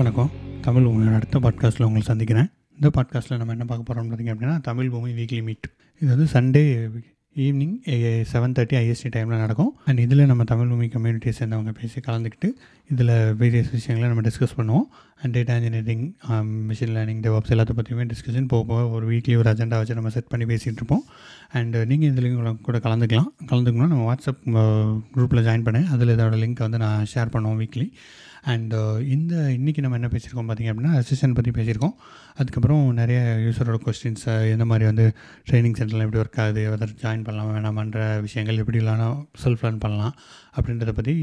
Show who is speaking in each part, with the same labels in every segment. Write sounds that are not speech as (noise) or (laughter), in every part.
Speaker 1: வணக்கம். தமிழ் பூமியோட அடுத்த பாட்காஸ்ட்டில் உங்களை சந்திக்கிறேன். இந்த பாட்காஸ்ட்டில் நம்ம என்ன பார்க்க போகிறோம் பார்த்தீங்க அப்படின்னா தமிழ் பூமி வீக்லி மீட் இது வந்து Sunday evening seven thirty IST டைமில் நடக்கும். அண்ட் இதில் நம்ம தமிழ் பூமி கம்யூனிட்டியை சேர்ந்தவங்க பேசி கலந்துக்கிட்டு இதில் வேரியஸ் விஷயங்களை நம்ம டிஸ்கஸ் பண்ணுவோம். And data engineering machine learning DevOps எல்லாத்த பற்றியுமே டிஸ்கஷன் போக போக ஒரு வீக்லி ஒரு அஜெண்டா வச்சு நம்ம செட் பண்ணி பேசிகிட்டு இருப்போம். அண்ட் நீங்கள் இதுலேயும் கூட கலந்துக்கலாம். கலந்துக்கணும் நம்ம வாட்ஸ்அப் குரூப்பில் ஜாயின் பண்ணேன் அதில் இதோட லிங்க்கை வந்து நான் ஷேர் பண்ணுவோம் வீக்லி அண்ட் uh, இந்த இன்றைக்கி நம்ம என்ன பேசியிருக்கோம் பார்த்திங்க அப்படின்னா அசிஸ்டன்ட் பற்றி பேசியிருக்கோம். அதுக்கப்புறம் நிறைய யூஸரோட கொஸ்டின்ஸ் எந்த மாதிரி வந்து ட்ரைனிங் சென்டர்லாம் எப்படி ஒர்க் ஆகுது எதாவது ஜாயின் பண்ணலாம் வேணாமன்ற விஷயங்கள் எப்படி இல்லைனா செல்ஃப் லேர்ன் பண்ணலாம் அப்படின்றத பற்றி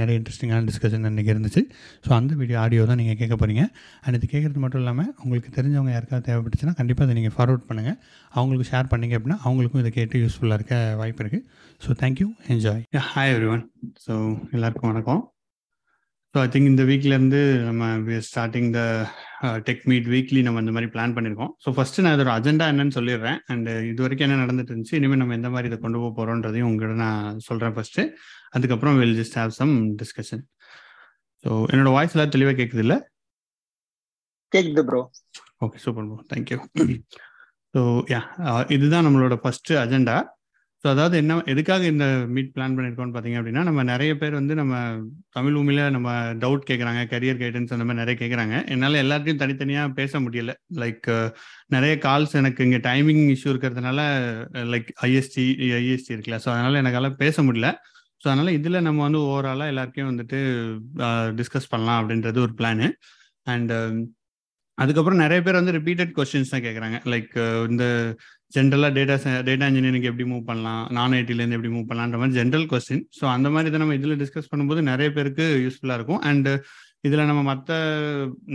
Speaker 1: நிறைய இன்ட்ரெஸ்டிங்கான டிஸ்கஷன் இன்றைக்கி இருந்துச்சு. ஸோ அந்த வீடியோ ஆடியோ தான் நீங்கள் கேட்க போகிறீங்க அண்ட் இது கேட்குறது மட்டும் இல்லாமல் உங்களுக்கு தெரிஞ்சவங்க யாருக்காவது தேவைப்பட்டுச்சுன்னா கண்டிப்பாக அதை நீங்கள் ஃபார்வர்ட் பண்ணுங்கள் அவங்களுக்கு ஷேர் பண்ணிங்க அப்படின்னா அவங்களுக்கும் இதை கேட்டு யூஸ்ஃபுல்லாக இருக்க வாய்ப்பு இருக்குது so thank you enjoy hi everyone so எல்லாருக்கும் வணக்கம். ஸோ ஐ திங்க் இந்த வீக்லேருந்து நம்ம starting the tech meet weekly நம்ம இந்த மாதிரி பிளான் பண்ணியிருக்கோம் ஸோ ஃபஸ்ட்டு நான் இதோட அஜெண்டா என்னன்னு சொல்லிடுறேன். அண்ட் இது வரைக்கும் என்ன நடந்துட்டு இருந்துச்சு இனிமேல் நம்ம எந்த மாதிரி இதை கொண்டு போக போகிறோன்றதையும் உங்கள்கிட்ட நான் சொல்கிறேன் ஃபஸ்ட்டு அதுக்கப்புறம் will just have some discussion so என்னோட வாய்ஸ் எல்லாம் தெளிவாக கேட்குது இல்லை?
Speaker 2: கேக்குது bro
Speaker 1: okay super bro thank you so yeah இதுதான் நம்மளோட ஃபஸ்ட்டு அஜெண்டா ஸோ அதாவது என்ன எதுக்காக இந்த மீட் பிளான் பண்ணியிருக்கோம்னு பார்த்தீங்க அப்படின்னா நம்ம நிறைய பேர் வந்து நம்ம தமிழ் பூமியில் நம்ம டவுட் கேட்குறாங்க கரியர் கைடன்ஸ் அந்த மாதிரி நிறைய கேட்குறாங்க என்னால் எல்லாத்தையும் தனித்தனியாக பேச முடியல. லைக் நிறைய கால்ஸ் எனக்கு இங்கே டைமிங் இஷ்யூ இருக்கிறதுனால லைக் ஐஎஸ்டி ஐஎஸ்டி இருக்குல்ல. ஸோ அதனால் எனக்கால பேச முடியல. ஸோ அதனால் இதில் நம்ம வந்து ஓவராலாக எல்லாருக்கையும் வந்துட்டு டிஸ்கஸ் பண்ணலாம் அப்படின்றது ஒரு பிளானு அண்ட் அதுக்கப்புறம் நிறைய பேர் வந்து ரிப்பீட்டட் கொஸ்டின்ஸ் தான் கேட்குறாங்க லைக் uh, இந்த ஜென்ரலாக டேட்டா டேட்டா இன்ஜினியரிங் எப்படி மூவ் பண்ணலாம் நான் ஐடிலேருந்து எப்படி மூவ் பண்ணலான்ற மாதிரி ஜென்ரல் கொஸ்டின் ஸோ அந்த மாதிரி இதை நம்ம இதில் டிஸ்கஸ் பண்ணும்போது நிறைய பேருக்கு யூஸ்ஃபுல்லாக இருக்கும். அண்ட் இதில் நம்ம மற்ற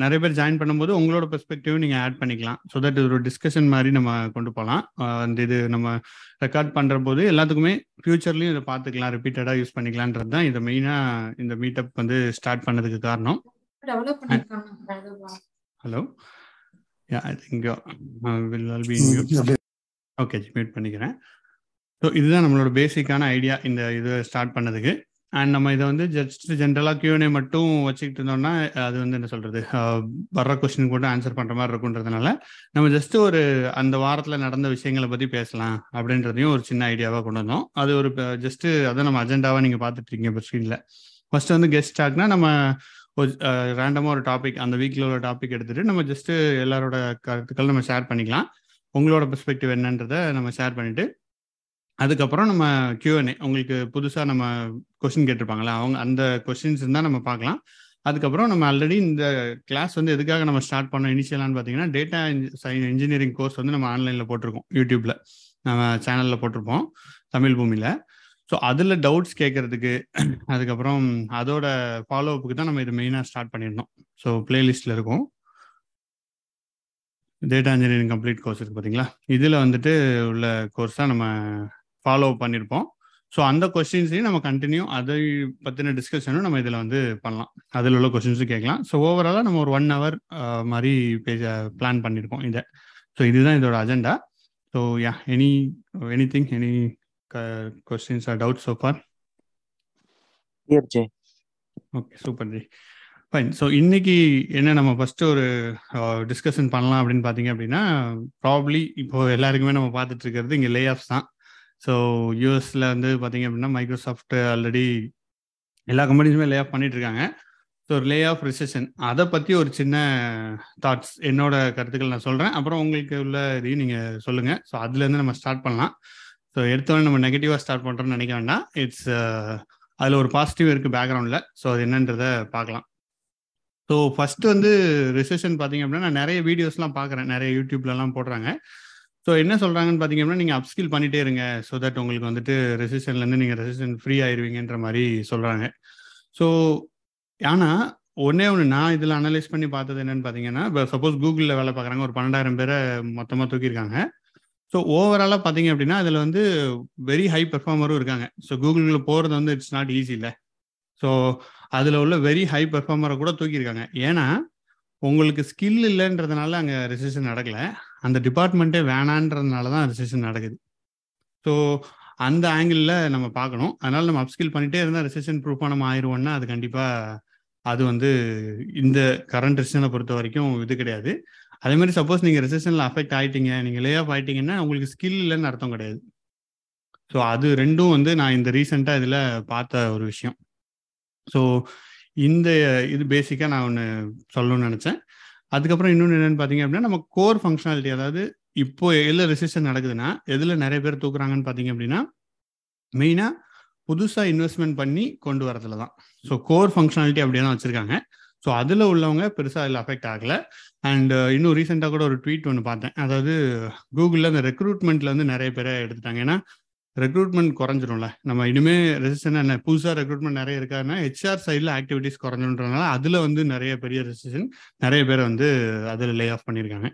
Speaker 1: நிறைய பேர் ஜாயின் பண்ணும்போது உங்களோட பெர்ஸ்பெக்டிவ் நீங்கள் ஆட் பண்ணிக்கலாம். ஸோ தட் இது ஒரு டிஸ்கஷன் மாதிரி நம்ம கொண்டு போகலாம் uh, அந்த இது நம்ம ரெக்கார்ட் பண்ணுற போது எல்லாத்துக்குமே ஃபியூச்சர்லையும் இதை பார்த்துக்கலாம் ரிப்பீட்டடாக யூஸ் பண்ணிக்கலான்றது தான் இதை மெயினாக இந்த மீட்டப் வந்து ஸ்டார்ட் பண்ணதுக்கு காரணம். Hello yeah I think will all be okay mute பண்ணிக்கிறேன். ஸோ இதுதான் நம்மளோட பேசிக்கான ஐடியா இந்த இதை ஸ்டார்ட் பண்ணதுக்கு. அண்ட் நம்ம இதை வந்து ஜஸ்ட் ஜென்ரலாக கியூஎன்ஏ மட்டும் வச்சுக்கிட்டு இருந்தோம்னா அது வந்து என்ன சொல்கிறது வர்ற கொஸ்டின் கூட ஆன்சர் பண்ணுற மாதிரி இருக்குன்றதுனால நம்ம ஜஸ்ட் ஒரு அந்த வாரத்தில் நடந்த விஷயங்களை பற்றி பேசலாம் அப்படின்றதையும் ஒரு சின்ன ஐடியாவாக கொண்டு வந்தோம். அது ஒரு ஜஸ்ட்டு அதை நம்ம அஜெண்டாவாக நீங்கள் பார்த்துட்டு இருக்கீங்க இப்போ ஸ்க்ரீனில் ஃபர்ஸ்ட் வந்து கெஸ்ட் ஸ்டாக்னா நம்ம ரேண்டமாக ஒரு டாபிக் அந்த வீக்கில் உள்ள டாபிக் எடுத்துகிட்டு நம்ம ஜஸ்ட்டு எல்லாரோட கருத்துக்கள் நம்ம ஷேர் பண்ணிக்கலாம். உங்களோட பெர்ஸ்பெக்டிவ் என்னன்றதை நம்ம ஷேர் பண்ணிவிட்டு அதுக்கப்புறம் நம்ம கியூஎன்ஏ உங்களுக்கு புதுசாக நம்ம கொஸ்டின் கேட்டிருப்பாங்களா அவங்க அந்த கொஸ்டின்ஸ் இருந்தால் நம்ம பார்க்கலாம். அதுக்கப்புறம் நம்ம ஆல்ரெடி இந்த கிளாஸ் வந்து எதுக்காக நம்ம ஸ்டார்ட் பண்ணோம் இனிஷியலான்னு பார்த்தீங்கன்னா டேட்டா இன்ஜினியரிங் கோர்ஸ் வந்து நம்ம ஆன்லைனில் போட்டிருக்கோம் யூடியூப்பில் நம்ம சேனலில் போட்டிருப்போம் தமிழ் பூமியில். ஸோ அதில் டவுட்ஸ் கேட்கறதுக்கு அதுக்கப்புறம் அதோட ஃபாலோ அப்புக்கு தான் நம்ம இது மெயினாக ஸ்டார்ட் பண்ணியிருந்தோம் ஸோ பிளேலிஸ்டில் இருக்கும். டேட்டா இன்ஜினியரிங் கம்ப்ளீட் கோர்ஸ் இருக்குது பார்த்தீங்களா இதில் வந்துட்டு உள்ள கோர்ஸ் தான் நம்ம ஃபாலோ பண்ணியிருப்போம் ஸோ அந்த கொஸ்டின்ஸையும் நம்ம கண்டினியூ அதை பற்றின டிஸ்கஷனும் நம்ம இதில் வந்து பண்ணலாம். அதில் உள்ள கொஸ்டின்ஸும் கேட்கலாம். ஸோ ஓவராலாக நம்ம ஒரு ஒன் ஹவர் மாதிரி பேஜ பிளான் பண்ணியிருக்கோம் இதை. ஸோ இதுதான் இதோட agenda so yeah any any thing any questions or doubt so far okay super ji fine so இன்னைக்கு என்ன நம்ம ஃபர்ஸ்ட் ஒரு டிஸ்கஷன் பண்ணலாம் அப்படின்னு பார்த்தீங்க அப்படின்னா ப்ராப்ளி இப்போ எல்லாருக்குமே நம்ம பார்த்துட்டு இருக்கிறது இங்கே லே ஆஃப்ஸ் தான். ஸோ யூஎஸ்ல வந்து பார்த்தீங்க அப்படின்னா மைக்ரோசாஃப்ட் ஆல்ரெடி எல்லா கம்பெனிஸுமே லே ஆஃப் பண்ணிட்டு இருக்காங்க. ஸோ லே ஆஃப் ரிசெஷன் அதை பற்றி ஒரு சின்ன தாட்ஸ் என்னோட கருத்துக்கள் நான் சொல்கிறேன் அப்புறம் உங்களுக்கு உள்ள இதையும் நீங்கள் சொல்லுங்கள் ஸோ அதுலேருந்து நம்ம ஸ்டார்ட் பண்ணலாம். ஸோ எடுத்தோடனே நம்ம நெகட்டிவாக ஸ்டார்ட் பண்ணுறோம்னு நினைக்க வேண்டாம் இட்ஸ் uh, அதில் ஒரு பாசிட்டிவ் இருக்குது பேக்ரவுண்டில் ஸோ அது என்னன்றதை பார்க்கலாம். ஸோ ஃபஸ்ட்டு வந்து ரிசெஷன் பார்த்தீங்க அப்படின்னா நான் நிறைய வீடியோஸ்லாம் பார்க்குறேன். நிறைய யூடியூப்லலாம் போடுறாங்க. ஸோ என்ன சொல்கிறாங்கன்னு பார்த்தீங்க அப்படின்னா நீங்கள் அப்ஸ்கில் பண்ணிகிட்டே இருங்க. ஸோ தட் உங்களுக்கு வந்துட்டு ரெசிஷன்லேருந்து நீங்கள் ரெசிஷன் ஃப்ரீ ஆயிடுவீங்கன்ற மாதிரி சொல்கிறாங்க ஸோ ஆனால் ஒன்றே ஒன்று நான் இதில் அனலைஸ் பண்ணி பார்த்தது என்னன்னு பார்த்தீங்கன்னா இப்போ சப்போஸ் கூகுளில் வேலை பார்க்குறாங்க. ஒரு பன்னெண்டாயிரம் பேரை மொத்தமாக தூக்கியிருக்காங்க. ஸோ ஓவராலாக பார்த்தீங்க அப்படின்னா அதில் வந்து வெரி ஹை பெர்ஃபார்மரும் இருக்காங்க. ஸோ கூகுளில் போகிறது வந்து இட்ஸ் நாட் ஈஸி இல்லை. ஸோ அதில் உள்ள வெரி ஹை பெர்ஃபார்மரை கூட தூக்கியிருக்காங்க. ஏன்னா உங்களுக்கு ஸ்கில் இல்லைன்றதுனால அங்கே ரிசெஷன் நடக்கலை. அந்த டிபார்ட்மெண்ட்டே வேணான்றதுனால தான் ரிசெஷன் நடக்குது. ஸோ அந்த ஆங்கிளில் நம்ம பார்க்கணும். அதனால் நம்ம அப்ஸ்கில் பண்ணிகிட்டே இருந்தால் ரிசெஷன் ப்ரூஃபாக நம்ம ஆயிடுவோம்னா அது கண்டிப்பாக அது வந்து இந்த கரண்ட் ரெசிஷனை பொறுத்த வரைக்கும் இது கிடையாது. அதே மாதிரி சப்போஸ் நீங்கள் ரிசெஷனில் அஃபெக்ட் ஆகிட்டீங்க நீங்கள் லே ஆஃப் ஆகிட்டீங்கன்னா உங்களுக்கு ஸ்கில் இல்லைன்னு அர்த்தம் கிடையாது. ஸோ அது ரெண்டும் வந்து நான் இந்த ரீசெண்டாக இதில் பார்த்த ஒரு விஷயம். ஸோ இந்த இது பேசிக்காக நான் ஒன்று சொல்லணும்னு நினச்சேன். அதுக்கப்புறம் இன்னொன்று என்னென்னு பார்த்தீங்க அப்படின்னா நம்ம கோர் ஃபங்க்ஷனாலிட்டி அதாவது இப்போ எதில் ரிசெஷன் நடக்குதுன்னா எதில் நிறைய பேர் தூக்குறாங்கன்னு பார்த்தீங்க அப்படின்னா மெயினாக புதுசாக இன்வெஸ்ட்மெண்ட் பண்ணி கொண்டு வரதுல தான் ஸோ கோர் ஃபங்க்ஷனாலிட்டி அப்படியே தான் வச்சுருக்காங்க. ஸோ அதில் உள்ளவங்க பெருசாக அதில் அஃபெக்ட் ஆகலை. அண்ட் uh, இன்னும் ரீசெண்டாக கூட ஒரு ட்வீட் ஒன்று பார்த்தேன். அதாவது கூகுளில் அந்த ரெக்ரூட்மெண்ட்டில் வந்து நிறைய பேரை எடுத்துட்டாங்க. ஏன்னா ரெக்ரூட்மெண்ட் குறைஞ்சிரும்ல. நம்ம இனிமேல் ரெசிஷன் என்ன? புதுசாக ரெக்ரூட்மெண்ட் நிறைய இருக்காருன்னா ஹெச்ஆர் சைடில் ஆக்டிவிட்டிஸ் குறைஞ்சின்றதுனால அதில் வந்து நிறைய பெரிய ரெசிஷன் நிறைய பேர் வந்து அதில் லே ஆஃப் பண்ணியிருக்காங்க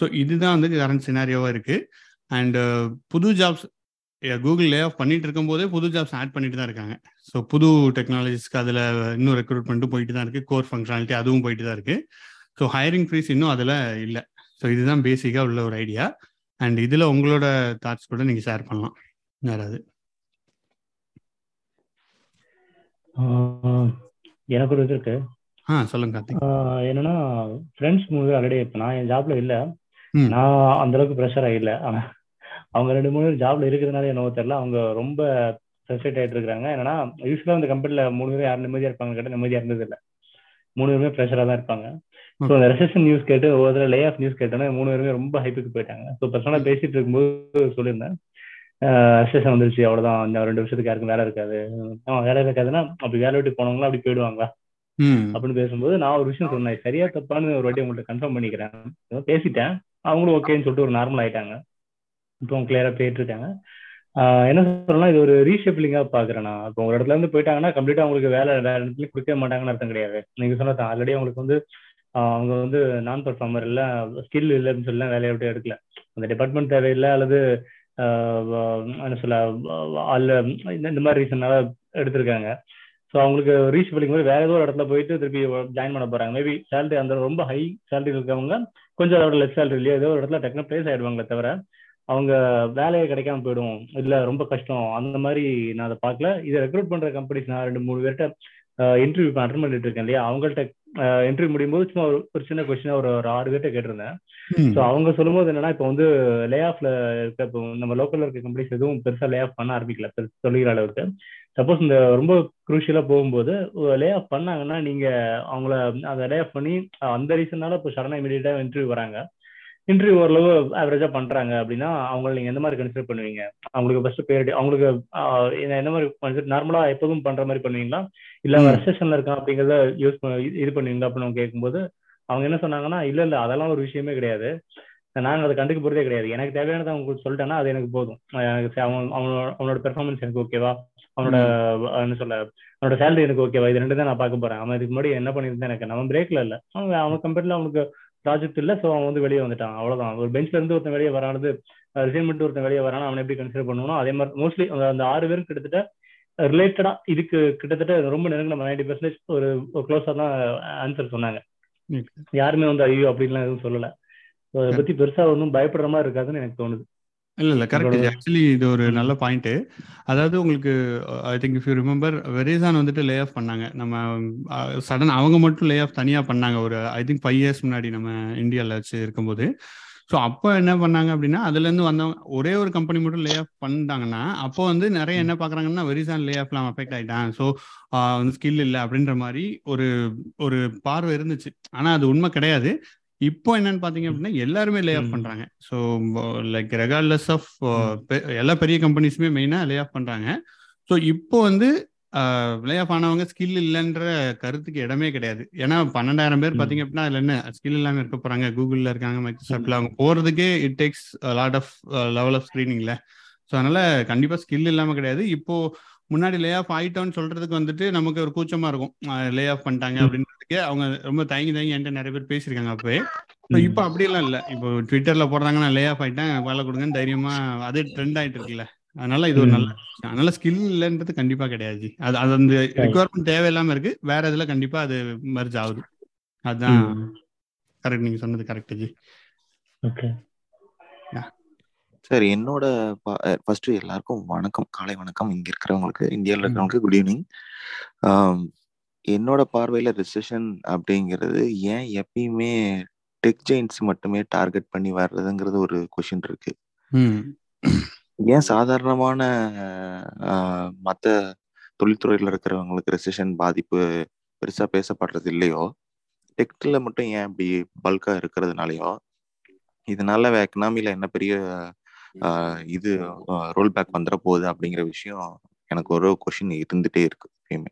Speaker 1: ஸோ இதுதான் வந்து கரண்ட் சினாரியோவாக இருக்குது அண்ட் புது ஜாப்ஸ் கூகுள் லே ஆஃப் பண்ணிட்டு இருக்கும்போதே புது ஜாப்ஸ் ஆட் பண்ணிட்டு தான் இருக்காங்க. ஸோ புது டெக்னாலஜிஸ்க்கு அதில் இன்னும் ரெக்ரூட்மெண்ட்டும் போயிட்டு தான் இருக்குது கோர் ஃபங்க்ஷனாலிட்டி அதுவும் போயிட்டு தான் இருக்குது ஸோ ஹையரிங் ஃப்ரீஸ் இன்னும் அதில் இல்லை. ஸோ இதுதான் பேசிக்காக உள்ள ஒரு ஐடியா அண்ட் இதில் உங்களோட தாட்ஸ் கூட நீங்கள் ஷேர் பண்ணலாம். யாராவது
Speaker 3: எனக்கு ஒரு இது இருக்கு.
Speaker 1: ஆ சொல்லுங்க
Speaker 3: என்னன்னா ஃப்ரெண்ட்ஸ் மூவி ஆல்ரெடி இப்போ நான் என் ஜாப்ல இல்லை. நான் அந்த அளவுக்கு ப்ரெஷராக இல்லை ஆனா அவங்க ரெண்டு மூணு பேர் ஜாப்ல இருக்கிறதுனால என்னவோ தெரியல. அவங்க ரொம்ப ஃப்ரெஸ்ட்ரேட் ஆயிட்டு இருக்காங்க என்னன்னா யூஸ்வலாக அந்த கம்பெனில மூணு பேர் யாரும் நிம்மதியா இருப்பாங்க கேட்டால் நிம்மதியா இருந்தது இல்லை மூணு பேருமே ப்ரெஷராக தான் இருப்பாங்க. ஸோ அந்த ரெசெஷன் நியூஸ் கேட்டு ஒவ்வொரு லே ஆஃப் நியூஸ் கேட்டோன்னே மூணு பேருமே ரொம்ப ஹைப்புக்கு போயிட்டாங்க. ஸோ பர்சனலாக பேசிட்டு இருக்கும்போது சொல்லியிருந்தேன். ரெசெஷன் வந்துருச்சு அவ்வளோதான் இந்த ரெண்டு வருஷத்துக்கு யாருக்கும் வேலை இருக்காது. ஆ வேலை இருக்காதுன்னா அப்படி வேலை விட்டு போனவங்களும் அப்படி போயிடுவாங்களா? அப்படின்னு பேசும்போது நான் ஒரு விஷயம் சொன்னேன். சரியா தப்பான்னு ஒரு வாட்டி உங்கள்ட்ட கன்ஃபார்ம் பண்ணிக்கிறேன். பேசிட்டேன். அவங்களும் ஓகேன்னு சொல்லிட்டு ஒரு நார்மல் ஆயிட்டாங்க. இப்போ கிளியரா போயிட்டு இருக்காங்க என்ன சொல்றேன்னா இது ஒரு ரீஷெப்லிங்கா பாக்குறேன் நான். இப்போ ஒரு இடத்துல இருந்து போயிட்டாங்கன்னா கம்ப்ளீட்டா அவங்களுக்கு வேலை வேற இடத்துல கொடுக்கவே மாட்டாங்கன்னு அர்த்தம் கிடையாது. நீங்க சொன்ன ஆல்ரெடி அவங்களுக்கு வந்து அவங்க வந்து நான் பர்ஃபார்மர் இல்ல ஸ்கில் இல்லைன்னு சொல்லி வேலையை விட்டு எடுக்கல. அந்த டிபார்ட்மெண்ட் தேவையில்லை அல்லது என்ன சொல்ல அல்ல இந்த- மாதிரி ரீசன்னால எடுத்திருக்காங்க. ஸோ அவங்களுக்கு ரீச் பண்ணிக்கும் போது வேற ஏதோ ஒரு இடத்துல போயிட்டு திருப்பி ஜாயின் பண்ண போறாங்க. மேபி சேலரி அந்த ரொம்ப ஹை சேலரி இருக்கவங்க கொஞ்சம் அதோட லெஸ் சேலரிலயோ ஏதோ ஒரு இடத்துல டக்குனு பிளேஸ் ஆயிடுவாங்களே தவிர அவங்க வேலையே கிடைக்காம போயிடும் இல்ல ரொம்ப கஷ்டம். அந்த மாதிரி நான் அதை பார்க்கல. இதை ரெக்ரூட் பண்ற கம்பெனிஸ் நான் ரெண்டு மூணு பேர்கிட்ட இன்டர்வியூ அட்டன் பண்ணிட்டு இருக்கேன் இல்லையா? அவங்கள்ட்ட இன்டர்வியூ முடியும் போது சும்மா ஒரு சின்ன கொஸ்டின் ஒரு ஒரு ஆறு பேர்ட்ட கேட்டிருந்தேன். ஸோ அவங்க சொல்லும்போது என்னன்னா இப்போ வந்து லே ஆஃப்ல இருக்க இப்போ நம்ம லோக்கல்ல இருக்க கம்பெனிஸ் எதுவும் பெருசா லே ஆஃப் பண்ண ஆரம்பிக்கல. சொல்லிக்கிற அளவுக்கு. சப்போஸ் இந்த ரொம்ப குரூஷியலா போகும்போது லே ஆஃப் பண்ணாங்கன்னா நீங்க அவங்கள அதை லே ஆஃப் பண்ணி அந்த ரீசனால இப்போ சடனா இமீடியட்டா இன்டர்வியூ வராங்க. இன்டர்வியூ ஓரளவு ஆவரேஜா பண்றாங்க அப்படின்னா அவங்கள நீங்க எந்த மாதிரி கன்சிடர் பண்ணுவீங்க? அவங்களுக்கு ஃபர்ஸ்ட் பேரடி அவங்களுக்கு என்ன- மாதிரி கன்சிடர் நார்மலா எப்போதும் பண்ற மாதிரி பண்ணுவீங்களா? இல்ல
Speaker 1: ம்.
Speaker 3: ரெசெஷன்ல இருக்கான் அப்படிங்கறத யூஸ் இது பண்ணுவீங்களா அப்படின்னு அவங்க கேட்கும்போது அவங்க என்ன சொன்னாங்கன்னா இல்ல இல்ல அதெல்லாம் ஒரு விஷயமே கிடையாது. நாங்க அதை கண்டுக்க போறதே கிடையாது. எனக்கு தேவையானதை அவங்க சொல்லிட்டேன்னா அது எனக்கு போதும். எனக்கு அவன் அவனோட அவனோட பெர்ஃபார்மன்ஸ் எனக்கு ஓகேவா அவனோட என்ன சொல்ல அவனோட சேலரி எனக்கு ஓகேவா இது ரெண்டு தான் நான் பார்க்க போறேன். அவன் இதுக்கு முன்னாடி என்ன பண்ணியிருந்தேன் எனக்கு? அவன் பிரேக்ல இல்ல. அவன் அவன் கம்பெனில அவனுக்கு ப்ராஜெக்ட் இல்ல ஸோ அவன் வந்து வெளியே வந்துட்டான். அவ்வளவுதான். ஒரு பெஞ்ச்ல இருந்து ஒருத்தன் வெளியே வரானது ரிசைன்மெண்ட் ஒருத்தன் வெளியே வரானா அவனை எப்படி கன்சிடர் பண்ணணும் அதே மாதிரி மோஸ்ட்லி அந்த ஆறு பேரும் கிட்டத்தட்ட ரிலேட்டடா இதுக்கு கிட்டத்தட்ட ரொம்ப நெருங்கின நைன்டி பர்சன்டேஜ் ஒரு க்ளோஸா தான் ஆன்சர் சொன்னாங்க. யாருமே வந்து ஐயோ அப்படின்லாம் எதுவும் சொல்லல. அதை பத்தி பெருசா ஒன்றும் பயப்படுற மாதிரி இருக்காதுன்னு எனக்கு தோணுது.
Speaker 1: இல்ல இல்ல கரெக்ட் ஆக்சுவலி இது ஒரு. நல்ல பாயிண்ட் அதாவது உங்களுக்கு I think if you remember Verizon வந்துட்டு லே ஆஃப் பண்ணாங்க. நம்ம சடன் அவங்க மட்டும் லே ஆஃப் தனியா பண்ணாங்க. ஒரு ஐ திங்க் ஃபைவ் இயர்ஸ் முன்னாடி நம்ம இந்தியாவில் வச்சு இருக்கும்போது. ஸோ அப்போ என்ன பண்ணாங்க அப்படின்னா அதுலேருந்து வந்தவங்க ஒரே ஒரு கம்பெனி மட்டும் லே ஆஃப் பண்ணிட்டாங்கன்னா அப்போ வந்து நிறைய என்ன பார்க்குறாங்கன்னா வெரிசான் லே ஆஃப்லாம் அஃபெக்ட் ஆகிட்டான் ஸோ வந்து ஸ்கில் இல்லை அப்படின்ற மாதிரி ஒரு ஒரு பார்வை இருந்துச்சு. ஆனால் அது உண்மை கிடையாது. இப்போ என்னன்னு பாத்தீங்க அப்படின்னா எல்லாருமே லே ஆஃப். பண்றாங்க. ஸோ லைக் ரெகார்ட்லெஸ் ஆஃப் எல்லா பெரிய கம்பெனிஸுமே மெயினா லே ஆஃப் பண்றாங்க. ஸோ இப்போ வந்து லே ஆஃப் ஆனவங்க ஸ்கில் இல்லைன்ற கருத்துக்கு இடமே கிடையாது. ஏன்னா பன்னெண்டாயிரம் பேர். பாத்தீங்க அப்படின்னா அதுல என்ன ஸ்கில் இல்லாம இருக்க போறாங்க? கூகுள்ல இருக்காங்க மைக்ரோசாஃப்ட்ல அவங்க போறதுக்கே it takes lot of level of ஸ்கிரீனிங்ல so அதனால கண்டிப்பா ஸ்கில் இல்லாம கிடையாது. இப்போ முன்னாடி லே ஆஃப் ஆயிட்டோம்னு சொல்றதுக்கு வந்துட்டு நமக்கு ஒரு கூச்சமா இருக்கும் லே ஆஃப் பண்ணிட்டாங்க. அப்படின்றதுக்கு அவங்க ரொம்ப தயங்கி தயங்கி என்கிட்ட நிறைய பேர் பேசியிருக்காங்க அப்பவே. இப்போ அப்படியெல்லாம் இல்லை இப்போ ட்விட்டர்ல போடுறாங்க நான் லே ஆஃப் ஆயிட்டேன் வேலை கொடுங்கன்னு தைரியமா அது ட்ரெண்ட் ஆயிட்டு இருக்குல்ல அதனால இது ஒரு. நல்ல அதனால ஸ்கில் இல்லைன்றது கண்டிப்பா கிடையாது. அது அது அந்த ரெக்குவயர்மெண்ட் தேவையில்லாம இருக்கு வேற இதுல கண்டிப்பா அது மர்ஜ் ஆகுது அதுதான். கரெக்ட் நீங்க சொன்னது கரெக்ட் ஜி
Speaker 3: ஓகே
Speaker 4: சார் என்னோட ஃபர்ஸ்ட் எல்லாருக்கும் வணக்கம். காலை வணக்கம். இங்க இருக்கிறவங்களுக்கு இந்தியாவில் இருக்கிறவங்களுக்கு குட் ஈவினிங் என்னோட பார்வையில ரிசெஷன் அப்படிங்கிறது ஏன் எப்பயுமே டெக் ஜெயின்ஸ் மட்டுமே டார்கெட் பண்ணி வர்றதுங்கிறது ஒரு கொஷின் இருக்கு. ஏன் சாதாரணமான மற்ற தொழில்துறையில் இருக்கிறவங்களுக்கு ரெசிஷன் பாதிப்பு பெருசா பேசப்படுறது இல்லையோ டெக்ல மட்டும் ஏன் இப்படி பல்கா இருக்கிறதுனாலயோ இதனால எக்கனாமில என்ன பெரிய இது ரோல் பேக் வந்துட போகுது அப்படிங்கிற விஷயம் எனக்கு ஒரு கொஷின் இருந்துட்டே இருக்கு எப்பயுமே.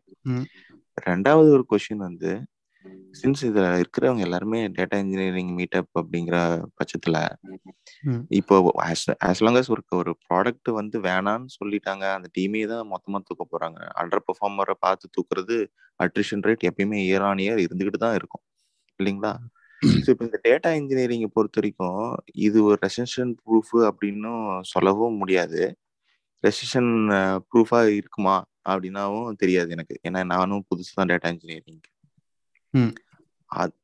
Speaker 4: ரெண்டாவது ஒரு கொஷின் வந்து சின்ஸ் இதுல இருக்கிறவங்க எல்லாருமே டேட்டா இன்ஜினியரிங் மீட்டப் அப்படிங்கிற பட்சத்துல. இப்போ ஆஸ் லாங் as ஒரு ஒரு ப்ராடக்ட் வந்து வேணான்னு சொல்லிட்டாங்க அந்த டீமே தான் மொத்தமா தூக்க போறாங்க அண்டர் பெர்ஃபார்மரை பார்த்து தூக்குறது அட்ரிஷன் ரேட் எப்பயுமே இயர் ஆன் இயர் இருந்துகிட்டு தான் இருக்கும் இல்லைங்களா ஸோ இப்போ இந்த டேட்டா இன்ஜினியரிங்கை பொறுத்த வரைக்கும் இது ஒரு ரெசன்ஷன் ப்ரூஃப் அப்படின்னும் சொல்லவும் முடியாது. ரெசிஷன் ப்ரூஃபா இருக்குமா அப்படின்னாவும் தெரியாது எனக்கு. ஏன்னா நானும் புதுசு தான் டேட்டா இன்ஜினியரிங்.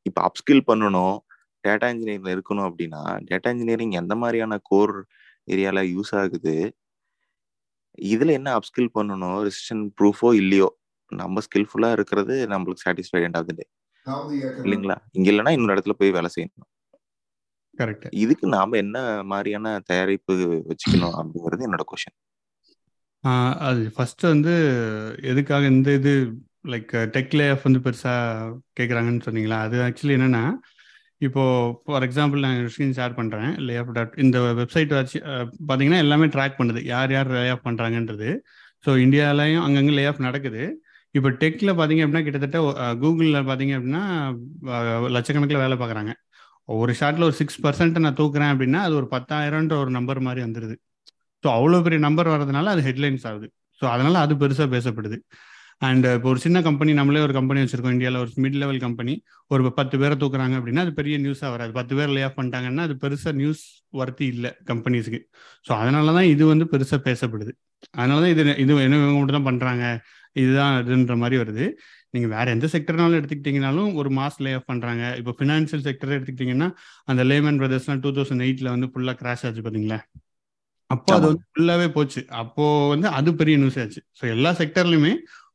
Speaker 4: இப்போ அப்ஸ்கில் பண்ணணும் டேட்டா இன்ஜினியரிங்ல இருக்கணும் அப்படின்னா டேட்டா இன்ஜினியரிங் எந்த மாதிரியான கோர் ஏரியால யூஸ் ஆகுது இதுல என்ன அப்ஸ்கில் பண்ணணும் ரெசிஷன் ப்ரூஃபோ இல்லையோ நம்ம ஸ்கில்ஃபுல்லா இருக்கிறது நம்மளுக்கு satisfied end of the day இல்லைங்களா? இங்க இல்லைன்னா இன்னொரு இடத்துல போய் வேலை செய்யணும்.
Speaker 1: கரெக்ட்.
Speaker 4: இதுக்கு நாம என்ன மாதிரியான தயாரிப்பு வச்சுக்கணும் அப்படிங்கிறது என்னோட கொஸ்டின்
Speaker 1: அது ஃபர்ஸ்ட் வந்து எதுக்காக இந்த இது லைக் டெக் லேஆஃப் வந்து பெருசாக கேட்குறாங்கன்னு சொன்னீங்களா? அது ஆக்சுவலி என்னன்னா இப்போ ஃபார் எக்ஸாம்பிள் நான் ஸ்க்ரீன் ஷேர் பண்ணுறேன் லேஆஃப் டாட் இந்த வெப்சைட் வச்சு பார்த்தீங்கன்னா எல்லாமே ட்ராக் பண்ணுது. யார் யார் லே ஆஃப் பண்ணுறாங்கன்றது ஸோ இந்தியாலையும் அங்கங்கே லே ஆஃப் நடக்குது. இப்போ டெக்கில் பார்த்தீங்க அப்படின்னா கிட்டத்தட்ட கூகுளில் பார்த்தீங்க அப்படின்னா லட்சக்கணக்கில் வேலை பார்க்குறாங்க ஒரு ஷார்ட்டில் ஒரு சிக்ஸ் பர்சன்ட் நான் தூக்குறேன் அப்படின்னா அது ஒரு பத்தாயிரம்ன்ற ஒரு நம்பர் மாதிரி வந்துடுது ஸோ அவ்வளோ பெரிய நம்பர் வர்றதுனால அது ஹெட்லைன்ஸ் ஆகுது. ஸோ அதனால அது பெருசாக பேசப்படுது. அண்ட் இப்போ ஒரு சின்ன கம்பெனி நம்மளே ஒரு கம்பெனி வச்சிருக்கோம். இந்தியாவில் ஒரு மிட் லெவல் கம்பெனி ஒரு பத்து பேரை தூக்குறாங்க அப்படின்னா அது பெரிய நியூஸாக வராது. பத்து பேர் லே ஆஃப் பண்ணிட்டாங்கன்னா அது பெருசாக நியூஸ் வர்த்தி இல்லை கம்பெனிஸ்க்கு ஸோ அதனால தான் இது வந்து பெருசாக பேசப்படுது. அதனால தான் இது இது என்ன இவங்க மட்டும் தான் பண்ணுறாங்க இதுதான் இதுன்ற மாதிரி வருது. நீங்கள் வேற எந்த செக்டர்னாலும் எடுத்துக்கிட்டிங்கனாலும் ஒரு மாஸ் லே ஆஃப் பண்ணுறாங்க இப்போ ஃபினான்ஷியல் செக்டர் எடுத்துக்கிட்டிங்கன்னா அந்த லேமன் பிரதர்ஸ்லாம் டூ தௌசண்ட் எயிட்டில் வந்து ஃபுல்லாக கிராஷ் ஆச்சு பார்த்தீங்களா அப்போ அது. வந்து ஃபுல்லாவே போச்சு. அப்போ வந்து அது பெரிய நியூஸ் ஆச்சு. ஸோ எல்லா செக்டர்லயுமே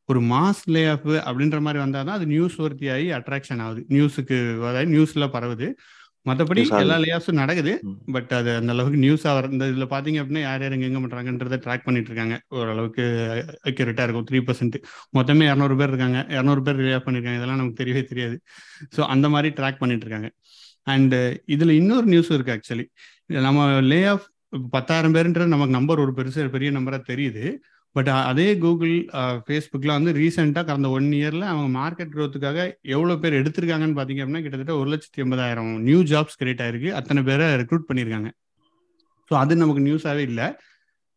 Speaker 1: ஒரு மாஸ் லே ஆஃப் அப்படின்ற மாதிரி வந்தால் தான் அது நியூஸ் ஒர்த்தி ஆகி அட்ராக்ஷன் ஆகுது. நியூஸுக்கு அதாவது நியூஸ்ல பரவுது. மற்றபடி. எல்லா லே ஆஃப்ஸும் நடக்குது. பட் அது அந்த அளவுக்கு நியூஸ் ஆகிற இந்த இதில் பார்த்தீங்க அப்படின்னா யார் யார் எங்க பண்ணுறாங்கன்றதை ட்ராக் பண்ணிட்டு இருக்காங்க. ஓரளவுக்கு அக்யூரேட்டாக இருக்கும். த்ரீ பர்சன்ட் மொத்தமே இரநூறு பேர் இருக்காங்க. இரநூறு பேர் ஆஃப் பண்ணியிருக்காங்க இதெல்லாம் நமக்கு தெரியவே தெரியாது. ஸோ அந்த மாதிரி ட்ராக் பண்ணிட்டு இருக்காங்க. அண்ட் இதில் இன்னொரு நியூஸ் இருக்கு ஆக்சுவலி நம்ம லே ஆஃப் பத்தாயிரம் பேருன்றது நமக்கு நம்பர் ஒரு பெருசு பெரிய நம்பராக தெரியுது. பட் uh, அதே கூகுள் ஃபேஸ்புக்கில் uh, வந்து ரீசெண்டாக கடந்த ஒன் இயரில் அவங்க மார்க்கெட் க்ரோத்துக்காக எவ்வளோ பேர் எடுத்திருக்காங்கன்னு பார்த்தீங்க அப்படின்னா கிட்டத்தட்ட ஒரு லட்சத்தி எண்பதாயிரம் நியூ ஜாப்ஸ் கிரியேட் ஆயிருக்கு. அத்தனை பேரை ரெக்ரூட் பண்ணியிருக்காங்க. ஸோ அது நமக்கு நியூஸாகவே இல்லை.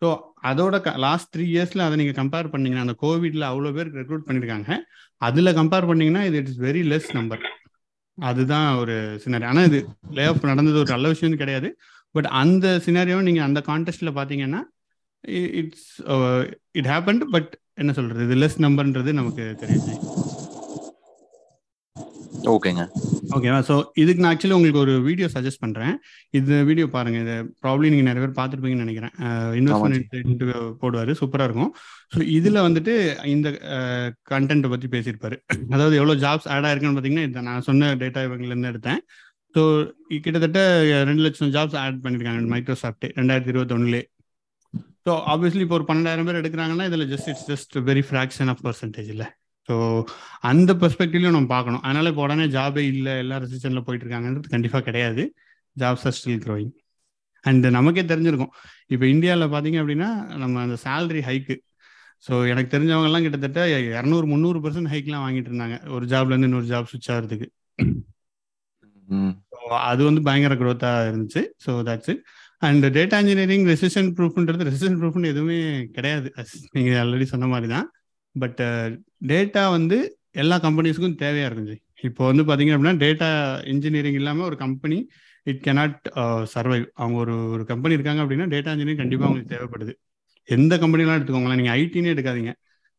Speaker 1: ஸோ அதோட லாஸ்ட் த்ரீ இயர்ஸில் அதை நீங்கள் கம்பேர் பண்ணீங்கன்னா அந்த கோவிட்ல அவ்வளோ பேர் ரெக்ரூட் பண்ணியிருக்காங்க. அதில் கம்பேர் பண்ணீங்கன்னா இது இட்ஸ் வெரி லெஸ் நம்பர் அதுதான் ஒரு சினாரி ஆனால் இது லே ஆஃப் நடந்தது ஒரு நல்ல விஷயம் கிடையாது. பட் அந்த சினாரியோ நீங்கள் அந்த கான்டெஸ்ட்டில் பார்த்தீங்கன்னா இட்ஸ் இட் ஹேப்பன் பட் என்ன சொல்றது? இது லெஸ் நம்பர்ன்றது நமக்கு தெரியுது
Speaker 4: ஓகேங்க.
Speaker 1: ஓகேவா ஸோ இதுக்கு நான் ஆக்சுவலி உங்களுக்கு ஒரு வீடியோ சஜஸ்ட் பண்ணுறேன் இந்த வீடியோ பாருங்க. இதை ப்ராப்ளி நீங்கள் நிறைய பேர் பார்த்துருப்பீங்கன்னு நினைக்கிறேன். இன்வெஸ்ட்மெண்ட் போடுவார். சூப்பராக இருக்கும். ஸோ இதில் வந்துட்டு இந்த கண்டென்ட்டை பற்றி பேசியிருப்பாரு. அதாவது எவ்வளோ ஜாப்ஸ் ஆட் ஆயிருக்குன்னு பார்த்தீங்கன்னா இதை நான் சொன்ன டேட்டா இவங்கலேருந்து எடுத்தேன். ஸோ கிட்டத்தட்ட ரெண்டு லட்சம் ஜாப்ஸ் ஆட் பண்ணியிருக்காங்க மைக்ரோசாஃப்ட் ரெண்டாயிரத்தி இருபத்தொன்னுலே. ஸோ ஆப்வியஸ்லி இப்போ ஒரு பன்னெண்டாயிரம் பேர் எடுக்கிறாங்கன்னா இதில் just it's just very fraction of percentage இல்லை. ஸோ அந்த பெர்ஸ்பெக்டிவ்லையும் நம்ம பார்க்கணும். அதனால இப்போ உடனே ஜாபே இல்லை எல்லா ரெசிஷனில் போயிட்டு இருக்காங்கன்றது கண்டிப்பாக கிடையாது. Jobs are still growing and நமக்கே தெரிஞ்சிருக்கும். இப்போ இந்தியாவில் பார்த்தீங்க அப்படின்னா நம்ம அந்த சேலரி ஹைக்கு ஸோ எனக்கு தெரிஞ்சவங்கலாம் கிட்டத்தட்ட இரநூறு முந்நூறு பர்சன்ட் ஹைக்லாம் வாங்கிட்டு இருந்தாங்க. ஒரு ஜாப்லேருந்து இன்னொரு ஜாப் சுவிச் ஆகிறதுக்கு. அது வந்து பயங்கர க்ரோத்தாக இருந்துச்சு. So that's it and data engineering resistant ப்ரூஃப்ன்றது resistant ப்ரூஃப்னு எதுவுமே கிடையாது. நீங்கள் ஆல்ரெடி சொன்ன மாதிரி தான் பட் டேட்டா uh, வந்து எல்லா கம்பெனிஸ்க்கும் தேவையாக இருந்துச்சு. இப்போ வந்து பார்த்தீங்க அப்படின்னா டேட்டா இன்ஜினியரிங் இல்லாமல் ஒரு கம்பெனி இட் கெனாட் சர்வைவ் அவங்க ஒரு ஒரு கம்பெனி இருக்காங்க அப்படின்னா டேட்டா இன்ஜினியரிங் கண்டிப்பாக அவங்களுக்கு தேவைப்படுது. எந்த கம்பெனிலாம் எடுத்துக்கோங்களேன். நீங்கள் ஐடினே எடுக்காதீங்க.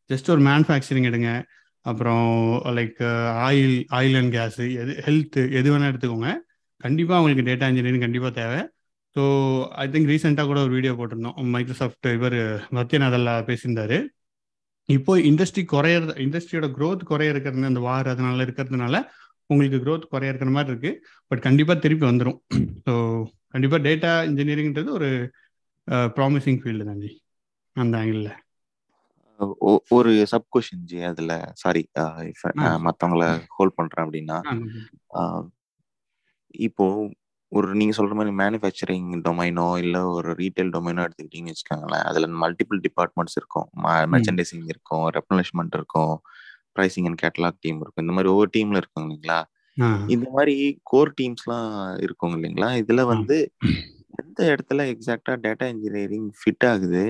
Speaker 1: ஜஸ்ட் ஒரு மேனுஃபேக்சரிங் எடுங்க. அப்புறம் like oil oil and gas எது ஹெல்த்து எது வேணால் எடுத்துக்கோங்க. கண்டிப்பாக அவங்களுக்கு டேட்டா இன்ஜினியரிங் கண்டிப்பாக தேவை. ஸோ ஐ திங்க் ரீசெண்டாக கூட ஒரு வீடியோ போட்டிருந்தோம். மைக்ரோசாஃப்ட் இவர் சத்யநாதல்லா பேசியிருந்தாரு. இப்போ இண்டஸ்ட்ரி குறைய இண்டஸ்ட்ரியோட growth குறைய இருக்கிறது அந்த வார் அதனால இருக்கிறதுனால உங்களுக்கு growth குறைய இருக்கிற மாதிரி இருக்கு. பட் கண்டிப்பாக திருப்பி வந்துடும் ஸோ கண்டிப்பாக டேட்டா இன்ஜினியரிங்ன்றது ஒரு ப்ராமிசிங் ஃபீல்டு தான் ஜி அந்த ஆங்கிளில்
Speaker 4: ஒரு சப் கொஷின் ஜி அதுல. சாரி
Speaker 1: ஆ.
Speaker 4: மத்தவங்கள ஹோல்ட் பண்றேன் அப்படின்னா. இப்போ ஒரு நீங்க சொல்ற மாதிரி மேனுஃபேக்சரிங் டொமைனோ இல்ல ஒரு ரீட்டைல் டொமைனோ எடுத்துக்கிட்டீங்கன்னு வச்சுக்கோங்களேன். அதுல மல்டிபிள் டிபார்ட்மெண்ட்ஸ் இருக்கும். மெர்ச்சன்டைசிங் இருக்கும் ரெப்ளனிஷ்மெண்ட் இருக்கும் ப்ரைசிங் அண்ட் கேட்டலாக் டீம் இருக்கும். இந்த மாதிரி ஒவ்வொரு டீம்ல இருக்கும் இல்லைங்களா? இந்த மாதிரி கோர் டீம்ஸ்லாம் இருக்கும் இல்லைங்களா? இதுல வந்து எந்த இடத்துல எக்ஸாக்டா டேட்டா இன்ஜினியரிங் ஃபிட் ஆகுது?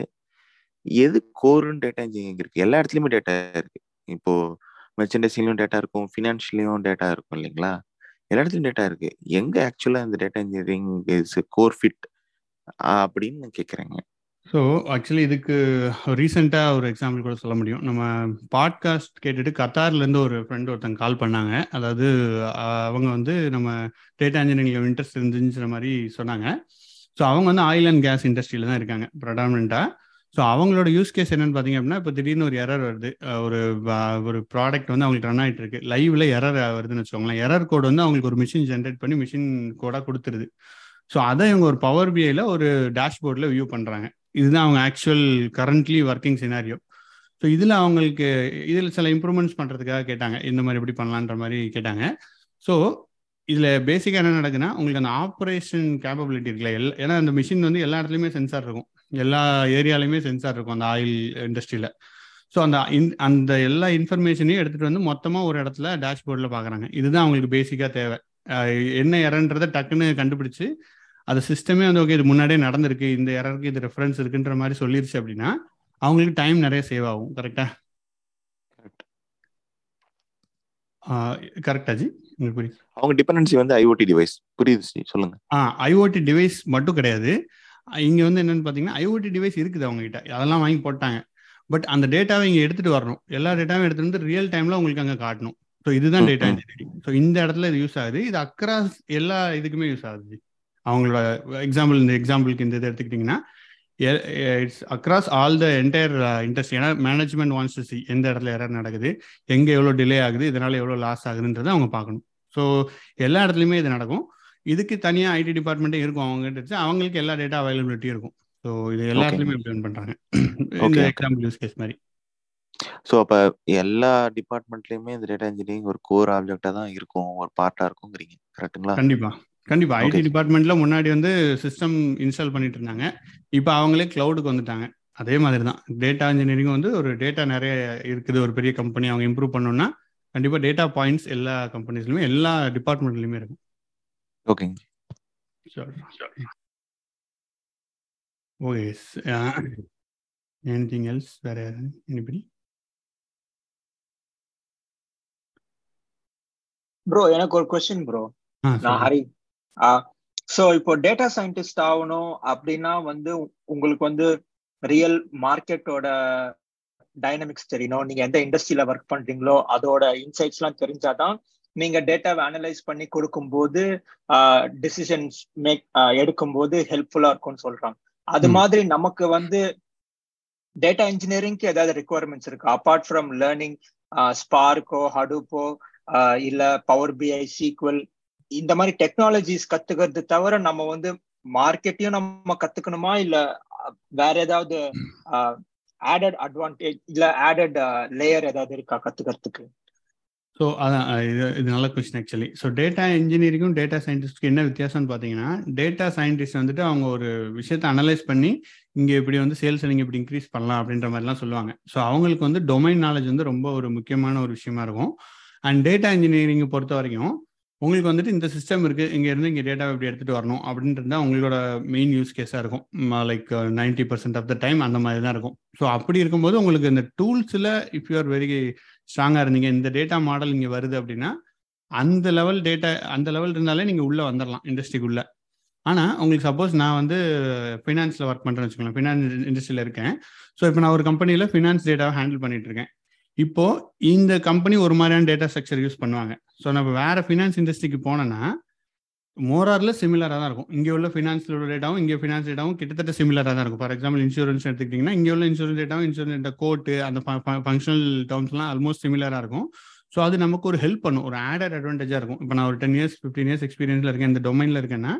Speaker 4: எது கோருன்னு டேட்டா இன்ஜினியரிங் இருக்கு? எல்லா இடத்துலயுமே டேட்டா இருக்கு. இப்போ மெர்ச்சன்டைசிங்லயும் டேட்டா இருக்கும் ஃபினான்ஷியலையும் டேட்டா இருக்கும் இல்லைங்களா? எல்லா இடத்துலயும் டேட்டா இருக்கு. எங்க ஆக்சுவலா இந்த data engineering is core fit அப்படின்னு நான் கேக்குறேங்க.
Speaker 1: ஸோ ஆக்சுவலி இதுக்கு ரீசெண்டாக ஒரு எக்ஸாம்பிள் கூட சொல்ல முடியும். நம்ம பாட்காஸ்ட் கேட்டுட்டு கத்தார்லேருந்து ஒரு ஃப்ரெண்ட் ஒருத்தங்க கால் பண்ணாங்க. அதாவது அவங்க வந்து நம்ம டேட்டா இன்ஜினியரிங்கில் இன்ட்ரெஸ்ட் இருந்துச்சுன்ற மாதிரி சொன்னாங்க. ஸோ அவங்க வந்து ஆயில் அண்ட் கேஸ் இண்டஸ்ட்ரியில் தான் இருக்காங்க ப்ரடாமினாக ஸோ அவங்களோட யூஸ் கேஸ் என்னன்னு பார்த்தீங்க அப்படின்னா இப்போ திடீர்னு ஒரு எரர் வருது. ஒரு ஒரு ப்ராடக்ட் வந்து அவங்களுக்கு ரன் ஆகிட்டு இருக்கு. லைவ்ல எரர் வருதுன்னு வச்சுக்கோங்களேன். எரர் கோட் வந்து அவங்களுக்கு ஒரு மிஷின் ஜென்ரேட் பண்ணி மிஷின் கோடாக கொடுத்துருது. ஸோ அதை இவங்க ஒரு பவர் பிஐல ஒரு டேஷ்போர்டில் வியூ பண்ணுறாங்க இதுதான் அவங்க actual currently working scenario so இதில் அவங்களுக்கு இதில் சில இம்ப்ரூவ்மெண்ட்ஸ் பண்ணுறதுக்காக கேட்டாங்க. இந்த மாதிரி எப்படி பண்ணலான்ற மாதிரி கேட்டாங்க. ஸோ இதில் பேசிக்காக என்ன நடக்குதுன்னா உங்களுக்கு அந்த ஆப்ரேஷன் கேப்பபிலிட்டி இருக்குல்ல. எல்லா ஏன்னா அந்த மிஷின் வந்து எல்லா இடத்துலையுமே சென்சார் இருக்கும். எல்லா ஏரியாலையுமே சென்சார் இருக்கும் அந்த ஆயில் இண்டஸ்ட்ரியில் ஸோ அந்த இன்- அந்த எல்லா இன்ஃபர்மேஷனையும் எடுத்துகிட்டு வந்து மொத்தமாக ஒரு இடத்துல டேஷ்போர்டில் பார்க்குறாங்க இதுதான் அவங்களுக்கு பேசிக்காக தேவை. என்ன எரன்றதை டக்குன்னு கண்டுபிடிச்சு அது சிஸ்டமே வந்து ஓகே இது முன்னாடியே நடந்திருக்கு இந்த எரருக்கு இது ரெஃபரன்ஸ் இருக்குன்ற மாதிரி சொல்லிருச்சு அப்படின்னா அவங்களுக்கு டைம் நிறைய சேவ் ஆகும். கரெக்டா கரெக்டா ஜி? புரியுது?
Speaker 4: அவங்க டிபெண்டன்சி வந்து ஐஓடி டிவைஸ் புரியுது சொல்லுங்க.
Speaker 1: ஆ ஐஓடி டிவைஸ் மட்டும் கிடையாது. இங்க வந்து என்னன்னு பாத்தீங்கன்னா ஐஓடி டிவைஸ் இருக்குது அவங்க கிட்ட அதெல்லாம் வாங்கி போட்டாங்க. பட் அந்த டேட்டாவை இங்க எடுத்துட்டு வரணும். எல்லா டேட்டாவும் எடுத்துட்டு வந்து ரியல் டைம்ல உங்களுக்கு அங்க காட்டணும். ஸோ இதுதான் டேட்டா. இன்ஜினியரிங் ஸோ இந்த இடத்துல இது யூஸ் ஆகுது. இது அக்ராஸ் எல்லா இதுக்குமே யூஸ் ஆகுது. அவங்களோட எக்ஸாம்பிள் இந்த எக்ஸாம்பிளுக்கு இந்த இதை எடுத்துக்கிட்டிங்கன்னா it's across all the entire industry ஏன்னா மேனேஜ்மெண்ட் வான்ஸ் டு சி எந்த இடத்துல எரர் நடக்குது எங்கே எவ்வளோ டிலே ஆகுது இதனால எவ்வளோ லாஸ் ஆகுதுன்றதை அவங்க பார்க்கணும். ஸோ எல்லா இடத்துலையுமே இது நடக்கும். இதுக்கு தனியாக ஐடி டிபார்ட்மெண்ட்டே இருக்கும் அவங்க கிட்ட வச்சு அவங்களுக்கு எல்லா டேட்டா அவைலபிலிட்டி இருக்கும். ஸோ இது எல்லா
Speaker 4: Okay.
Speaker 1: இடத்துலையுமே இம்ப்ளிமெண்ட் பண்ணுறாங்க இந்த. எக்ஸாம்பிள் யூஸ் கேஸ் மாதிரி.
Speaker 4: ஸோ அப்ப எல்லா டிபார்ட்மெண்ட்லயுமே இந்த டேட்டா இன்ஜினியரிங் ஒரு கோர் ஆப்ஜெக்டா தான் இருக்கும் ஒரு பார்ட்டா இருக்குங்கிறீங்க கரெக்ட்டுங்களா
Speaker 1: கண்டிப்பா. கண்டிப்பா. ஐடி. டிபார்ட்மெண்ட்ல முன்னாடி வந்து சிஸ்டம் இன்ஸ்டால் பண்ணிட்டு இருந்தாங்க. இப்போ அவங்களே கிளவுடுக்கு வந்துட்டாங்க. அதே மாதிரி தான். டேட்டா இன்ஜினியரிங் வந்து ஒரு டேட்டா நிறைய இருக்குது. ஒரு பெரிய கம்பெனி அவங்க இம்ப்ரூவ் பண்ணணும்னா கண்டிப்பா டேட்டா பாயிண்ட்ஸ் எல்லா கம்பெனிஸ்லயுமே எல்லா டிபார்ட்மெண்ட்லயுமே இருக்கும்.
Speaker 4: ஓகேங்க
Speaker 1: ஓகே எனிதிங் எல்ஸ் வேற எனிபடி
Speaker 2: ப்ரோ எனக்கு ஒரு கொஸ்டின் ப்ரோ நான். ஹரி. ஸோ இப்போ டேட்டா சயின்டிஸ்ட் ஆகணும் அப்படின்னா வந்து உங்களுக்கு வந்து ரியல் மார்க்கெட்டோட டைனமிக்ஸ் தெரியணும் நீங்க எந்த இண்டஸ்ட்ரியில ஒர்க் பண்றீங்களோ அதோட இன்சைட்ஸ் எல்லாம் தெரிஞ்சாதான் நீங்க டேட்டாவை அனலைஸ் பண்ணி கொடுக்கும்போது டிசிஷன்ஸ் மேக் எடுக்கும்போது ஹெல்ப்ஃபுல்லா இருக்கும்னு சொல்றாங்க. அது. மாதிரி நமக்கு வந்து டேட்டா இன்ஜினியரிங்க்கு ஏதாவது ரெக்குவயர்மெண்ட்ஸ் இருக்கு? அப்பார்ட் ஃப்ரம் லேர்னிங் ஸ்பார்க்கோ ஹடூப்போ இல்ல பவர் பிஐ சீக்வல் இந்த மாதிரி டெக்னாலஜிஸ் கத்துக்கிறது தவிர நம்ம வந்து மார்க்கெட்டையும் நம்ம கத்துக்கணுமா? இல்ல வேற ஏதாவது ஆடட் அட்வான்டேஜ் இல்ல ஆடட் லேயர் ஏதாவது இருக்கா கத்துக்கிறதுக்கு?
Speaker 1: ஸோ அதான் இது இது நல்ல கொஸ்டின் ஆக்சுவலி ஸோ டேட்டா இன்ஜினியரிங்கும் டேட்டா சயின்டிஸ்ட்க்கு என்ன வித்தியாசம்னு பார்த்தீங்கன்னா டேட்டா சயின்டிஸ்ட் வந்துட்டு அவங்க ஒரு விஷயத்தை அனலைஸ் பண்ணி இங்கே இப்படி வந்து சேல்ஸ் நீங்கள் இப்படி இன்க்ரீஸ் பண்ணலாம் அப்படின்ற மாதிரிலாம் சொல்லுவாங்க. ஸோ அவங்களுக்கு வந்து டொமைன் நாலேஜ் வந்து ரொம்ப ஒரு முக்கியமான ஒரு விஷயமா இருக்கும். அண்ட் டேட்டா இன்ஜினியரிங்கை பொறுத்த வரைக்கும் உங்களுக்கு வந்துட்டு இந்த சிஸ்டம் இருக்குது இங்கேருந்து இருந்து இங்க டேட்டா இப்படி எடுத்துட்டு வரணும் அப்படின்றது தான் உங்களோட மெயின் யூஸ் கேஸாக இருக்கும். Like ninety percent of the time அந்த மாதிரி தான் இருக்கும். ஸோ அப்படி இருக்கும்போது உங்களுக்கு இந்த டூல்ஸில் இஃப் யூ ஆர் வெரி ஸ்ட்ராங்காக இருந்தீங்க. இந்த டேட்டா மாடல் இங்கே வருது அப்படின்னா அந்த லெவல் டேட்டா அந்த லெவல் இருந்தாலே நீங்கள் உள்ளே வந்துடலாம் இண்டஸ்ட்ரிக்குள்ளே ஆனால் உங்களுக்கு சப்போஸ் நான் வந்து ஃபினான்ஸில் ஒர்க் பண்ணுறேன் வச்சுக்கோங்களேன். ஃபினான்ஸ் இண்டஸ்ட்ரியில இருக்கேன். ஸோ இப்போ நான் ஒரு கம்பெனியில் ஃபினான்ஸ் டேட்டாவை ஹேண்டில் பண்ணிட்டு இருக்கேன். இப்போ இந்த கம்பெனி ஒரு மாதிரியான டேட்டா ஸ்ட்ரக்சர் யூஸ் பண்ணுவாங்க. ஸோ நம்ம வேற ஃபினான்ஸ் இண்டஸ்ட்ரிக்கு போனோன்னா மோராரில் சிமிலராக தான் இருக்கும். இங்கே உள்ள ஃபினான்ஸ் டேட்டாவும் இங்கே ஃபினான்ஸ் டேட்டாவும் கிட்டத்தட்ட சிமிலராக தான் இருக்கும். ஃபார் எக்ஸாம்பிள் இன்சூரன்ஸ் எடுத்துக்கிட்டிங்கன்னா இங்கே உள்ள இன்சூரன்ஸ் டேட்டாவும் இன்சூரன்ஸ் கோட்டு அந்த ஃபங்க்ஷனல் டேர்ம்ஸ்லாம் ஆல்மோஸ்ட் சிமிலராக இருக்கும். ஸோ அது நமக்கு ஒரு ஹெல்ப் பண்ணும். ஒரு ஆடட் அட்வான்டேஜாக இருக்கும். இப்போ நான் ஒரு டென் இயர்ஸ் ஃபிஃப்டீன் இயர்ஸ் எக்ஸ்பீரியன்ஸில் இருக்கேன். இந்த டொமைனில் இருக்கேன்னா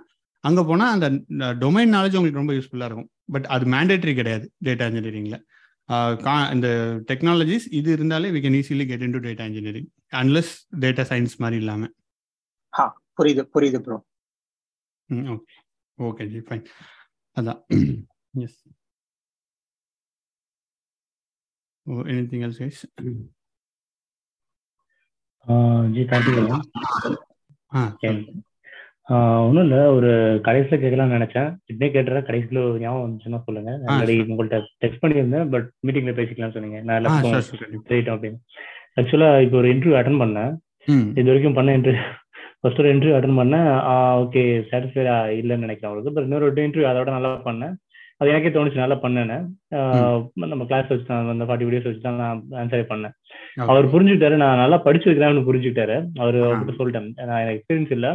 Speaker 1: அங்கே போனால் அந்த டொமைன் நாலேஜ் உங்களுக்கு ரொம்ப யூஸ்ஃபுல்லாக இருக்கும். பட் அது மேண்டேட்ரி கிடையாது டேட்டா இன்ஜினியரிங்கில் இந்த டெக்னாலஜிஸ் இது இருந்தாலே we can easily get into data engineering unless data science மாதிரி இல்லாமல்
Speaker 2: புரியுது புரியுது bro
Speaker 1: okay okay ji fine அதான். S O any thing else guys
Speaker 3: ji thank you
Speaker 1: ஆ
Speaker 3: ஒன்றும் இல்லை ஒரு கடைசியில் கேட்கலாம்னு நினைச்சேன். இப்படியே கேட்டுறேன் கடைசியில் ஒரு ஞாபகம் வந்துச்சுன்னா சொல்லுங்க. ஆல்ரெடி உங்கள்கிட்ட டெக்ஸ்ட் பண்ணியிருந்தேன் பட் மீட்டிங்ல பேசிக்கலாம்னு சொன்னீங்க. நான் எல்லாத்துக்கும் சரிட்டோம் அப்படின்னு ஆக்சுவலாக இப்போ ஒரு இன்டர்வியூ அட்டன் பண்ணேன்.
Speaker 1: ம்.
Speaker 3: இது வரைக்கும் பண்ண இன்டர்வியூ ஃபர்ஸ்ட் ஒரு இன்டர்வியூ அட்டன் பண்ணேன். ஓகே சாட்டிஸ்ஃபைடா இல்லைன்னு நினைக்கிறேன் அவருக்கு பட் இன்னொரு இன்டர்வியூ அதை விட நல்லா பண்ணேன். அது எனக்கே தோணுச்சு நல்லா பண்ணேன்னு நம்ம கிளாஸ் வச்சு தான் அந்த ஃபார்ட்டி வீடியோஸ் வச்சு தான் நான் ஆன்சரே பண்ணேன். அவர் புரிஞ்சுக்கிட்டாரு நான் நல்லா படிச்சிருக்கிறேன்னு புரிஞ்சுக்கிட்டாரு. அவர். அவர்கிட்ட சொல்லிட்டேன். நான் எனக்கு எக்ஸ்பீரியன்ஸ் இல்லை.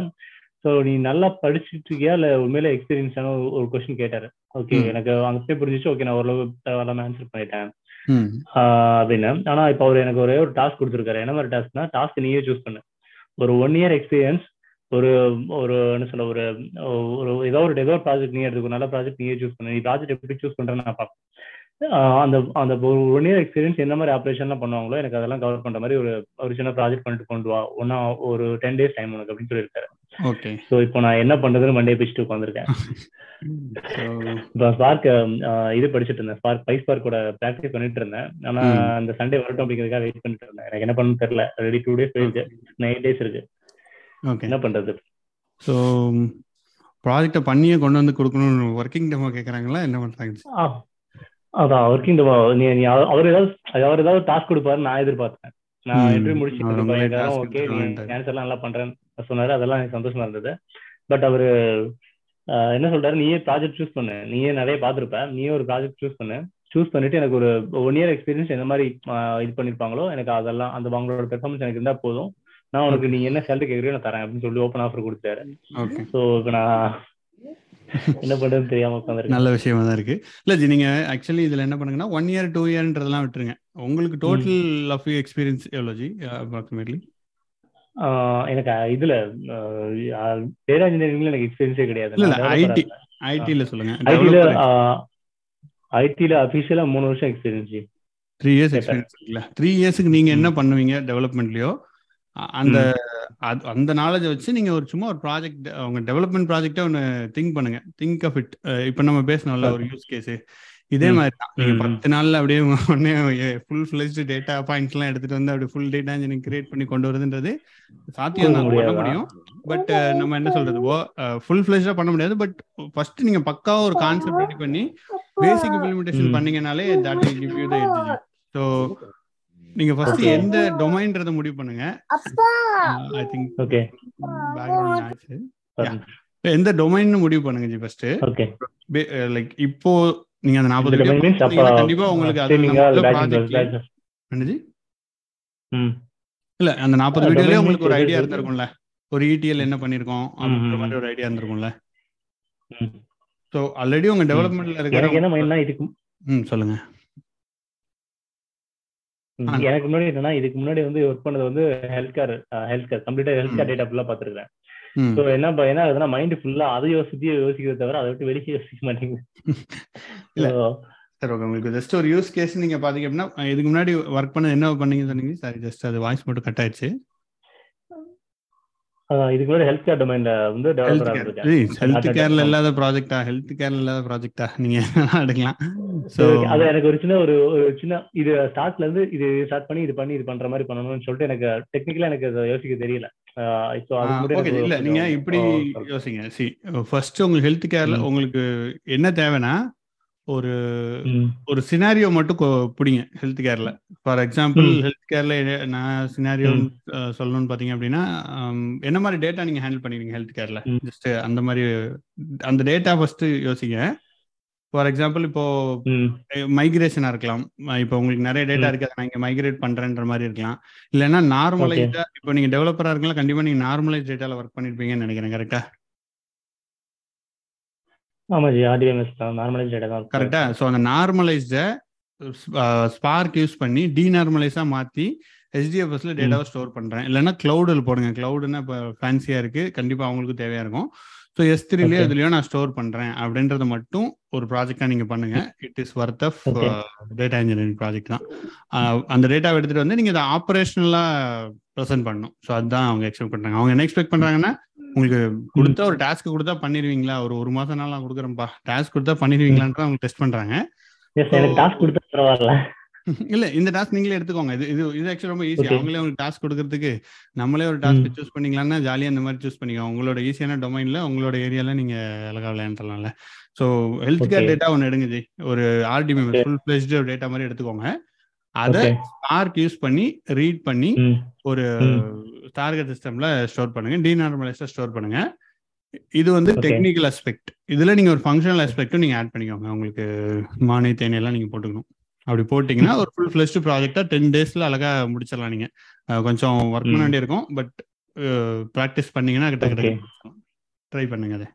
Speaker 3: ஸோ நீ நல்லா படிச்சுட்டு இருக்கியா? இல்லை உண்மையில எக்ஸ்பீரியன்ஸான ஒரு கொஸ்டின் கேட்டாரு. ஓகே. எனக்கு அங்கே புரிஞ்சிச்சு ஓகே நான் ஓரளவு பரவாயில்லாம ஆன்சர் பண்ணிட்டேன். அப்படின்னு. ஆனா இப்போ அவர் எனக்கு ஒரே ஒரு டாஸ்க் கொடுத்துருக்காரு. என்ன மாதிரி டாஸ்க்னா டாஸ்க் நீயே சூஸ் பண்ணு. ஒரு ஒன் இயர் எக்ஸ்பீரியன்ஸ் ஒரு ஒரு என்ன சொல்ல ஒரு ஒரு ஏதோ ஒரு ஏதோ ஒரு ப்ராஜெக்ட் நீ எடுத்துக்கோ நல்ல ப்ராஜெக்ட் நீயே சூஸ் பண்ணு. நீ ப்ராஜெக்ட் எப்படி சூஸ் பண்ணுறேன்னு நான் பார்ப்பேன். அந்த அந்த ஒன் இயர் எக்ஸ்பீரியன்ஸ் என்ன மாதிரி ஆப்ரேஷன்லாம் பண்ணுவாங்களோ எனக்கு அதெல்லாம் கவர் பண்ற மாதிரி ஒரு ஒரு சின்ன ப்ராஜெக்ட் பண்ணிட்டு கொண்டு வா. ஒன்னா ஒரு டென் டேஸ் டைம் உனக்கு அப்படின்னு சொல்லியிருக்காரு.
Speaker 1: ஓகே
Speaker 3: ஸோ இப்போ நான் என்ன பண்றதுன்னு மண்டே பிடிச்சிட்டு உட்காந்துருக்கேன் (laughs) இப்போ ஸ்பார்க் இது படிச்சுட்டு இருந்தேன். ஸ்பார்க் பை ஸ்பார்க்கோட ப்ராக்டிஸ் பண்ணிட்டு இருந்தேன். ஆனா. அந்த சண்டே வரட்டும் அப்படிங்கிறதுக்காக வெயிட் பண்ணிட்டு இருந்தேன். எனக்கு என்ன பண்ணணும்னு தெரியல. ஆல்ரெடி டூ டேஸ் போயிருக்கு நைன் டேஸ் இருக்கு.
Speaker 1: ஓகே
Speaker 3: என்ன பண்றது?
Speaker 1: ஸோ ப்ராஜெக்டை பண்ணியே கொண்டு வந்து கொடுக்கணும்னு ஒர்க்கிங் டெமோ கேட்குறாங்களா என்ன பண்ணுறாங்க
Speaker 3: அதான் ஒர்க்கிங் நீ நீ அவ- அவர் ஏதாவது அவர் ஏதாவது டாஸ்க் கொடுப்பாரு நான் எதிர்பார்த்தேன். நான். இன்டர்வியூ முடிச்சுட்டு ஓகே நீ. ஆன்சர் எல்லாம் நல்லா பண்றேன்னு சொன்னாரு. அதெல்லாம் எனக்கு சந்தோஷமா இருந்தது. பட் அவரு என்ன சொல்றாரு? நீயே ப்ராஜெக்ட் சூஸ் பண்ணு. நீயே நிறைய பார்த்துருப்ப. நீயே ஒரு ப்ராஜெக்ட் சூஸ் பண்ணு. சூஸ் பண்ணிட்டு எனக்கு ஒரு ஒன் இயர் எக்ஸ்பீரியன்ஸ் எந்த மாதிரி இது பண்ணிருப்பாங்களோ எனக்கு அதெல்லாம் அந்த அவங்களோட பெர்ஃபார்மன்ஸ் எனக்கு இருந்தா போதும். நான் உனக்கு நீ என்ன சேலரி கேட்குறியோ நான் தரேன் அப்படின்னு சொல்லி ஓப்பன் ஆஃபர் கொடுத்தாரு. ஸோ இப்போ நான் (laughs) என்ன பண்றதுன்னு தெரியாம உட்காந்துருக்கேன்
Speaker 1: நல்ல விஷயமா தான் இருக்கு. இல்ல ஜி நீங்க ஆக்சுவலி இதுல என்ன பண்ணுங்கன்னா ஒன் இயர் டூ இயர்ன்றதெல்லாம் விட்டுருங்க. உங்களுக்கு டோட்டல் ஆஃப் எக்ஸ்பீரியன்ஸ் எவ்வளோ ஜி? அப்ராக்சிமேட்லி
Speaker 3: எனக்கு இதுல டேட்டா இன்ஜினியரிங்ல எனக்கு எக்ஸ்பீரியன்ஸே கிடையாது.
Speaker 1: இல்ல ஐடி ஐடில சொல்லுங்க.
Speaker 3: ஐடில ஐடில அபிஷியலா மூணு வருஷம் experience
Speaker 1: three years. Experience three இயர்ஸ்க்கு நீங்க என்ன பண்ணுவீங்க டெவலப்மெண்ட்லயோ அந்த அது- அந்த நாலேஜை வச்சு நீங்க ஒரு சும்மா ஒரு ப்ராஜெக்ட் உங்க டெவலப்மெண்ட் ப்ராஜெக்டை ஒன்று திங்க் பண்ணுங்க. திங்க் ஆஃப் இட் இப்போ நம்ம பேசணும்ல ஒரு யூஸ் கேஸ் இதே. மாதிரி தான். நீங்க
Speaker 3: ம், ம்.
Speaker 1: பத்து நாள்ல அப்படியே உடனே ஃபுல் ஃபிளெஜ்டு டேட்டா பாயிண்ட்ஸ் எல்லாம் எடுத்துட்டு வந்து அப்படியே ஃபுல் டேட்டா இன்ஜினியரிங் கிரியேட் பண்ணி கொண்டு வரதுன்றது சாத்தியம் தான். பண்ண? முடியும். பட் நம்ம என்ன சொல்றது? ஃபுல் ஃபிளெஜ்டா பண்ண முடியாது. பட் ஃபர்ஸ்ட் நீங்க பக்காவா ஒரு கான்செப்ட் ரெடி பண்ணி basic implementation. பண்ணீங்கனாலே that will give you the edge so நீங்க ஃபர்ஸ்ட்
Speaker 3: Okay.
Speaker 1: எந்த டொமைன்றத முடிவு பண்ணுங்க. ஐ திங்க்
Speaker 3: ஓகே
Speaker 1: எந்த டொமைன் முடிவு பண்ணுங்க ஜி ஃபர்ஸ்ட்
Speaker 3: ஓகே
Speaker 1: லைக் இப்போ நீங்க அந்த நாற்பது
Speaker 3: இந்த
Speaker 1: வீடியோ
Speaker 3: domain means அப்ப
Speaker 1: பார்த்தீங்கன்னா கண்டிப்பா உங்களுக்கு அது என்னது
Speaker 3: ம்.
Speaker 1: இல்ல அந்த நாற்பது
Speaker 3: ஆ,
Speaker 1: வீடியோலயே
Speaker 3: domain
Speaker 1: உங்களுக்கு ஒரு ஐடியா? இருந்திருக்கும்ல. ஒரு இடிஎல் என்ன பண்ணிருக்கோம் அப்படின்ற மாதிரி ஒரு ஐடியா இருந்திருக்கும்ல.
Speaker 3: ம்.
Speaker 1: ஸோ ஆல்ரெடி உங்க டெவலப்மெண்ட்ல
Speaker 3: எனக்கு
Speaker 1: இருக்கிற
Speaker 3: என்ன மைண்ட்னா இதுக்கு
Speaker 1: ம் சொல்லுங்க.
Speaker 3: எனக்கு முன்னாடி என்னன்னா இதுக்கு முன்னாடி வந்து ஒர்க் பண்ணது வந்து ஹெல்த் கேர் ஹெல்த் கேர் கம்ப்ளீட்டா ஹெல்த் கேர். டேட்டா ஃபுல்லா பாத்துருக்கேன் ஸோ என்ன ப- என்ன ஆகுதுன்னா மைண்ட் ஃபுல்லா அதை யோசிச்சு யோசிக்கிறத தவிர அதை விட்டு வெளியே யோசிக்க மாட்டேங்குது.
Speaker 1: சரி ஓகே உங்களுக்கு ஜஸ்ட் ஒரு யூஸ் கேஸ் நீங்க பாத்தீங்க அப்படின்னா இதுக்கு முன்னாடி ஒர்க் பண்ணது என்ன பண்ணீங்க சொன்னீங்க. சாரி ஜஸ்ட் அது வாய்ஸ் மட்டும் கட் ஆயிடுச்சு.
Speaker 3: அதான் இதுக்கு முன்னாடி ஹெல்த் கேர் டொமைன்ல வந்து
Speaker 1: ஹெல்த் கேர்ல. இல்லாத ப்ராஜெக்டா ஹெல்த் கேர்ல இல்லாத ப்ராஜெக்டா நீங்க எடுக்கலாம்.
Speaker 3: அது எனக்கு ஒரு சின்ன ஒரு சின்ன இது ஸ்டார்ட்ல இருந்து இது ஸ்டார்ட் பண்ணி இது பண்ணி இது பண்ற மாதிரி பண்ணணும்னு சொல்லிட்டு எனக்கு டெக்னிக்கலா எனக்கு யோசிக்க தெரியல.
Speaker 1: இல்ல நீங்க இப்படி யோசிங்க. சி ஃபர்ஸ்ட் உங்களுக்கு ஹெல்த் கேர்ல. உங்களுக்கு என்ன தேவைன்னா ஒரு ஒரு சினாரியோ மட்டும் பிடிங்க ஹெல்த் கேர்ல ஃபார் எக்ஸாம்பிள். ஹெல்த் கேர்ல நான் சினாரியோ. சொல்லணும்னு பாத்தீங்க அப்படின்னா என்ன மாதிரி டேட்டா நீங்க ஹேண்டில் பண்ணுவீங்க ஹெல்த் கேர்ல. ஜஸ்ட் அந்த மாதிரி அந்த டேட்டா ஃபர்ஸ்ட் யோசிங்க. ஃபார் எக்ஸாம்பிள் இப்போ மைக்ரேஷனா இருக்கலாம். இப்போ உங்களுக்கு நிறைய டேட்டா. இருக்கு நான் இங்க மைக்ரேட் பண்றேன்ற மாதிரி இருக்கலாம். இல்லைன்னா நார்மலைஸ்டா இப்போ நீங்க டெவலப்பரா இருக்கலாம் கண்டிப்பா நீங்க நார்மலைஸ் டேட்டால ஒர்க் பண்ணிருப்பீங்கன்னு நினைக்கிறேன் கரெக்டா
Speaker 3: ஆமா ஜி ஆர்டிஎம்எஸ் தான் நார்மலைஸ் டேட்டா தான்
Speaker 1: கரெக்டா ஸோ அந்த நார்மலைஸ்டை ஸ்பார்க் யூஸ் பண்ணி டீநார்மலைஸாக மாற்றி ஹெச்டிஎஃப்எஸ்ல டேட்டாவை ஸ்டோர் பண்ணுறேன் இல்லைன்னா க்ளவுடில் போடுங்க. க்ளவுடுன்னா இப்போ ஃபேன்சியாக இருக்குது கண்டிப்பாக அவங்களுக்கு தேவையாக இருக்கும். So S த்ரீலேயோ. இதுலையோ நான் ஸ்டோர் பண்ணுறேன் அப்படின்றத மட்டும் ஒரு ப்ராஜெக்டாக நீங்கள் பண்ணுங்க. It is worth of. Data engineering project தான். அந்த டேட்டாவை எடுத்துகிட்டு வந்து நீங்கள் அதை ஆப்ரேஷனலாக ப்ரெசென்ட் பண்ணணும். ஸோ அதுதான் அவங்க எக்ஸ்பெக்ட் பண்ணுறாங்க அவங்க என்ன எக்ஸ்பெக்ட் பண்ணுறாங்கன்னா உங்களுக்கு கொடுத்தா ஒரு டாஸ்க் கொடுத்தா பண்ணிடுவீங்களா ஒரு ஒரு மாசம் நாள் நான் கொடுக்குறேன்ப்பா. டாஸ்க் கொடுத்தா பண்ணிடுவீங்களான்ற அவங்க டெஸ்ட் பண்றாங்க.
Speaker 3: டாஸ்க் கொடுத்தா பரவாயில்ல.
Speaker 1: இல்ல இந்த டாஸ்க் நீங்களே எடுத்துக்கோங்க. இது இது இது ஆக்சுவலி ரொம்ப ஈஸி. அவங்களே உங்களுக்கு டாஸ்க் கொடுக்கறதுக்கு நம்மளே ஒரு டாஸ்க். சூஸ் பண்ணிக்கலாம்னா ஜாலியா இந்த மாதிரி சூஸ் பண்ணிக்கோங்க. உங்களோட ஈஸியான டொமைன்ல உங்களோட ஏரியால நீங்க அழகா விளையாண்டலாம்ல ஸோ ஹெல்த் கேர். டேட்டா ஒன்று எடுங்க ஜி. ஒரு RDB
Speaker 3: Okay.
Speaker 1: Full fledged data மாதிரி எடுத்துக்கோங்க. அதை
Speaker 3: ஓகே.
Speaker 1: ஸ்பார்க் யூஸ் பண்ணி ரீட் பண்ணி ஒரு. டார்கெட் சிஸ்டம்ல ஸ்டோர் பண்ணுங்க. டீநார்மலைஸ்டா ஸ்டோர் பண்ணுங்க. இது வந்து. டெக்னிக்கல் அஸ்பெக்ட் இதுல நீங்க ஒரு ஃபங்க்ஷனல் அஸ்பெக்ட்டும் நீங்க ஆட் பண்ணிக்கோங்க. உங்களுக்கு மானி தேனி எல்லாம் நீங்க போட்டுக்கணும். அப்படி போட்டீங்கன்னா ஒரு ஃபுல் ஃபிளெஸ்ட் ப்ராஜெக்டா டென் டேஸ்ல அழகா முடிச்சிடலாம் நீங்க. கொஞ்சம் ஒர்க் பண்ண
Speaker 3: ம்.
Speaker 1: வேண்டி இருக்கும் பட் ப்ராக்டிஸ் பண்ணீங்கன்னா கிட்ட ட்ரை பண்ணுங்க அதை.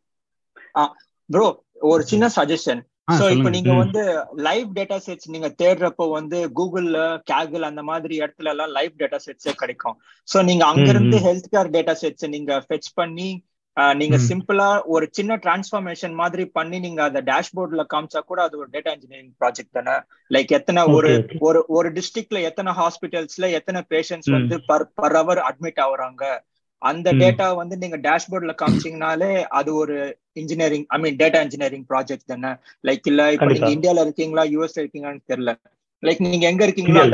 Speaker 2: ப்ரோ ஒரு சின்ன சஜஷன் சோ இப்போ. நீங்க. வந்து லைவ் டேட்டா செட்ஸ் நீங்க தேடுறப்போ வந்து கூகுள்ல கேகிள் அந்த மாதிரி இடத்துல எல்லாம் லைவ் டேட்டா செட்ஸே கிடைக்கும் சோ நீங்க அங்க இருந்து. ஹெல்த் கேர் டேட்டா செட்ஸ் நீங்க ஃபெச் பண்ணி நீங்க. சிம்பிளா ஒரு சின்ன டிரான்ஸ்ஃபார்மேஷன் மாதிரி பண்ணி நீங்க அதை டேஷ்போர்ட்ல காமிச்சா கூட அது ஒரு டேட்டா இன்ஜினியரிங் ப்ராஜெக்ட் தானே லைக் எத்தனை ஒரு ஒரு ஒரு டிஸ்ட்ரிக்ட்ல எத்தனை ஹாஸ்பிட்டல்ஸ்ல எத்தனை பேஷண்ட்ஸ். வந்து பர் பர் ஹவர் அட்மிட் ஆகுறாங்க அந்த. டேட்டா வந்து நீங்க டேஷ்போர்ட்ல காமிச்சீங்கனாலே அது ஒரு engineering I mean data engineering project தானே லைக் இல்ல இப்ப. நீங்க இந்தியால இருக்கீங்களா யூஎஸ்ல இருக்கீங்களான்னு தெரியல லைக் நீங்க எங்க இருக்கீங்களோ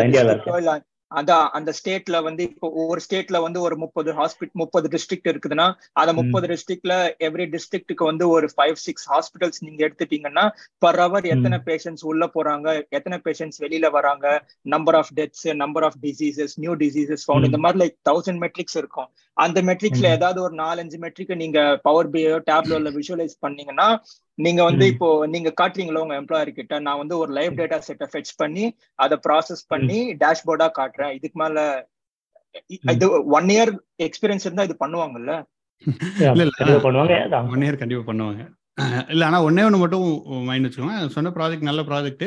Speaker 2: அதான் அந்த ஸ்டேட்ல வந்து இப்போ ஒவ்வொரு ஸ்டேட்ல வந்து ஒரு முப்பது ஹாஸ்பிட்டல் முப்பது டிஸ்ட்ரிக்ட் இருக்குதுன்னா அந்த. முப்பது டிஸ்ட்ரிக்ட்ல எவ்ரி டிஸ்ட்ரிக்ட்டுக்கு வந்து ஒரு ஃபைவ் சிக்ஸ் ஹாஸ்பிட்டல்ஸ் நீங்க எடுத்துட்டீங்கன்னா பர் ஹவர் எத்தனை பேஷண்ட்ஸ் உள்ள போறாங்க எத்தனை பேஷண்ட்ஸ் வெளியில வராங்க number of deaths number of diseases new diseases found. இந்த மாதிரி லைக் தௌசண்ட் மெட்ரிக்ஸ் இருக்கும் அந்த மெட்ரிக்ஸ்ல. ஏதாவது ஒரு நாலஞ்சு மெட்ரிக் நீங்க பவர் பியோ டேப்லோல விஷுவலைஸ் பண்ணீங்கன்னா நீங்க வந்து. இப்போ நீங்க காட்டுறீங்களா உங்க எம்ப்ளாயர் கிட்ட நான் வந்து ஒரு லைவ் டேட்டா செட்டை ஃபெச் பண்ணி அதை ப்ராசஸ் பண்ணி டேஷ்போர்டா காட்டுறேன் இதுக்கு மேல. இது ஒன் இயர் எக்ஸ்பீரியன்ஸ் இருந்தா இது பண்ணுவாங்கல்ல. (laughs)
Speaker 1: ஒன் இயர் கண்டிப்பா பண்ணுவாங்க இல்ல ஆனா ஒன்னே ஒன்று மட்டும் மைண்ட் வச்சுக்கோங்க சொன்ன ப்ராஜெக்ட் நல்ல ப்ராஜெக்ட்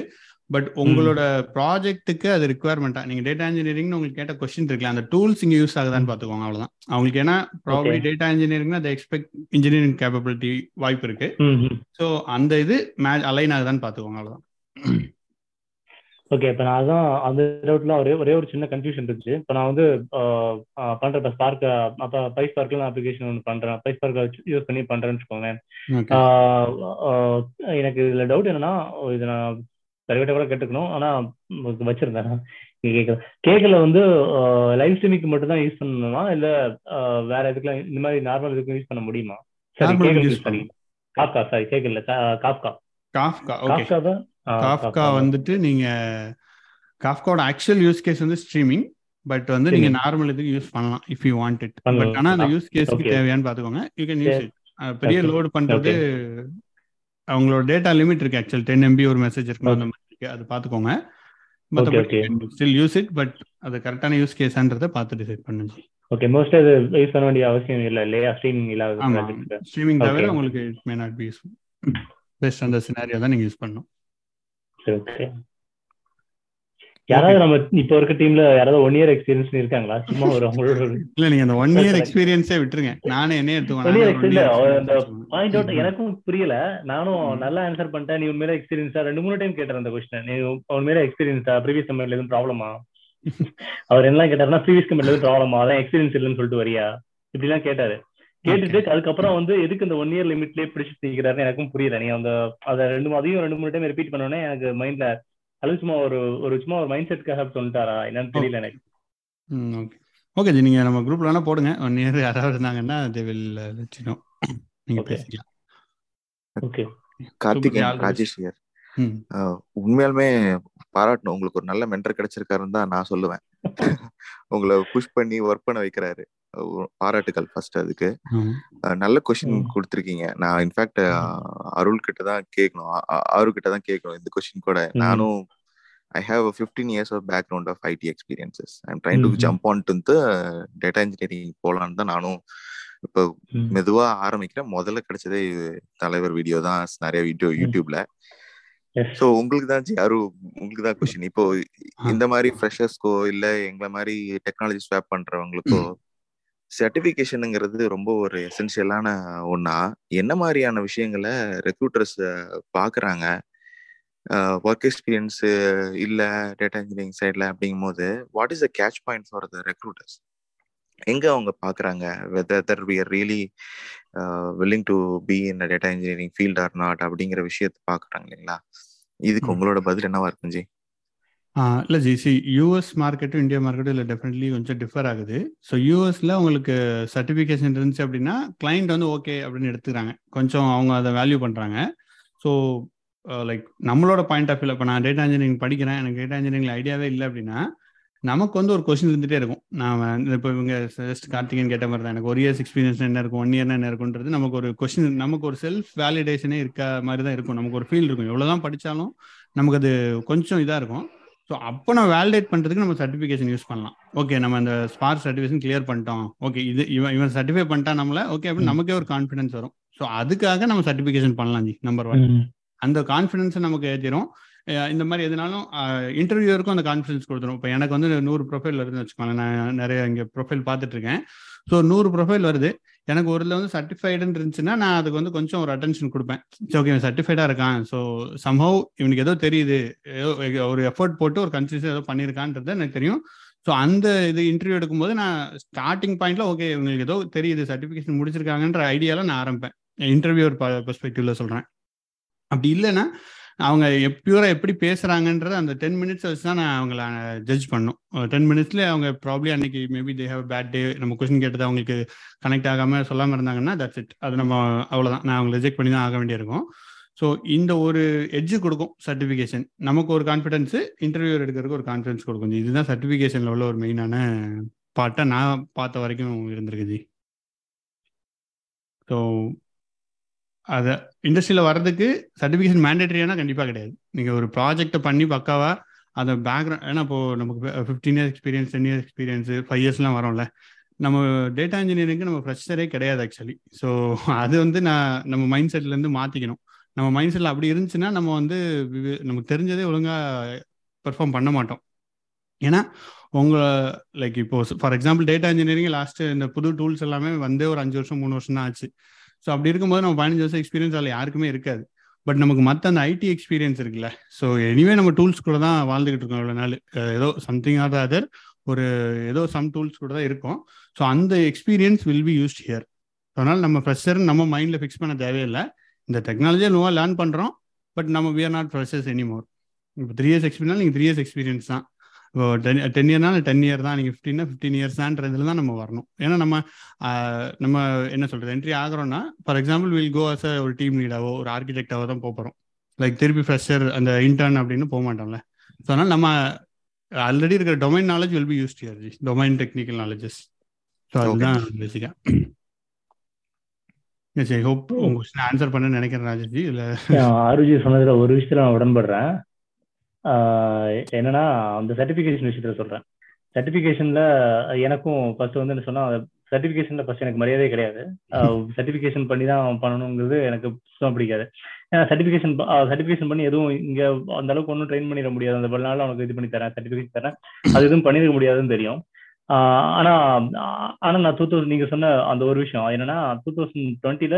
Speaker 1: பட் உங்களோட ப்ராஜெக்ட்டுக்கு அது ரிக்குவயர்மெண்ட்டா நீங்க டேட்டா இன்ஜினியரிங்னு உங்களுக்கு கேட்ட கொஸ்டின் இருக்குல்ல அந்த டூல்ஸ் இங்க யூஸ் ஆகுதான்னு பாத்துக்கோங்க அவ்வளவுதான். அவங்களுக்கு ஏன்னா
Speaker 3: Okay.
Speaker 1: டேட்டா இன்ஜினியரிங்னா அதை எக்ஸ்பெக்ட் இன்ஜினியரிங் கேப்பபிலிட்டி வாய்ப்பு இருக்கு. ஸோ அந்த இது மே அலைன் ஆகுதான்னு பாத்துக்கோங்க அவ்வளவுதான்.
Speaker 3: ஓகே இப்போ நான் அதான் அந்த டவுட்ல ஒரே ஒரே ஒரு சின்ன கன்ஃபியூஷன் இருந்துச்சு. இப்போ நான் வந்து பண்ற இப்போ ஸ்பார்க் அப்போ பை ஸ்பார்க்ல நான் அப்ளிகேஷன் ஒன்று பண்றேன். பை ஸ்பார்க் யூஸ் பண்ணி பண்றேன்னு ஆஹ், எனக்கு இதுல டவுட் என்னன்னா இது நான் சரிவிட்ட கூட கேட்டுக்கணும். ஆனா வச்சிருந்தேன். கேட்கல கேக்கல. வந்து லைவ் ஸ்ட்ரீமிங்க்கு மட்டும் தான் யூஸ் பண்ணணுமா? இல்ல வேற எதுக்குலாம் இந்த மாதிரி நார்மல் இதுக்கும் யூஸ் பண்ண முடியுமா? சரி காப்கா சாரி கேக்கல. காப்கா
Speaker 1: காஃப்கா ஓகே
Speaker 3: காப்கா தான் காப்கா.
Speaker 1: வந்துட்டு நீங்க காஃப்காவோட ஆக்சுவல் யூஸ் கேஸ் வந்து ஸ்ட்ரீமிங் பட் வந்து நீங்க. நார்மல் இதுக்கு யூஸ் பண்ணலாம் if you want it. But ஆனா அந்த யூஸ் கேஸ்க்கு. தேவையான்னு பாத்துக்கோங்க யூ கேன் யூஸ். இட் பெரிய. லோடு பண்றது அவங்களோட டேட்டா லிமிட் இருக்கு ஆக்சுவல் டென் எம்பி ஒரு மெசேஜ் இருக்கணும் அந்த மாதிரி இருக்கு. அது பாத்துக்கோங்க மற்றபடி. ஸ்டில் யூஸ் இட் பட் அது கரெக்டான யூஸ் கேஸான்றதை பார்த்து டிசைட் பண்ணுங்க.
Speaker 3: ஓகே மோஸ்ட் இது யூஸ் பண்ண வேண்டிய அவசியம் இல்ல இல்லையா? ஸ்ட்ரீமிங் இல்லாத
Speaker 1: ஸ்ட்ரீமிங் தவிர. உங்களுக்கு it may not be use best அந்த சினாரியோ தான் நீங்க யூஸ் பண்ணணும்.
Speaker 3: சரி ஓகே யாராவது நம்ம இப்போ இருக்க டீம்ல யாராவது ஒன் இயர் எக்ஸ்பீரியன்ஸ் இருக்காங்களா சும்மா ஒரு அவங்களோட
Speaker 1: இல்ல நீங்க அந்த ஒன் இயர். எக்ஸ்பீரியன்ஸே விட்டுருங்க. நானே என்ன எடுத்துக்கோங்க
Speaker 3: எனக்கும் புரியல. நானும். நல்லா ஆன்சர் பண்ணிட்டேன். நீ உண்மையில எக்ஸ்பீரியன்ஸா ரெண்டு மூணு டைம் கேட்டேன் அந்த கொஸ்டின் நீ உண்மையில எக்ஸ்பீரியன்ஸா ப்ரீவியஸ் கம்பெனில எதுவும் ப்ராப்ளமா அவர் என்ன கேட்டாருன்னா ப்ரீவியஸ் கம்பெனில எதுவும் ப்ராப்ளமா அதான் எக்ஸ்பீரியன்ஸ் இல்லைன்னு சொல்லிட்டு வரியா? இப்படி எல்லாம் கேட்டாரு. கேட்டுட்டு அதுக்கப்புறம் வந்து எதுக்கு இந்த ஒன் இயர் லிமிட்லயே பிடிச்சு தீக்கிறாருன்னு எனக்கும் புரியல. நீ அந்த அதை ரெண்டு அதையும் ரெண்டு மூணு டைம் ரிப்பீட் பண்ணோன்னே எனக்கு மைண்ட்ல அது சும்மா ஒரு ஒரு சும்மா ஒரு மைண்ட் செட்காக சொல்லிட்டாரா? என்னன்னு தெரியல எனக்கு.
Speaker 1: ஓகே. ஓகே ஜி நீங்க நம்ம குரூப்ல வேணா போடுங்க. ஒன் இயர் யாராவது இருந்தாங்கன்னா தே வில் லெட் நீங்க
Speaker 3: Okay.
Speaker 1: பேசிக்கலாம்.
Speaker 3: ஓகே
Speaker 4: கார்த்திகேயன். ராஜேஷ் ஆஹ் உண்மையாலுமே பாராட்டணும். உங்களுக்கு ஒரு நல்ல மென்டர் கிடைச்சிருக்காருன்னு தான் நான் சொல்லுவேன். (laughs) உங்களை புஷ் பண்ணி ஒர்க் பண்ண வைக்கிறாரு அஹ் பாராட்டுகள் ஃபர்ஸ்ட் அதுக்கு நல்ல கொஸ்டின்
Speaker 3: ம்.
Speaker 4: கொடுத்துருக்கீங்க நான் இன்ஃபேக்ட் அருள் கிட்ட தான் கேட்கணும் அரு கிட்ட தான் கேட்கணும் இந்த கொஸ்டின் கூட. நானும் I have fifteen years of background of IT experiences I'm trying to. Jump on to data engineering போலான்னு தான் நானும் இப்போ. மெதுவா ஆரம்பிக்கிறேன் முதல்ல கிடைச்சதே தலைவர் வீடியோ தான் நிறைய வீடியோ. யூடியூப்ல. ஸோ உங்களுக்கு தான் யாரும் உங்களுக்கு தான் கொஸ்டின் இப்போ. இந்த மாதிரி ஃப்ரெஷர்ஸ்க்கோ இல்ல எங்களை மாதிரி டெக்னாலஜி ஸ்வாப் பண்றவங்களுக்கோ சர்டிபிகேஷனுங்கிறது ரொம்ப ஒரு எசென்ஷியலான ஒண்ணா? என்ன மாதிரியான விஷயங்களை ரெக்ரூட்டர்ஸ் பாக்குறாங்க? ஒர்க் எக்ஸ்பீரியன்ஸ் இல்ல டேட்டா இன்ஜினியரிங் சைட்ல அப்படிங்கும் போது what is the catch point for the recruiters எங்க அவங்க பாக்குறாங்க? Whether we are really willing to be in data engineering field or not அப்படிங்கிற விஷயத்த பாக்குறாங்க இல்லைங்களா? இதுக்கு. உங்களோட பதில் என்னவா இருக்கும் ஜி?
Speaker 1: இல்லை ஜி. சி யூஎஸ் மார்க்கெட்டும் இந்தியா மார்க்கெட்டும் இல்லை டெஃபினெட்லி கொஞ்சம் டிஃபர் ஆகுது. ஸோ யூஎஸில் உங்களுக்கு சர்டிஃபிகேஷன் இருந்துச்சு அப்படின்னா கிளைண்ட் வந்து ஓகே அப்படின்னு எடுத்துக்கிறாங்க. கொஞ்சம் அவங்க அதை வேல்யூ பண்ணுறாங்க ஸோ லைக் நம்மளோட பாயிண்ட் ஆஃப் வியூவில் இப்போ நான் டேட்டா இன்ஜினியரிங் படிக்கிறேன். எனக்கு டேட்டா இன்ஜினியரிங் ஐடியாவே இல்லை அப்படின்னா நமக்கு வந்து ஒரு கொஸ்டின் இருந்துகிட்டே இருக்கும். நான் இப்போ இவங்க ஜஸ்ட் கார்த்திகேயன் கேட்ட மாதிரி தான். எனக்கு ஒரு இயர்ஸ் எக்ஸ்பீரியன்ஸ் என்ன இருக்கும்? ஒன் இயர் என்ன இருக்குன்றது நமக்கு ஒரு கொஸ்டின் நமக்கு ஒரு செல்ஃப் வேலிடேஷனே இருக்க மாதிரி தான் இருக்கும். நமக்கு ஒரு ஃபீல் இருக்கும். எவ்வளோதான் படித்தாலும் நமக்கு அது கொஞ்சம் இதாக இருக்கும். ஸோ அப்போ நான் வேலிடேட் பண்ணுறதுக்கு நம்ம சர்டிஃபிகேஷன் யூஸ் பண்ணலாம். ஓகே நம்ம அந்த ஸ்பார்க் சர்டிஃபிகேஷன் கிளியர் பண்ணிட்டோம். ஓகே இது இவன் இவன் சர்டிஃபை பண்ணிட்டா நம்மள ஓகே அப்படின்னு நமக்கே ஒரு கான்ஃபிடன்ஸ் வரும். ஸோ அதுக்காக நம்ம சர்டிஃபிகேஷன் பண்ணலாம் ஜி நம்பர் ஒன். அந்த கான்ஃபிடன்ஸை நமக்கு ஏற்றிடும் இந்த மாதிரி எதுனாலும் இன்டர்வியூருக்கும் அந்த கான்ஃபிடன்ஸ் கொடுத்துரும். இப்போ எனக்கு வந்து நூறு ப்ரொஃபைல் வருதுன்னு வச்சுக்கோங்க நான் நிறைய இங்கே ப்ரொஃபைல் பார்த்துட்டு இருக்கேன் ஸோ நூறு ப்ரொஃபைல் வருது. எனக்கு ஒரு இதில் வந்து சர்டிஃபைடுன்னு இருந்துச்சுன்னா நான் அதுக்கு வந்து கொஞ்சம் ஒரு அட்டென்ஷன் கொடுப்பேன். சரி ஓகே இவன் சர்டிஃபைடாக இருக்கான். ஸோ சம்ஹவ் இவனுக்கு ஏதோ தெரியுது. ஏதோ ஒரு எஃபர்ட் போட்டு ஒரு கன்சிஸ்டன் ஏதோ பண்ணியிருக்கான்றது எனக்கு தெரியும். ஸோ அந்த இது இன்டர்வியூ எடுக்கும்போது நான் ஸ்டார்டிங் பாயிண்ட்ல ஓகே இவங்களுக்கு ஏதோ தெரியுது. சர்டிஃபிகேஷன் முடிச்சிருக்காங்கன்ற ஐடியாவில் நான் ஆரம்பிப்பேன். இன்டர்வியூர் பெர்ஸ்பெக்டிவ்ல சொல்கிறேன் அப்படி இல்லைன்னா அவங்க பியூரா எப்படி பேசுறாங்கன்றது அந்த டென் மினிட்ஸ் வச்சு தான் நான் அவங்கள ஜட்ஜ் பண்ணும் டென் மினிட்ஸ்ல அவங்க ப்ராப்ளி அன்னைக்கு maybe they have bad day நம்ம கொஸ்டின் கேட்டது அவங்களுக்கு கனெக்ட் ஆகாம சொல்லாம இருந்தாங்கன்னா தட்ஸ் இட் அது நம்ம அவ்வளவுதான். நான் அவங்களை ரிஜெக்ட் பண்ணி தான் ஆக வேண்டியிருக்கும். ஸோ இந்த ஒரு எட்ஜு கொடுக்கும் சர்டிஃபிகேஷன் நமக்கு ஒரு கான்ஃபிடன்ஸ் இன்டர்வியூ எடுக்கிறதுக்கு ஒரு கான்ஃபிடன்ஸ் கொடுக்கும் இதுதான் சர்டிஃபிகேஷன்ல உள்ள ஒரு மெயினான பார்ட்டை நான் பார்த்த வரைக்கும் இருந்திருக்குது ஸோ அதை இண்டஸ்ட்ரியில் வர்றதுக்கு சர்டிஃபிகேஷன் மேண்டேட்டரியானா கண்டிப்பாக கிடையாது. நீங்கள் ஒரு ப்ராஜெக்டை பண்ணி பக்காவாக அதை பேக்ரவுண்ட் ஏன்னா இப்போ நமக்கு fifteen years experience ten years experience five இயர்ஸ்லாம் வரோம்ல. நம்ம டேட்டா இன்ஜினியரிங்க்கு நம்ம ஃப்ரெஷரே கிடையாது ஆக்சுவலி ஸோ அது வந்து நான் நம்ம மைண்ட் செட்லேருந்து மாற்றிக்கணும் நம்ம மைண்ட் செட்டில் அப்படி இருந்துச்சுன்னா நம்ம வந்து நமக்கு தெரிஞ்சதே ஒழுங்காக பெர்ஃபார்ம் பண்ண மாட்டோம். ஏன்னா உங்கள் லைக் இப்போ for example data engineering last இந்த புது டூல்ஸ் எல்லாமே வந்தே ஒரு அஞ்சு வருஷம் மூணு வருஷம் தான் ஆச்சு. ஸோ அப்படி இருக்கும்போது நம்ம பதினஞ்சு வருஷம் எக்ஸ்பீரியன்ஸ் அதில் யாருக்குமே இருக்காது. பட் நமக்கு மற்ற அந்த ஐடி எக்ஸ்பீரியன்ஸ் இருக்குல்ல. ஸோ எனிவே நம்ம டூல்ஸ் கூட தான் வாழ்ந்துகிட்டு இருக்கோம் இவ்வளோ நாள். ஏதோ சம்திங் ஆர் அதர் ஒரு ஏதோ சம் டூல்ஸ் கூட தான் இருக்கும். ஸோ அந்த experience will be used here அதனால் நம்ம ஃப்ரெஷர் நம்ம மைண்டில் ஃபிக்ஸ் பண்ண தேவையில்லை. இந்த டெக்னாலஜியை நோவாக லேர்ன் பண்ணுறோம் பட் நம்ம we are not freshers anymore இப்போ த்ரீ இயர்ஸ் எக்ஸ்பீரியன்ஸ் நீங்கள் த்ரீ இயர்ஸ் எக்ஸ்பீரியன்ஸ் தான். இப்போ டென் டென் இயர்னால டென் இயர் தான் நீங்கள் ஃபிஃப்டின்னா ஃபிஃப்டீன் இயர்ஸ் தான்றதுல தான் நம்ம வரணும். ஏன்னா நம்ம நம்ம என்ன சொல்கிறது entry ஆகிறோம்னா for example will go as ஒரு டீம் லீடாவோ ஒரு ஆர்கிடெக்டாவோ தான் போகிறோம் லைக் திருப்பி ஃப்ரெஷர் அந்த இன்டர்ன் அப்படின்னு போக மாட்டோம்ல. ஸோ அதனால் நம்ம ஆல்ரெடி இருக்கிற domain knowledge will be used here domain technical knowledges so அதுதான் பேசிக்காக எஸ் ஐ ஹோப் உங்க கொஸ்டின் ஆன்சர் பண்ண நினைக்கிறேன் ராஜஸ்ஜி இல்லை
Speaker 3: ஆருஜி சொன்னதுல ஒரு விஷயத்துல நான் உடன்படுறேன். என்னன்னா அந்த சர்டிபிகேஷன் விஷயத்துல சொல்றேன். சர்டிபிகேஷன்ல எனக்கும் ஃபர்ஸ்ட் வந்து என்ன சொன்னா சர்டிபிகேஷன்ல ஃபர்ஸ்ட் எனக்கு மரியாதையே கிடையாது. சர்டிபிகேஷன் பண்ணி தான் பண்ணணுங்கிறது எனக்கு சுத்தம் பிடிக்காது. ஏன்னா சர்டிபிகேஷன் சர்டிபிகேஷன் பண்ணி எதுவும் இங்க அந்த அளவுக்கு ஒன்றும் ட்ரெயின் பண்ணிட முடியாது. அந்த நாள் அவனுக்கு இது பண்ணி தரேன் சர்டிபிகேஷன் தரேன். அது எதுவும் பண்ணிருக்க முடியாதுன்னு தெரியும். ஆனா ஆனா நான் டூ தௌசண்ட் நீங்க சொன்ன அந்த ஒரு விஷயம் என்னன்னா two thousand டுவெண்ட்டில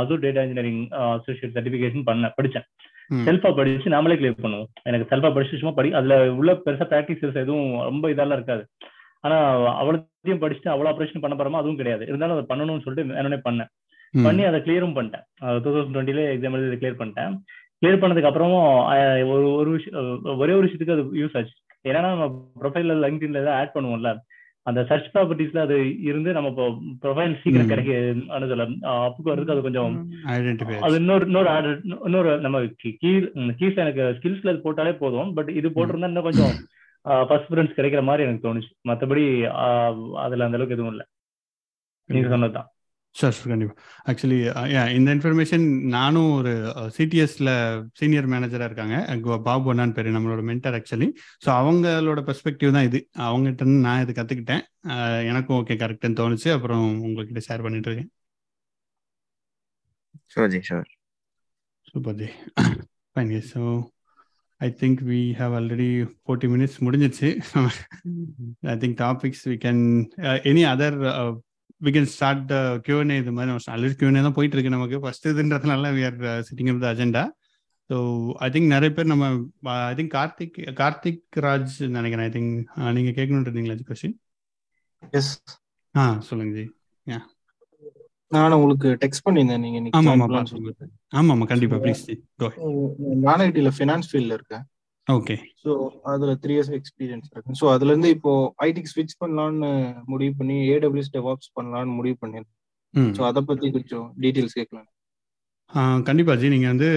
Speaker 3: Azure data engineering associate certification பண்ண படிச்சேன். செல்ஃபா படிச்சு நாமளே கிளியர் பண்ணுவோம். எனக்கு செல்ஃபா படிச்சு சும்மா படி அதுல உள்ள பெருசா ப்ராக்டிசஸ் எதுவும் ரொம்ப இதெல்லாம் இருக்காது. ஆனா அவ்வளோத்தையும் படிச்சுட்டு அவ்வளோ ஆப்ரேஷன் பண்ண போறோமா அதுவும் கிடையாது. இருந்தாலும் அதை பண்ணணும்னு சொல்லிட்டு என்னன்னே பண்ணேன். பண்ணி அதை கிளியரும் பண்ணிட்டேன். டூ தௌசண்ட் டுவெண்ட்டில எக்ஸாம் எழுதி கிளியர் பண்ணிட்டேன். கிளியர் பண்ணதுக்கு அப்புறமும் ஒரு ஒரு விஷயம் ஒரே ஒரு விஷயத்துக்கு அது யூஸ் ஆச்சு. ஏன்னா நம்ம ப்ரொஃபைல்ல லிங்க்டின்ல ஏதாவது ஆட் பண்ணுவோம்ல அந்த சர்ச் ப்ராப்பர்ட்டிஸ்ல அது இருந்து நம்ம இப்போ ப்ரொஃபைல் சீக்கிரம் கிடைக்க அனுதல அப்புக்கு வரதுக்கு அது கொஞ்சம் அது இன்னொரு இன்னொரு இன்னொரு நம்ம கீழ் கீஸ்ல எனக்கு ஸ்கில்ஸ்ல அது போட்டாலே போதும். பட் இது போட்டிருந்தா இன்னும் கொஞ்சம் ஃபர்ஸ்ட் ப்ரிஃபரன்ஸ் கிடைக்கிற மாதிரி எனக்கு தோணுச்சு. மற்றபடி அதுல அந்த அளவுக்கு எதுவும் இல்லை. நீங்க சொன்னதுதான்.
Speaker 1: சார் சார் கண்டிப்பாக ஆக்சுவலி இந்த இன்ஃபர்மேஷன் நானும் ஒரு சிடிஎஸ்ல சீனியர் மேனேஜராக இருக்காங்க. பாபு அண்ணான்னு பேர் நம்மளோட மென்டர் ஆக்சுவலி ஸோ அவங்களோட பெர்ஸ்பெக்டிவ் தான் இது. அவங்ககிட்ட நான் இது கற்றுக்கிட்டேன் எனக்கும் ஓகே கரெக்டுன்னு தோணுச்சு. அப்புறம் உங்ககிட்ட ஷேர் பண்ணிட்டு இருக்கேன்.
Speaker 4: Sure ji sure
Speaker 1: super ji fine so I think we have already forty minutes முடிஞ்சிச்சு. I think topics we can any other we can start the Q and A இது மாதிரி ஆல்ரெடி கியூஎன்ஏ தான் போயிட்டு இருக்கு நமக்கு first இதுன்றதுனால we are sitting up the agenda so I think நிறைய பேர் நம்ம ஐ திங்க் கார்த்திக் கார்த்திக் ராஜ் நினைக்கிறேன். ஐ திங்க் நீங்க கேட்கணும்னு இருந்தீங்களா கொஸ்டின்
Speaker 5: எஸ்
Speaker 1: ஆ சொல்லுங்க ஜி.
Speaker 5: நான் உங்களுக்கு டெக்ஸ்ட் பண்ணியிருந்தேன். நீங்க
Speaker 1: ஆமா ஆமா ஆமா ஆமா கண்டிப்பா. ப்ளீஸ் ஜி கோ
Speaker 5: நான் ஐடியில் ஃபினான்ஸ் ஃபீல்டில் இருக்கேன்.
Speaker 1: ஓகே
Speaker 5: ஸோ அதுல த்ரீ இயர்ஸ் எக்ஸ்பீரியன்ஸ் இருக்கு. ஸோ அதுல இருந்து இப்போ ஐடிக்கு ஸ்விட்ச் பண்ணலாம்னு முடிவு பண்ணி ஏடபிள்யூஎஸ் டெவாப்ஸ் பண்ணலாம்னு முடிவு பண்ணியிருக்கேன் ஸோ அதை பத்தி கொஞ்சம் டீட்டெயில்ஸ் கேட்கலாம்
Speaker 1: ஆ, கண்டிப்பா ஜி. நீங்க வந்து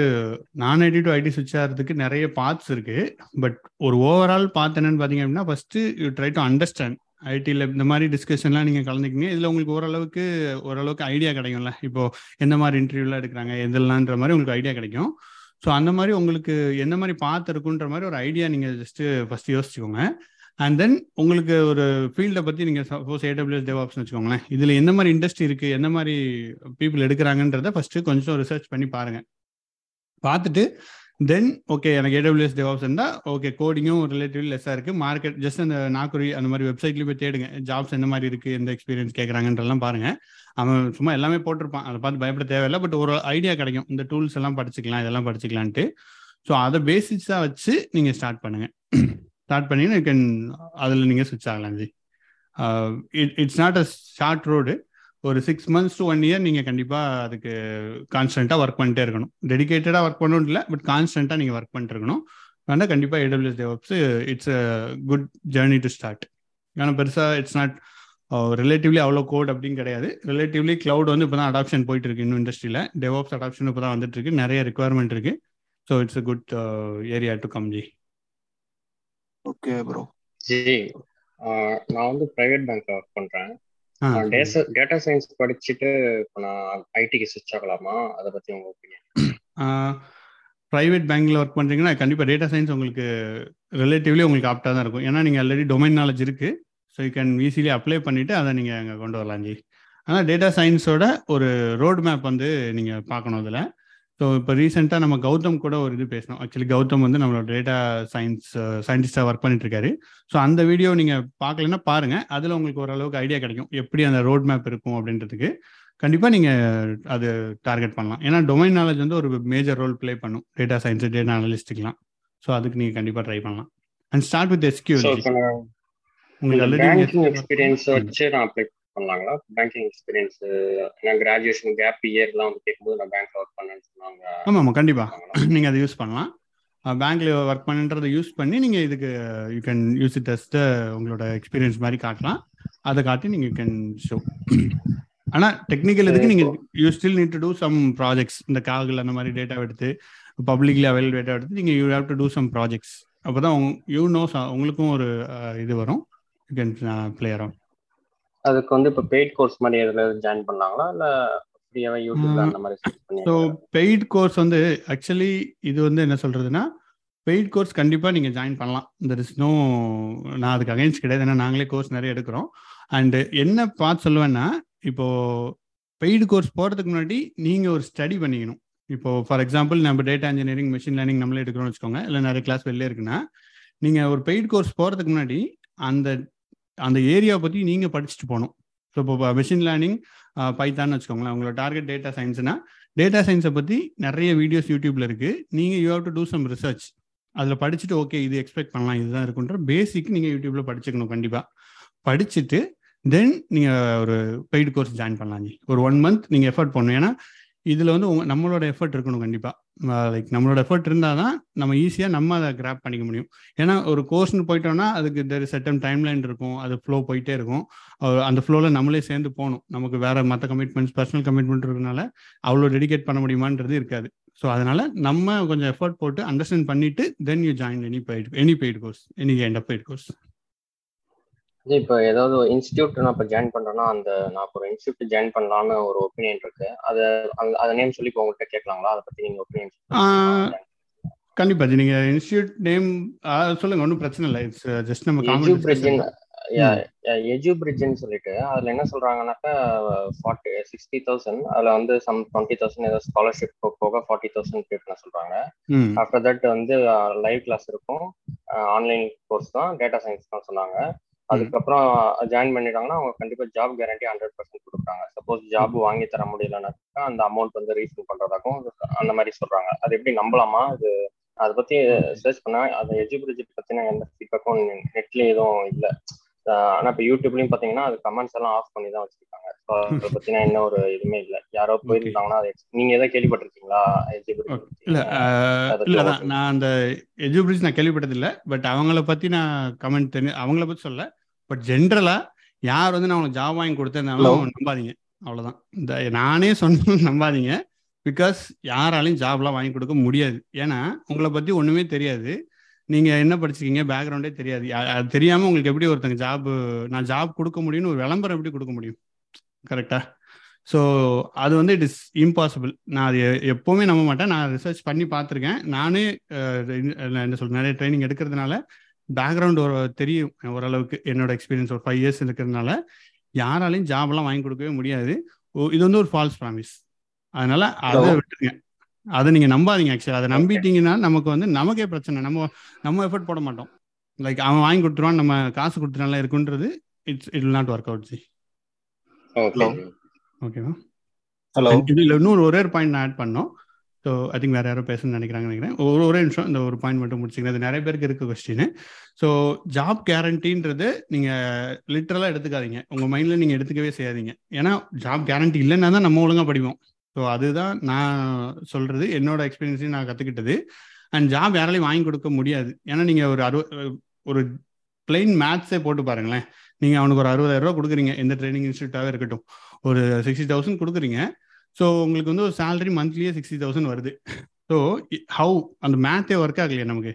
Speaker 1: நான் ஐடி டு ஐடி சுவிட்ச் ஆகிறதுக்கு நிறைய பார்ட்ஸ் இருக்கு. பட் ஒரு ஓவரால் பார்ட் என்னன்னு பாத்தீங்க அப்படின்னா first you try to understand ஐடியில் இந்த மாதிரி டிஸ்கஷன்லாம் நீங்கள் கலந்துக்கிங்க. இதில் உங்களுக்கு ஓரளவுக்கு ஓரளவுக்கு ஐடியா கிடைக்கும்ல. இப்போ எந்த மாதிரி இன்டர்வியூலாம் எடுக்கிறாங்க எதெல்லாம்ன்ற மாதிரி உங்களுக்கு ஐடியா கிடைக்கும். ஸோ அந்த மாதிரி உங்களுக்கு எந்த மாதிரி பார்த்துருக்குன்ற மாதிரி ஒரு ஐடியா நீங்கள் ஜஸ்ட்டு ஃபஸ்ட்டு யோசிச்சுக்கோங்க. அண்ட் தென் உங்களுக்கு ஒரு ஃபீல்டை பற்றி நீங்கள் சப்போஸ் ஏடபிள்யூஎஸ் டெவாப்ஸ்னு வச்சுக்கோங்களேன். இதில் எந்த மாதிரி இண்டஸ்ட்ரி இருக்குது எந்த மாதிரி பீப்புள் எடுக்கிறாங்கன்றத ஃபஸ்ட்டு கொஞ்சம் ரிசர்ச் பண்ணி பாருங்கள் பார்த்துட்டு தென் ஓகே எனக்கு ஏடபிள்யூஎஸ் டெவாப்ஸ் இருந்தால் ஓகே கோடிங்கும் ரிலேட்டிவ்லி லெஸ்ஸாக இருக்குது மார்க்கெட் ஜஸ்ட் அந்த நாக்குரி அந்த மாதிரி வெப்சைட்லேயும் போய் தேடுங்க. ஜாப்ஸ் என்ன மாதிரி இருக்குது எந்த எக்ஸ்பீரியன்ஸ் கேட்குறாங்கன்றலாம் பாருங்கள் அவன் சும்மா எல்லாமே போட்டிருப்பான். அதை பார்த்து பயப்பட தேவையில்லை. பட் ஒரு ஐடியா கிடைக்கும். இந்த டூல்ஸ் எல்லாம் படிச்சுக்கலாம் இதெல்லாம் படிச்சுக்கலான்ட்டு. ஸோ அதை பேசிக்ஸாக வச்சு நீங்கள் ஸ்டார்ட் பண்ணுங்கள் ஸ்டார்ட் பண்ணி கேன் அதில் நீங்கள் சுவிட்ச் ஆகலாம் ji. It it's not a short road ஒரு six months to one year நீங்கள் கண்டிப்பாக அதுக்கு கான்ஸ்டண்ட்டாக ஒர்க் பண்ணிட்டே இருக்கணும். டெடிக்கேட்டடாக ஒர்க் பண்ணணும் இல்லை பட் கான்ஸ்டண்ட்டாக நீங்கள் ஒர்க் பண்ணிட்டு இருக்கணும். வேணால் கண்டிப்பாக AWS DevOps it's a good journey to start ஏன்னா பெருசாக இட்ஸ் நாட் ரிலேட்டிவ்லி அவ்வளோ கோட் அப்படின்னு கிடையாது. ரிலேட்டிவ்லி க்ளவுட் வந்து இப்போ தான் அடாப்ஷன் போயிட்டு இருக்கு இன்னும் இண்டஸ்ட்ரியில் டெவாப்ஸ் அடாப்ஷன் இப்போ தான் வந்துட்டு இருக்கு. நிறைய ரெக்குவயர்மெண்ட் இருக்கு. So it's a good area to come ji
Speaker 5: okay bro
Speaker 6: ji நான் வந்து பிரைவேட் பேங்க்ல ஒர்க் பண்றேன். டேட்டா சயின்ஸ் படிச்சுட்டு இப்போ நான் ஐடிக்கு ஸ்விட்ச் ஆகலாமா? அதை பத்தி உங்க ஒப்பீனியன்
Speaker 1: ப்ரைவேட் பேங்க்ல ஒர்க் பண்ணுறீங்கன்னா கண்டிப்பாக டேட்டா சயின்ஸ் உங்களுக்கு ரிலேட்டிவ்லி உங்களுக்கு ஆப்டாக தான் இருக்கும். ஏன்னா நீங்கள் ஆல்ரெடி டொமைன் நாலேஜ் இருக்குது so you can easily apply பண்ணிவிட்டு அதை நீங்கள் அங்கே கொண்டு வரலாம் ஜி. ஆனால் டேட்டா சயின்ஸோட ஒரு ரோட் மேப் வந்து நீங்கள் பார்க்கணும் அதில். ஸோ இப்போ ரீசெண்டாக நம்ம கௌதம் கூட ஒரு இது பேசணும் ஆக்சுவலி கௌதம் வந்து நம்மளோட டேட்டா சயின்ஸ் சயின்டிஸ்டாக ஒர்க் பண்ணிட்டு இருக்காரு ஸோ அந்த வீடியோ நீங்கள் பார்க்கலன்னா பாருங்கள் அதில் உங்களுக்கு ஓரளவுக்கு ஐடியா கிடைக்கும். எப்படி அந்த ரோட் மேப் இருக்கும் அப்படின்றதுக்கு. கண்டிப்பாக நீங்கள் அது டார்கெட் பண்ணலாம். ஏன்னா டொமைன் நாலேஜ் வந்து ஒரு மேஜர் ரோல் ப்ளே பண்ணும். டேட்டா சயின்ஸ் டேட்டா அனலிஸ்ட்டுக்கெலாம் ஸோ அதுக்கு நீங்கள் கண்டிப்பாக ட்ரை பண்ணலாம். அண்ட் ஸ்டார்ட் வித் எஸ்கியூ உங்களுக்கு ஆல்ரெடி
Speaker 6: எக்ஸ்பீரியன்ஸ் வச்சு நான் அப்ளை பண்ணலாங்களா பேங்கிங் எக்ஸ்பீரியன்ஸ் நான் கிராஜுவேஷன் கேப் இயர்லாம் வந்து கேட்கும்போது நான் பேங்க்ல ஒர்க் பண்ணேன்னு சொன்னாங்க.
Speaker 1: ஆமாம் ஆமாம் கண்டிப்பாக? நீங்கள் அதை யூஸ் பண்ணலாம். பேங்க்ல ஒர்க் பண்ணுன்றதை யூஸ் பண்ணி நீங்கள் இதுக்கு you can use it test உங்களோட எக்ஸ்பீரியன்ஸ் மாதிரி காட்டலாம். அதை காட்டி நீங்கள் கேன் ஷோ ஆனால் டெக்னிக்கல் இதுக்கு நீங்கள் you still need to do some projects இந்த காகில் அந்த மாதிரி டேட்டா எடுத்து பப்ளிக்லி அவைலபிள் டேட்டா எடுத்து நீங்கள் you have to do some projects அப்போ தான் யூ நோ உங்களுக்கும் ஒரு இது வரும். யூ கேன் பிளே அரௌண்ட்
Speaker 6: அதுக்கு வந்து இப்போ பெய்ட் கோர்ஸ் மாதிரி எதுல ஜாயின் பண்ணலாங்களா இல்ல ஃப்ரீயாவே யூடியூப்ல அந்த மாதிரி
Speaker 1: ஸோ பெய்ட் கோர்ஸ் வந்து ஆக்சுவலி இது வந்து என்ன சொல்றதுன்னா பெய்ட் கோர்ஸ் கண்டிப்பாக நீங்கள் ஜாயின் பண்ணலாம். தெர் இஸ் நோ நான் அதுக்கு அகைன்ஸ்ட் கிடையாது. ஏன்னா நாங்களே கோர்ஸ் நிறைய எடுக்கிறோம். அண்டு என்ன பார்த்து சொல்லுவேன்னா இப்போ பெய்டு கோர்ஸ் போகிறதுக்கு முன்னாடி நீங்கள் ஒரு ஸ்டடி பண்ணிக்கணும். இப்போ ஃபார் எக்ஸாம்பிள் நம்ம டேட்டா இன்ஜினியரிங் மிஷின் லேர்னிங் நம்மளே எடுக்கிறோம்னு வச்சுக்கோங்க. இல்லை நிறைய கிளாஸ் வெளில இருக்குன்னா நீங்கள் ஒரு பெய்டு கோர்ஸ் போகிறதுக்கு முன்னாடி அந்த அந்த ஏரியாவை பற்றி நீங்கள் படிச்சுட்டு போகணும். ஸோ இப்போ மிஷின் லேர்னிங் பைத்தான்னு வச்சுக்கோங்களேன். உங்களோட டார்கெட் டேட்டா சயின்ஸ்னா டேட்டா சயின்ஸை பற்றி நிறைய வீடியோஸ் யூடியூப்ல இருக்குது நீங்கள் you have to do some research அதில் படிச்சுட்டு ஓகே இது எக்ஸ்பெக்ட் பண்ணலாம் இதுதான் இருக்குன்ற பேசிக் நீங்கள் யூடியூப்ல படிச்சுக்கணும் கண்டிப்பாக படிச்சுட்டு தென் நீங்கள் ஒரு பெய்டு கோர்ஸ் ஜாயின் பண்ணலாம். ஒரு ஒன் மந்த் நீங்கள் எஃபர்ட் பண்ணணும் ஏன்னா இதில் வந்து உங்க நம்மளோட எஃபர்ட் இருக்கணும் கண்டிப்பாக லைக் நம்மளோட எஃபர்ட் இருந்தால் தான் நம்ம ஈஸியாக நம்ம அதை கிராப் பண்ணிக்க முடியும். ஏன்னா ஒரு கோர்ஸ்னு போயிட்டோம்னா அதுக்கு தெர் செட்டம் டைம் லைன் இருக்கும். அது ஃப்ளோ போயிட்டே இருக்கும். அந்த ஃப்ளோவில் நம்மளே சேர்ந்து போகணும். நமக்கு வேற மற்ற கமிட்மெண்ட்ஸ் பர்சனல் கமிட்மெண்ட் இருக்கிறதுனால அவ்வளோ டெடிகேட் பண்ண முடியுமான்றது இருக்காது. ஸோ அதனால நம்ம கொஞ்சம் எஃபர்ட் போட்டு அண்டர்ஸ்டாண்ட் பண்ணிட்டு then you join any paid any paid course any end of paid course
Speaker 6: இப்போ ஏதாவது இன்ஸ்டியூட் நான் இப்போ ஜாயின் பண்றேன்னா அந்த நான் இப்போ ஒரு இன்ஸ்டியூட் ஜாயின் பண்ணலாம்னு ஒரு ஒப்பீனியன் இருக்கு. அதை அந்த அதை நேம் சொல்லி இப்போ உங்கள்கிட்ட கேட்கலாங்களா? அதை பத்தி நீங்க ஒப்பீனியன்
Speaker 1: கண்டிப்பா. ஜி நீங்க இன்ஸ்டியூட் நேம் சொல்லுங்க. ஒன்றும் பிரச்சனை இல்லை. இட்ஸ் ஜஸ்ட் நம்ம
Speaker 6: எஜு
Speaker 1: காமன்
Speaker 6: பிரிட்ஜின் எஜு பிரிட்ஜ்னு சொல்லிட்டு அதுல என்ன சொல்றாங்கன்னாக்கா ஃபார்ட்டி சிக்ஸ்டி தௌசண்ட் அதுல வந்து சம் டுவெண்ட்டி தௌசண்ட் ஏதோ ஸ்காலர்ஷிப் போக ஃபார்ட்டி தௌசண்ட் பே பண்ண சொல்றாங்க. ஆஃப்டர் தட் வந்து லைவ் கிளாஸ் இருக்கும். ஆன்லைன் கோர்ஸ் தான் டேட்டா சயின்ஸ் தான் சொன்னாங்க. அதுக்கப்புறம் ஜாயின் பண்ணிட்டாங்கன்னா அவங்க கண்டிப்பா ஜாப் கேரண்டி ஹண்ட்ரட் பர்சன்ட் கொடுக்குறாங்க சப்போஸ் ஜாப் வாங்கி தர முடியலனாக்கா அந்த அமௌண்ட் வந்து ரீஃபண்ட் பண்றதாகவும் அந்த மாதிரி சொல்றாங்க. அது எப்படி நம்பலாமா? அது அதை பத்தி சர்ச் பண்ணா அந்த எஜுபிலிட்டி பத்தின எந்த ஃபீட்பேக்கும் நெட்ல எதுவும் இல்லை. ஆனா இப்ப யூடியூப்லயும் பாத்தீங்கன்னா அது கமெண்ட்ஸ் எல்லாம் ஆஃப் பண்ணி தான் வச்சிருக்காங்க. அதை பத்தின என்ன ஒரு இதுவுமே இல்லை. யாரோ போயிருந்தாங்கன்னா அது நீங்க எதாவது கேள்விப்பட்டிருக்கீங்களா?
Speaker 1: இல்ல இல்ல நான் அந்த எஜுபிலிட்டி நான் கேள்விப்பட்டதில்லை. பட் அவங்கள பத்தி நான் கமெண்ட் தெரிஞ்சு அவங்கள பத்தி சொல்ல. பட் ஜென்ரலா யார் வந்து நான் உங்களுக்கு ஜாப் வாங்கி கொடுத்தேன்னாலும் நம்பாதீங்க. அவ்வளவுதான். இந்த நானே சொன்ன நம்பாதீங்க. பிகாஸ் யாராலையும் ஜாப்லாம் வாங்கி கொடுக்க முடியாது. ஏன்னா உங்களை பத்தி ஒண்ணுமே தெரியாது. நீங்க என்ன படிச்சிருக்கீங்க? பேக்ரவுண்டே தெரியாது. அது தெரியாம உங்களுக்கு எப்படி ஒருத்தங்க ஜாப் நான் ஜாப் கொடுக்க முடியும்னு ஒரு விளம்பரம் எப்படி கொடுக்க முடியும்? கரெக்டா ஸோ அது வந்து இட் இஸ் இம்பாசிபிள் நான் அது எப்பவுமே நம்ப மாட்டேன். நான் ரிசர்ச் பண்ணி பார்த்துருக்கேன். நானே என்ன சொல்ற நிறைய ட்ரைனிங் எடுக்கிறதுனால பேக்ரவுண்ட் ஒரு தெரியும் ஓரளவுக்கு என்னோட எக்ஸ்பீரியன்ஸ் ஒரு ஃபைவ் இயர்ஸ் இருக்கிறதுனால யாராலையும் ஜாப்லாம் வாங்கி கொடுக்கவே முடியாது. ஓ, இது வந்து ஒரு ஃபால்ஸ் ப்ராமிஸ் அதனால அதை. விட்டுருங்க. அதை நீங்க நம்பாதீங்க ஆக்சுவலா அதை நம்பிட்டீங்கன்னா நமக்கு வந்து நமக்கே பிரச்சனை. நம்ம நம்ம எஃபர்ட் போட மாட்டோம். லைக் அவன் வாங்கி கொடுத்துருவான் நம்ம காசு கொடுத்துனால இருக்குன்றது it's it will not work out ji
Speaker 6: okay
Speaker 1: ஓகேவா
Speaker 5: ஹலோ
Speaker 1: இதுல இன்னொரு ஒரே ஒரு பாயிண்ட் நான் ஆட் பண்ணோம். ஸோ ஐ திங்க் வேற யாரோ பேசணும்னு நினைக்கிறாங்க நினைக்கிறேன். ஒரு ஒரே நிமிஷம் இந்த ஒரு பாயிண்ட் மட்டும் முடிச்சுக்கிறேன் நிறைய பேருக்கு இருக்க கொஸ்டின் ஸோ ஜாப் கேரண்டின்றது நீங்கள் லிட்டரலாக எடுத்துக்காதீங்க. உங்கள் மைண்டில் நீங்கள் எடுத்துக்கவே செய்யாதீங்க. ஏன்னா ஜாப் கேரண்டி இல்லைன்னா தான் நம்ம ஒழுங்காக படிப்போம். ஸோ அதுதான் நான் சொல்கிறது என்னோட எக்ஸ்பீரியன்ஸையும் நான் கற்றுக்கிட்டது அண்ட் ஜாப் யாராலையும் வாங்கி கொடுக்க முடியாது. ஏன்னா நீங்கள் ஒரு அறுவ ஒரு பிளெயின் மேத்ஸே போட்டு பாருங்களேன். நீங்கள் அவனுக்கு ஒரு அறுபதாயிரம் ரூபா கொடுக்குறீங்க. எந்த ட்ரைனிங் இன்ஸ்டியூட்டாகவே இருக்கட்டும். ஒரு சிக்ஸ்டி தௌசண்ட் கொடுக்குறீங்க. ஸோ உங்களுக்கு வந்து ஒரு சேலரி மந்த்லியே சிக்ஸ்டி தௌசண்ட் வருது. ஸோ ஹவு அந்த மேத்தே ஒர்க் ஆகலையே நமக்கு?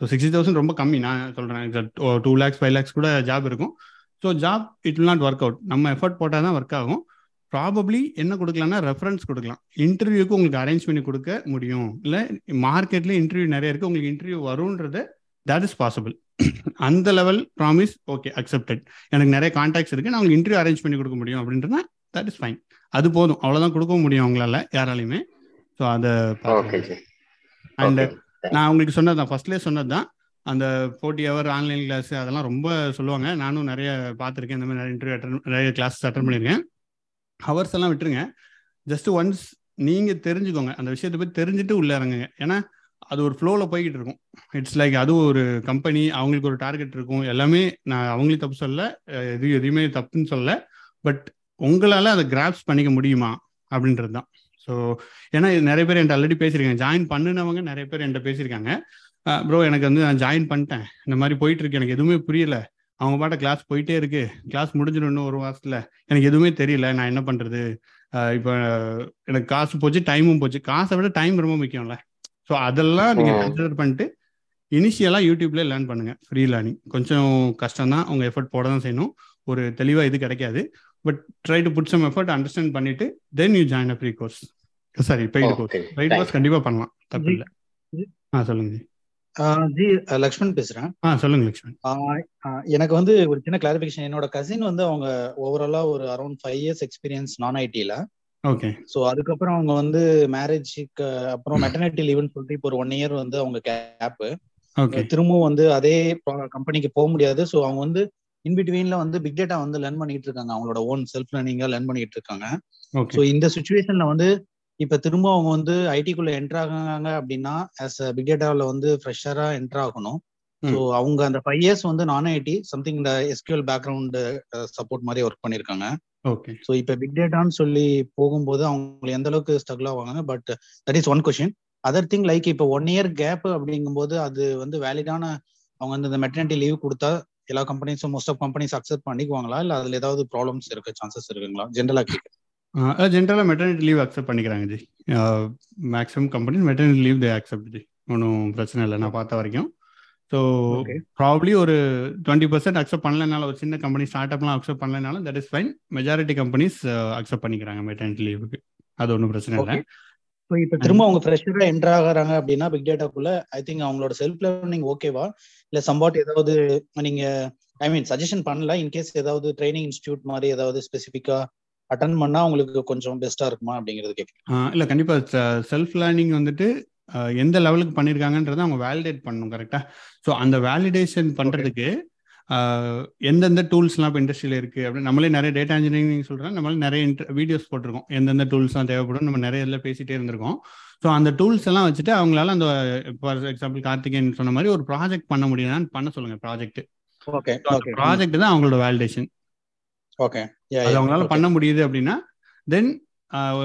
Speaker 1: ஸோ சிக்ஸ்டி தௌசண்ட் ரொம்ப கம்மி. நான் சொல்கிறேன் டூ லேக்ஸ் ஃபைவ் லேக்ஸ் கூட ஜாப் இருக்கும். So job it will not work out நம்ம எஃபர்ட் போட்டால் தான் ஒர்க் ஆகும். ப்ராபப்ளி என்ன கொடுக்கலாம்னா ரெஃபரன்ஸ் கொடுக்கலாம். இன்டர்வியூக்கு உங்களுக்கு அரேஞ்ச் பண்ணி கொடுக்க முடியும். இல்லை மார்க்கெட்ல இன்டர்வியூ நிறைய இருக்குது உங்களுக்கு இன்டர்வியூ வரும்ன்றது தட் இஸ் பாசிபிள் அந்த லெவல் ப்ராமிஸ் ஓகே அக்செப்டட் எனக்கு நிறைய கான்டாக்ட்ஸ் இருக்குது நான் உங்களுக்கு இன்டர்வியூ அரேஞ்ச் பண்ணி கொடுக்க முடியும் அப்படின்றதுனா தட் இஸ் ஃபைன் அது போதும். அவ்வளவுதான் கொடுக்க முடியும் அவங்களால யாராலையுமே. ஸோ அதை அண்ட். நான் உங்களுக்கு சொன்னது தான் ஃபர்ஸ்ட்லேயே சொன்னது தான் அந்த ஃபோர்ட்டி ஹவர் ஆன்லைன் கிளாஸ் அதெல்லாம் ரொம்ப சொல்லுவாங்க. நானும் நிறைய பார்த்துருக்கேன். இந்த மாதிரி நிறைய இன்டர்வியூ அட்டன் நிறைய கிளாஸஸ் அட்டன் பண்ணியிருக்கேன். ஹவர்ஸ் எல்லாம் விட்டுருங்க. ஜஸ்ட் ஒன்ஸ் நீங்க தெரிஞ்சுக்கோங்க. அந்த விஷயத்தை பத்தி தெரிஞ்சுட்டு உள்ள இறங்குங்க. ஏன்னா அது ஒரு ஃப்ளோவில் போய்கிட்டு இருக்கும். இட்ஸ் லைக் அது ஒரு கம்பெனி அவங்களுக்கு ஒரு டார்கெட் இருக்கும். எல்லாமே நான் அவங்களையும் தப்பு சொல்ல எது எதுவுமே தப்புன்னு சொல்ல பட் உங்களால அதை கிராப்ஸ் பண்ணிக்க முடியுமா? அப்படின்றது தான் ஸோ ஏன்னா இது நிறைய பேர் என்கிட்ட ஆல்ரெடி பேசியிருக்காங்க. ஜாயின் பண்ணினவங்க நிறைய பேர் என்கிட்ட பேசியிருக்காங்க. ப்ரோ எனக்கு வந்து நான் ஜாயின் பண்ணிட்டேன். இந்த மாதிரி போயிட்டு இருக்கு எனக்கு எதுவுமே புரியல. அவங்க பாட்ட கிளாஸ் போயிட்டே இருக்கு. கிளாஸ் முடிஞ்சிடும் இன்னும் ஒரு வாரத்துல. எனக்கு எதுவுமே தெரியல. நான் என்ன பண்றது? இப்போ எனக்கு காசு போச்சு டைமும் போச்சு. காசை விட டைம் ரொம்ப முக்கியம்ல. ஸோ அதெல்லாம் நீங்க. கன்சிடர் பண்ணிட்டு இனிஷியலா யூடியூப்ல லேர்ன் பண்ணுங்க. ஃப்ரீ லேர்னிங் கொஞ்சம் கஷ்டம் தான் உங்க எஃபர்ட் போட தான் செய்யணும். ஒரு தெளிவா இது கிடைக்காது. But try to put some effort understand பண்ணிட்டு then you join a free course sorry paid course
Speaker 6: Okay.
Speaker 1: Paid course கண்டிப்பா பண்ணலாம். தப்பு இல்லை. ஆ சொல்லுங்க ஜி.
Speaker 7: ஜி லக்ஷ்மண் பேசுறேன்.
Speaker 1: ஆ சொல்லுங்க லக்ஷ்மண்.
Speaker 7: எனக்கு வந்து ஒரு சின்ன கிளாரிபிகேஷன் என்னோட கசின் வந்து அவங்க ஓவராலா ஒரு அரௌண்ட் ஃபைவ் இயர்ஸ் எக்ஸ்பீரியன்ஸ் நான் ஐடில
Speaker 1: ஓகே
Speaker 7: ஸோ அதுக்கப்புறம் அவங்க வந்து மேரேஜுக்கு அப்புறம் மெட்டர்னிட்டி லீவுன்னு சொல்லிட்டு இப்போ ஒரு ஒன் இயர் வந்து அவங்க கேப்
Speaker 1: ஓகே
Speaker 7: திரும்பவும் வந்து அதே கம்பெனிக்கு போக முடியாது. ஸோ அவங்க வந்து இன்பிட்வீன்ல வந்து பிக் டேட்டா வந்து லேர்ன் பண்ணிட்டு இருக்காங்க அவங்களோட ஓன் செல்ஃப் லேர்னிங்கா லேர்ன் பண்ணிட்டு இருக்காங்க ஸோ இந்த சுச்சுவேஷன்ல வந்து இப்ப திரும்ப அவங்க வந்து ஐடிக்குள்ள என்டர் ஆகாங்க அப்படின்னா ஆஸ் பிக் டேட்டாவில் வந்து ஃப்ரெஷரா என்டர் ஆகணும். ஸோ அவங்க அந்த ஃபைவ் இயர்ஸ் வந்து நான் ஐடி சம்திங் இந்த எஸ்கியூஎல் பேக்ரவுண்ட் சப்போர்ட் மாதிரி ஒர்க் பண்ணியிருக்காங்க
Speaker 1: ஓகே
Speaker 7: ஸோ இப்போ பிக் டேட்டான்னு சொல்லி போகும்போது அவங்க எந்த அளவுக்கு ஸ்ட்ரகிள் ஆவாங்க but that is one question other thing like இப்போ ஒன் இயர் கேப் அப்படிங்கும்போது அது வந்து வேலிடான அவங்க வந்து இந்த மெட்டர்னிட்டி லீவ் கொடுத்தா எல்லா கம்பெனிஸும் மோஸ்ட் ஆஃப் கம்பெனிஸ் அக்செப்ட் பண்ணிக்குவாங்களா? இல்ல அதுல ஏதாவது ப்ராப்ளம்ஸ் இருக்க சான்சஸ் இருக்குங்களா? ஜென்ரலா கேட்க
Speaker 1: ஜென்ரலாக மெட்டர்னிட்டி லீவ் அக்செப்ட் பண்ணிக்கிறாங்க ji. Maximum company maternity leave they accept ji. ஒன்றும் பிரச்சனை இல்லை நான் பார்த்த வரைக்கும். ஸோ. ப்ராப்ளி ஒரு டுவெண்ட்டி பர்சன்ட் அக்செப்ட் பண்ணலனால ஒரு சின்ன கம்பெனி ஸ்டார்ட் அப்லாம் accept பண்ணலனாலும் that is fine majority companies accept பண்ணிக்கிறாங்க மெட்டர்னிட்டி லீவுக்கு அது ஒன்றும் பிரச்சனை இல்லை.
Speaker 7: ஸோ இப்போ திரும்ப அவங்க ஃப்ரெஷரா என்டர் ஆகுறாங்க அப்படின்னா பிக் டேட்டாக்குள்ள ஐ திங்க் அவங்களோட செல்ஃப் லேர்னிங் ஓகேவா இல்ல சம்பாட் ஏதாவது நீங்க ஐ மீன் சஜஷன் பண்ணல. இன்கேஸ் ஏதாவது ட்ரைனிங் இன்ஸ்டியூட் மாதிரி ஏதாவது ஸ்பெசிஃபிக்கா அட்டன் பண்ணா அவங்களுக்கு கொஞ்சம் பெஸ்டா இருக்குமா அப்படிங்கிறது கேட்குறேன்
Speaker 1: இல்லை கண்டிப்பாக செல்ஃப் லேர்னிங் வந்துட்டு எந்த லெவலுக்கு பண்ணியிருக்காங்கன்றதை அவங்க வேலிடேட் பண்ணணும் கரெக்டாக ஸோ அந்த வேலிடேஷன் பண்ணுறதுக்கு எந்தெந்த டூல்ஸ்லாம் இப்போ இண்டஸ்ட்ரியில் இருக்குது அப்படின்னு நம்மளே நிறைய டேட்டா இன்ஜினியரிங் சொல்கிறேன் நம்மளே நிறைய வீடியோஸ் போட்டிருக்கோம். எந்தெந்த டூல்ஸ்லாம் தேவைப்படும் நம்ம நிறைய இதில் பேசிகிட்டே இருந்திருக்கோம். ஸோ அந்த டூல்ஸ் எல்லாம் வச்சுட்டு அவங்களால அந்த ஃபார் எக்ஸாம்பிள் கார்த்திகேயன் சொன்ன மாதிரி ஒரு ப்ராஜெக்ட் பண்ண முடியுதான்னு பண்ண சொல்லுங்க ப்ராஜெக்ட்
Speaker 7: ஓகே
Speaker 1: ப்ராஜெக்ட் தான் அவங்களோட வேலிடேஷன்
Speaker 7: ஓகே
Speaker 1: அது அவங்களால பண்ண முடியுது அப்படின்னா தென்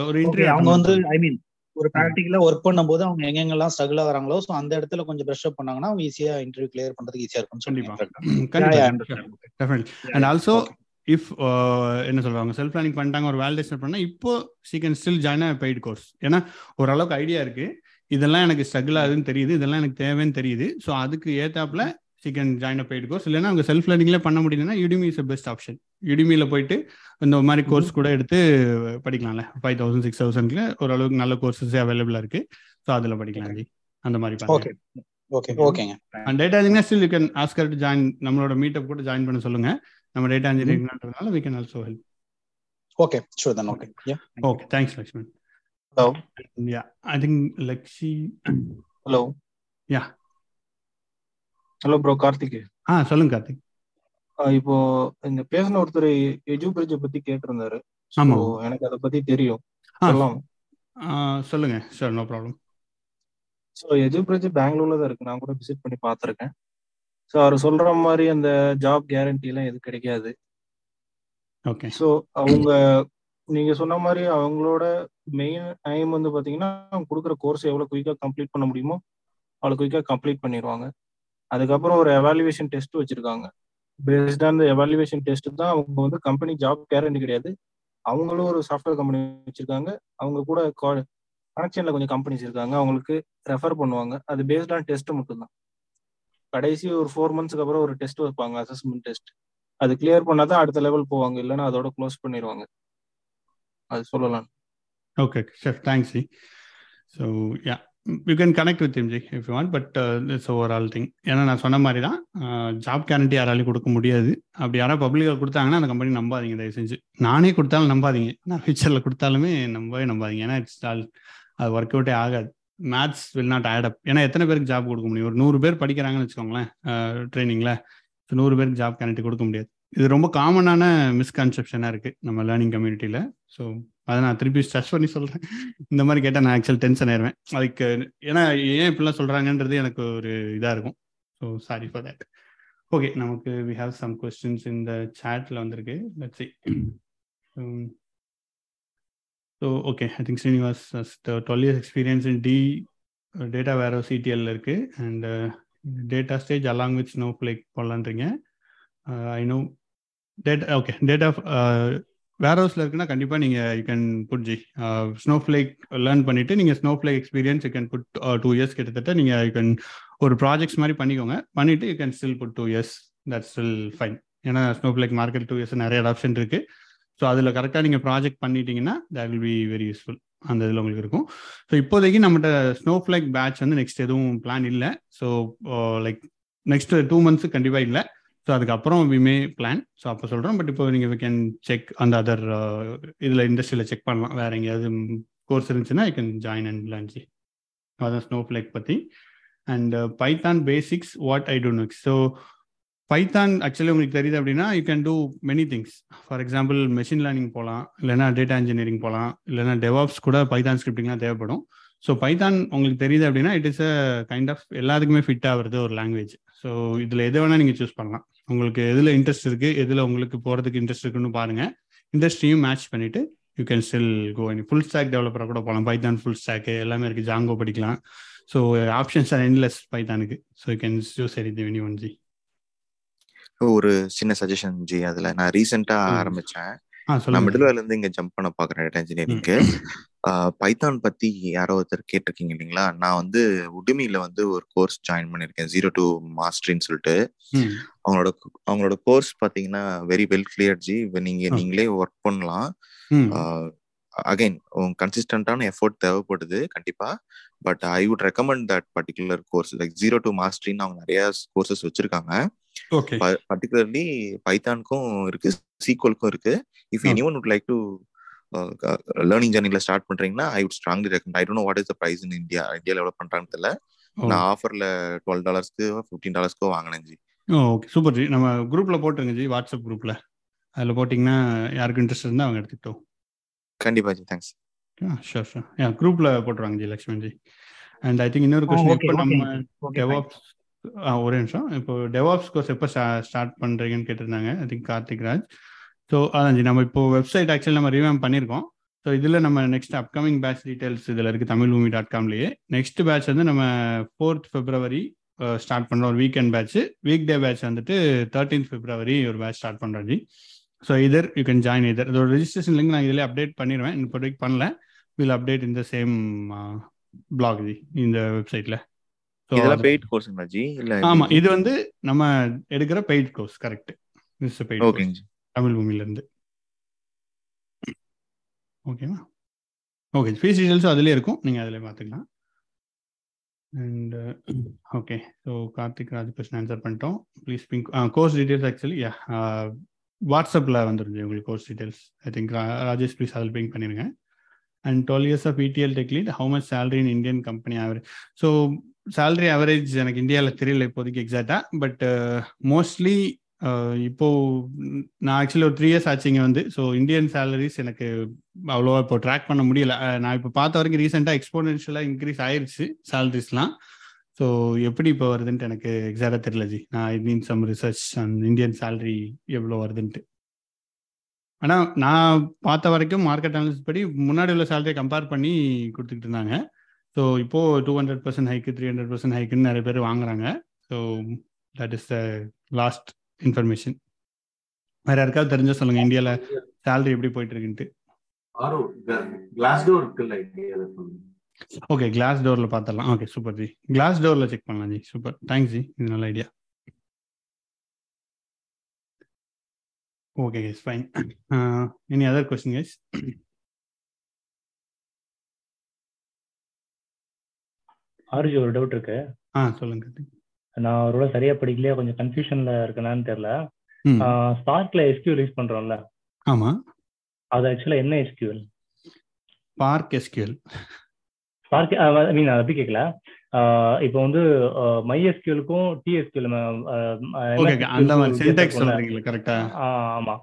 Speaker 1: ஒரு இன்டர்வியூ
Speaker 7: அவங்க வந்து ஐ மீன் ஒரு ப்ராக்டிக்கலா ஒர்க் பண்ணும்போது அவங்க எங்கெங்கெல்லாம் ஸ்ட்ரகிள் ஆகுறாங்களோ ஸோ அந்த இடத்துல கொஞ்சம் ப்ரெஷ் அப் பண்ணாங்கன்னா அவங்க ஈஸியா இன்டர்வியூ கிளியர் பண்றதுக்கு ஈஸியா இருக்கும்னு
Speaker 1: கண்டிப்பா. அண்ட் ஆல்சோ இஃப் என்ன சொல்றாங்க செல்ஃப் லேர்னிங் பண்ணிட்டாங்க ஒரு வேலிடேஷன் பண்ணா இப்போ she can still join paid course ஏன்னா ஓரளவுக்கு ஐடியா இருக்கு. இதெல்லாம் எனக்கு ஸ்ட்ரகிள் ஆகுதுன்னு தெரியுது. இதெல்லாம் எனக்கு தேவைன்னு தெரியுது. ஸோ அதுக்கு ஏத்தாப்புல see can join a paid course இல்லைன்னா அவங்க செல்ஃப் லேர்னிங்ல பண்ண முடியுதுன்னா யுடிமி இஸ் பெஸ்ட் ஆப்ஷன் யுடிமியில் போயிட்டு இந்த மாதிரி கோர்ஸ் கூட எடுத்து படிக்கலாம்ல. ஃபைவ் தௌசண்ட் சிக்ஸ் தௌசண்ட்ல ஓரளவுக்கு நல்ல கோர்சஸ் அவைலபிளா இருக்கு. ஸோ அதில் படிக்கலாம் ஜி. அந்த மாதிரி
Speaker 7: ஓகே ஓகே ஓகேங்க
Speaker 1: and data engineer still you can ask her to join நம்மளோட மீட்டப் கூட ஜாயின் பண்ண சொல்லுங்க. நம்ம data இன்ஜினியரிங்ன்றதுனால we can also help
Speaker 7: okay sure then okay yeah
Speaker 1: okay thanks Lakshman
Speaker 5: hello
Speaker 1: yeah I think Lakshmi
Speaker 5: hello
Speaker 1: yeah
Speaker 5: hello bro Karthik
Speaker 1: ஆ சொல்லுங்க கார்த்திக்
Speaker 5: இப்போ இந்த பேசின ஒருத்தர் எஜு பிரிட்ஜை பத்தி கேட்டிருந்தாரு.
Speaker 1: ஆமா.
Speaker 5: எனக்கு அதை பத்தி தெரியும்.
Speaker 1: சொல்லுங்க sure no problem
Speaker 5: so EduBridge பெங்களூர்ல தான் இருக்கு. நான் கூட விசிட் பண்ணி பார்த்துருக்கேன். ஸோ அவர் சொல்ற மாதிரி அந்த ஜாப் கேரண்டி எல்லாம் எதுவும் கிடைக்காது.
Speaker 1: ஓகே
Speaker 5: ஸோ அவங்க நீங்க சொன்ன மாதிரி அவங்களோட மெயின் ஐம் வந்து பாத்தீங்கன்னா அவங்க கொடுக்குற கோர்ஸ் எவ்வளவு குயிக்கா கம்ப்ளீட் பண்ண முடியுமோ அவ்வளவு குயிக்கா கம்ப்ளீட் பண்ணிடுவாங்க அதுக்கப்புறம் ஒரு எவாலுவேஷன் டெஸ்ட் வச்சிருக்காங்க. பேஸ்ட் ஆன் எவாலுவேஷன் டெஸ்ட் தான் அவங்க வந்து கம்பெனி ஜாப் கேரண்டி கிடையாது. அவங்களும் ஒரு சாஃப்ட்வேர் கம்பெனி வச்சிருக்காங்க. அவங்க கூட கனெக்ஷன்ல கொஞ்சம் கம்பெனிஸ் இருக்காங்க. அவங்களுக்கு ரெஃபர் பண்ணுவாங்க. அது பேஸ்ட் ஆன் டெஸ்ட் மட்டும்தான். கடைசி ஒரு ஃபோர் மந்த்ஸ்க்கு அப்புறம் ஒரு டெஸ்ட் வைப்பாங்க அசஸ்மெண்ட் டெஸ்ட் அது கிளியர் பண்ணாதான் அடுத்த லெவல் போவாங்க. இல்லைன்னா அதோட க்ளோஸ் பண்ணிடுவாங்க அது சொல்லலாம்.
Speaker 1: Okay chef thanks so yeah you can connect with ji if you want but it's overall thing ஏன்னா நான் சொன்ன மாதிரி தான் ஜாப் uh, கேரண்டி யாராலையும் கொடுக்க முடியாது. அப்படி யாராவது பப்ளிக்காக கொடுத்தாங்கன்னா அந்த கம்பெனி நம்பாதீங்க தயவு செஞ்சு நானே கொடுத்தாலும் நம்பாதீங்க. நான் ஃபியூச்சரில் கொடுத்தாலுமே நம்பவே நம்பாதீங்க. ஏன்னா இட்ஸ் ஆல் அது ஒர்க் அவுட்டே ஆகாது. Maths will not add up ஏன்னா எத்தனை பேருக்கு ஜாப் கொடுக்க முடியும்? ஒரு நூறு பேர் படிக்கிறாங்கன்னு வச்சுக்கோங்களேன் uh, ட்ரைனிங்கில் நூறு பேருக்கு ஜாப் கேரண்டி கொடுக்க முடியாது. இது ரொம்ப காமனான மிஸ்கன்செப்ஷனாக இருக்குது நம்ம லேர்னிங் கம்யூனிட்டியில் ஸோ அதை நான் திருப்பி ஸ்ட்ரெஸ் பண்ணி சொல்கிறேன் இந்த மாதிரி கேட்டால் நான் ஆக்சுவல் டென்ஷன் ஆயிடுவேன் அதுக்கு ஏன்னா ஏன் இப்படிலாம் சொல்கிறாங்கன்றது எனக்கு ஒரு இதாக இருக்கும். So sorry for that okay நமக்கு வி ஹாவ் சம் கொஸ்டின்ஸ் இந்த சேட்டில் வந்திருக்கு. Let's see so okay I think Srinivas twelve years experience in the data வேற சிடிஎல் இருக்கு. And data stage along with Snowflake போடலான்றீங்க I know data okay data வேர் ஹவுஸில் இருக்குன்னா கண்டிப்பாக நீங்கள் you can put the Snowflake learn பண்ணிவிட்டு நீங்கள் Snowflake experience you can put two years கிட்டத்தட்ட நீங்கள் யூ கேன் ஒரு ப்ராஜெக்ட்ஸ் மாதிரி பண்ணிக்கோங்க. பண்ணிவிட்டு you can still put two years that still fine ஏன்னா Snowflake market two years நிறைய ஆப்ஷன் இருக்குது ஸோ அதில் கரெக்டாக நீங்கள் ப்ராஜெக்ட் பண்ணிட்டீங்கன்னா that will be very useful அந்த இதில் உங்களுக்கு இருக்கும். ஸோ இப்போதைக்கு நம்மகிட்ட ஸ்னோ ஃபிளேக் பேட்ச் வந்து நெக்ஸ்ட் எதுவும் பிளான் இல்லை. So like uh, next two months கண்டிப்பாக இல்லை. ஸோ அதுக்கப்புறம் வி மே பிளான் ஸோ அப்போ சொல்கிறோம் பட் இப்போ நீங்கள் வி கேன் செக் அந்த அதர் இதில் இண்டஸ்ட்ரியில் செக் பண்ணலாம். வேறு எங்கேயாவது கோர்ஸ் இருந்துச்சுன்னா ஐ கேன் ஜாயின் அண்ட் லான்ச்சி அதான் ஸ்னோ ஃபிளேக் பற்றி and Python basics what I do next so Python actually உங்களுக்கு தெரியுது அப்படின்னா you can do many things for example machine learning போகலாம் இல்லைனா டேட்டா இன்ஜினியரிங் போகலாம் இல்லைனா டெவாப்ஸ் கூட பைத்தான் ஸ்கிரிப்டிங்லாம் தேவைப்படும். ஸோ பைத்தான் உங்களுக்கு தெரியுது அப்படின்னா it is a kind of எல்லாத்துக்குமே ஃபிட் ஆகுறது ஒரு லாங்குவேஜ் ஸோ இதில் எது வேணால் நீங்கள் சூஸ் பண்ணலாம். உங்களுக்கு எதில் இன்ட்ரெஸ்ட் இருக்குது எதில் உங்களுக்கு போகிறதுக்கு இன்ட்ரெஸ்ட் இருக்குன்னு பாருங்கள் இண்டஸ்ட்ரியும் மேட்ச் பண்ணிவிட்டு you can still go in full stack டெவலப்பராக கூட போகலாம் பைத்தான் ஃபுல் ஸ்டாக்கு எல்லாமே இருக்குது ஜாங்கோ படிக்கலாம். So options are endless பைத்தானுக்கு so you can choose every the one G
Speaker 4: ஒரு சின்ன சஜஷன் ஜி அதுல நான் ரீசெண்டா
Speaker 1: ம்.
Speaker 4: நான் மிடில் இருந்து இங்க ஜம்ப் பண்ண பாக்குறேன் டேட்டா இன்ஜினியரிங்க்கு பைத்தான் பத்தி யாரோ ஒருத்தர் கேட்டிருக்கீங்க இல்லைங்களா? நான் வந்து உடுமியில வந்து ஒரு கோர்ஸ் ஜாயின் பண்ணிருக்கேன் ஜீரோ டு மாஸ்டரின்னு சொல்லிட்டு. அவங்களோட அவங்களோட கோர்ஸ் பாத்தீங்கன்னா வெரி வெல் கிளியர் ஜி இப்ப நீங்க. நீங்களே ஒர்க் பண்ணலாம். அகைன் கன்சிஸ்டன்டான எஃபோர்ட் தேவைப்படுது கண்டிப்பா. But I would recommend that particular course like zero to மாஸ்டரின்னு அவங்க நிறைய கோர்சஸ் வச்சிருக்காங்க. பர்டிகுலர்லி பைத்தானுக்கும் இருக்கு சீக்வலுக்கும் இருக்கு. If. Anyone would like to learning ஜர்னில start பண்றீங்கன்னா I would strongly recommend I don't what is the price in India இந்தியாவில் எவ்வளோ பண்றாங்கன்னு தெரியல.
Speaker 1: ஓ
Speaker 4: நான் ஆஃபர்ல டுவெல் டாலர்ஸ்க்கு ஃபிஃப்டீன் டாலர்ஸ்க்கோ வாங்கினேன் ஜி.
Speaker 1: Okay super ji. நம்ம குரூப்பில் போட்டுருங்க ஜி வாட்ஸ்அப் குரூப்பில் அதில் போட்டிங்கன்னா யாருக்கு இன்ட்ரெஸ்ட் இருந்தால் அவங்க எடுத்துக்கிட்டோம்.
Speaker 4: கண்டிப்பா ji. Thanks
Speaker 1: sure sure yeah குரூப்பில் போட்டுருவாங்க ji Lakshman ji. And I think இன்னொரு கொஸ்டின் இப்போ
Speaker 7: ஓகே
Speaker 1: நம்ம
Speaker 7: ஓகே
Speaker 1: ஒரே நிமிஷம். இப்போ டெவாப்ஸ் கோர்ஸ் எப்போ ஸ்டார்ட் பண்ணுறீங்கன்னு கேட்டிருந்தாங்க. I think Karthik Raj. So அதான் ஜி நம்ம இப்போ வெப்சைட் ஆக்சுவலி நம்ம ரிவேம் பண்ணியிருக்கோம். ஸோ இதில் நம்ம நெக்ஸ்ட் அப்கமிங் பேட்ச் டீடைல்ஸ் இதில் இருக்குது தமிழ் பூமி டாட் காம்லேயே நெக்ஸ்ட் பேட்ச் வந்து நம்ம ஃபோர்த் பிப்ரவரி ஸ்டார்ட் பண்ணுறோம் ஒரு weekend batch weekday batch வந்துட்டு தேர்ட்டீன்த் பிப்ரவரி ஒரு பேட்ச் ஸ்டார்ட் பண்ணுறோம் ji so either you can join either இதோட ரிஜிஸ்ட்ரேஷன் லிங்க் நான் இதில் அப்டேட் பண்ணிடுவேன் இப்போதைக்கு பண்ணல. வில் அப்டேட் இந்த சேம் பிளாக் ஜி இந்த வெப்சைட்டில்
Speaker 4: இதெல்லாம் பெய்ட் கோர்ஸுங்களா ஜி? இல்ல
Speaker 1: ஆமா இது வந்து நம்ம எடுக்கிற paid course correct miss paid
Speaker 4: ஓகேங்க ஜி.
Speaker 1: தமிழ் பூமியில இருந்து ஓகேவா ஓகே ஃபீஸ் டீடைல்ஸும் அதுலேயே இருக்கும். நீங்கள் அதில் பார்த்துக்கலாம் and okay so Karthik Raj question answer பண்ணிட்டோம். Please ping course details actually yeah வாட்ஸ்அப்பில் வந்துருச்சு உங்களுக்கு course details I think Rajesh please அதில் பிங்க் பண்ணிடுங்க. And twelve years of ETL tech lead how much salary in Indian company average so salary average எனக்கு இந்தியாவில் தெரியல இப்போதைக்கு எக்ஸாக்டாக பட் மோஸ்ட்லி இப்போ நான் ஆக்சுவலி ஒரு த்ரீ இயர்ஸ் ஆச்சுங்க வந்து ஸோ இந்தியன் சேலரிஸ் எனக்கு அவ்வளோவா இப்போ ட்ராக் பண்ண முடியல. நான் இப்போ பார்த்த வரைக்கும் ரீசெண்டாக எக்ஸ்போனென்ஷியலாக இன்க்ரீஸ் ஆயிடுச்சு சேலரிஸ்லாம் ஸோ எப்படி இப்போ வருதுன்ட்டு எனக்கு எக்ஸாக்டாக தெரியல ஜி. நான் I mean some research and Indian salary எவ்வளோ வருதுன்ட்டு. ஆனால் நான் பார்த்த வரைக்கும் மார்க்கெட் அனாலிசிஸ் படி முன்னாடி உள்ள சேலரியை கம்பேர் பண்ணி கொடுத்துக்கிட்டு இருந்தாங்க. ஸோ இப்போது டூ ஹண்ட்ரட் பர்சன்ட் ஹைக்கு த்ரீ ஹண்ட்ரட் பர்சன்ட் ஹைக்குன்னு நிறைய பேர் வாங்குறாங்க. So that is the last information வேற யாருக்காவது தெரிஞ்சா சொல்லுங்க இந்தியாவில் சேலரி எப்படி போயிட்டு இருக்குன்ட்டு
Speaker 8: கிளாஸ் டோர் இருக்குல்ல இந்தியால
Speaker 1: ஓகே கிளாஸ் டோரில் பார்த்துடலாம் ஓகே சூப்பர் ஜி கிளாஸ் டோரில் செக் பண்ணலாம் ஜி சூப்பர் தேங்க்ஸ் ஜி இது நல்ல idea okay guys fine any other question guys
Speaker 3: RJ ஒரு டவுட் இருக்கு.
Speaker 1: ஆ சொல்லுங்க.
Speaker 3: நான் ஒருவேளை சரியா படிக்கலையா கொஞ்சம் கன்ஃபியூஷன்ல இருக்கேனான்னு தெரியல. ஸ்பார்க்ல எஸ்கியூ யூஸ் பண்றோம்ல.
Speaker 1: ஆமாம்
Speaker 3: அது ஆக்சுவலா என்ன SQL
Speaker 1: Spark SQL
Speaker 3: Spark I mean அப்படி கேட்கல இப்போ வந்து மை எஸ்கியூலுக்கும் டிஎஸ்கியூல்
Speaker 1: அந்த மாதிரி சின்டெக்ஸ் சொல்றீங்களா கரெக்டா
Speaker 3: ஆமா.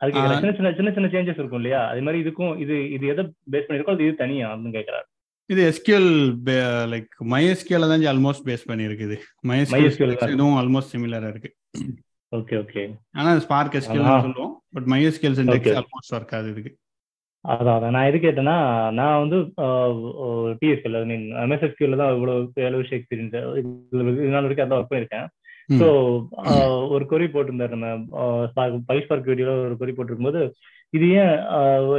Speaker 3: அது கேட்கல சின்ன சின்ன சின்ன சின்ன சேஞ்சஸ் இருக்கும் இல்லையா? அது மாதிரி இதுக்கும் இது இது எதை பேஸ் பண்ணிருக்கோ அது இது தனியா அப்படின்னு கேட்கறாரு
Speaker 1: இது எஸ்கியூஎல் லைக் மைஎஸ்கியூல தான் ஆல்மோஸ்ட் பேஸ் மைஎஸ்கியூல்
Speaker 3: தான்.
Speaker 1: இதுவும் ஆல்மோஸ்ட் சிமிலரா இருக்கு
Speaker 3: ஓகே ஓகே
Speaker 1: ஆனா ஸ்பார்க் எஸ்கியூல்
Speaker 3: ஆஹா.
Speaker 1: சொல்லுவோம் but MySQL syntax. Almost work ஆகுது இதுக்கு
Speaker 3: அதான் அதான் நான் எது கேட்டேன்னா நான் வந்து டிஎஸ்கியூல் ஐ மீன் எம்எஸ்எஸ்கியூல தான் இவ்வளவு ஏழு வருஷம் எக்ஸ்பீரியன்ஸ் இது நாள் வரைக்கும் அதான் ஒர்க் பண்ணியிருக்கேன்
Speaker 1: ம்.
Speaker 3: ஸோ ஒரு கொரி போட்டிருந்தாரு நம்ம பைஸ்பார்க் வீடியோல ஒரு கொரி போட்டிருக்கும்போது இது ஏன்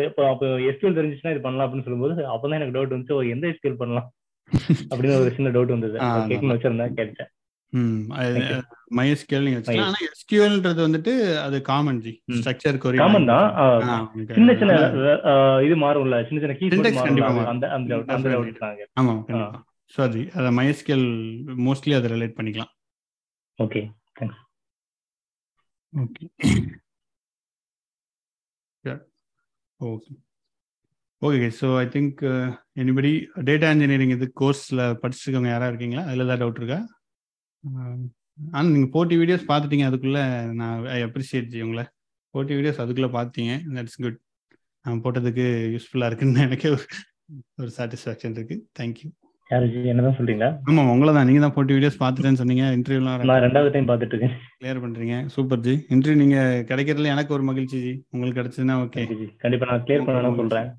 Speaker 3: இப்போ அப்போ எஸ்கியூல் தெரிஞ்சுச்சுன்னா இது பண்ணலாம் அப்படின்னு சொல்லும்போது அப்பதான் எனக்கு டவுட் வந்துச்சு. ஓ, எந்த எஸ்கியூல் பண்ணலாம்? அப்படின்னு ஒரு சின்ன டவுட் வந்தது. கேட்கணும்னு வச்சிருந்தேன் கேட்டேன்.
Speaker 1: மைஎஸ்கியூல் நீங்க ஆனா எஸ்கியூல்ன்றது வந்துட்டு அது common ji. Structure query
Speaker 3: common தான். சின்ன சின்ன இது மாறும்ல. சின்ன சின்ன கீ
Speaker 1: மாறும்.
Speaker 3: அந்த அந்த அந்த
Speaker 1: Definitely.
Speaker 3: டவுட் தான்
Speaker 1: ஆமா கண்டிப்பா. சாரி அதை மைஎஸ்கியூல் மோஸ்ட்லி அதை ரிலேட் பண்ணிக்கலாம்.
Speaker 3: Okay thanks
Speaker 1: okay okay okay so I think anybody data engineering இது கோர்ஸில் படிச்சிருக்கவங்க யாராக இருக்கீங்களா? அதில் ஏதாவது டவுட் இருக்கா? ஆனால் நீங்கள் போட்டி வீடியோஸ் பார்த்துட்டீங்க அதுக்குள்ளே நான் ஐ அப்ரிஷியேட் உங்களை. போட்டி வீடியோஸ் அதுக்குள்ளே பார்த்தீங்க. தட்ஸ் குட் நான் போட்டதுக்கு யூஸ்ஃபுல்லாக இருக்குன்னு (laughs) எனக்கு ஒரு ஒரு சாட்டிஸ்ஃபேக்ஷன் இருக்குது தேங்க்யூ
Speaker 3: என்னதான் சொல்றீங்களா?
Speaker 1: ஆமாம் உங்களை தான். நீங்கள் தான் போட்டி வீடியோஸ் பார்த்துட்டேன்னு சொன்னீங்க. இன்டர்வியூலாம்
Speaker 3: நான் ரெண்டாவது டைம் பார்த்துட்டு இருக்கேன்.
Speaker 1: கிளியர் பண்றீங்க. Super G. இன்டர்வியூ நீங்க கிடைக்கிறதுல எனக்கு ஒரு மகிழ்ச்சி ஜி. உங்களுக்கு கிடைச்சதுன்னா ஓகே
Speaker 3: ஜி. கண்டிப்பா நான் கிளியர் பண்ணணும் சொல்றேன்.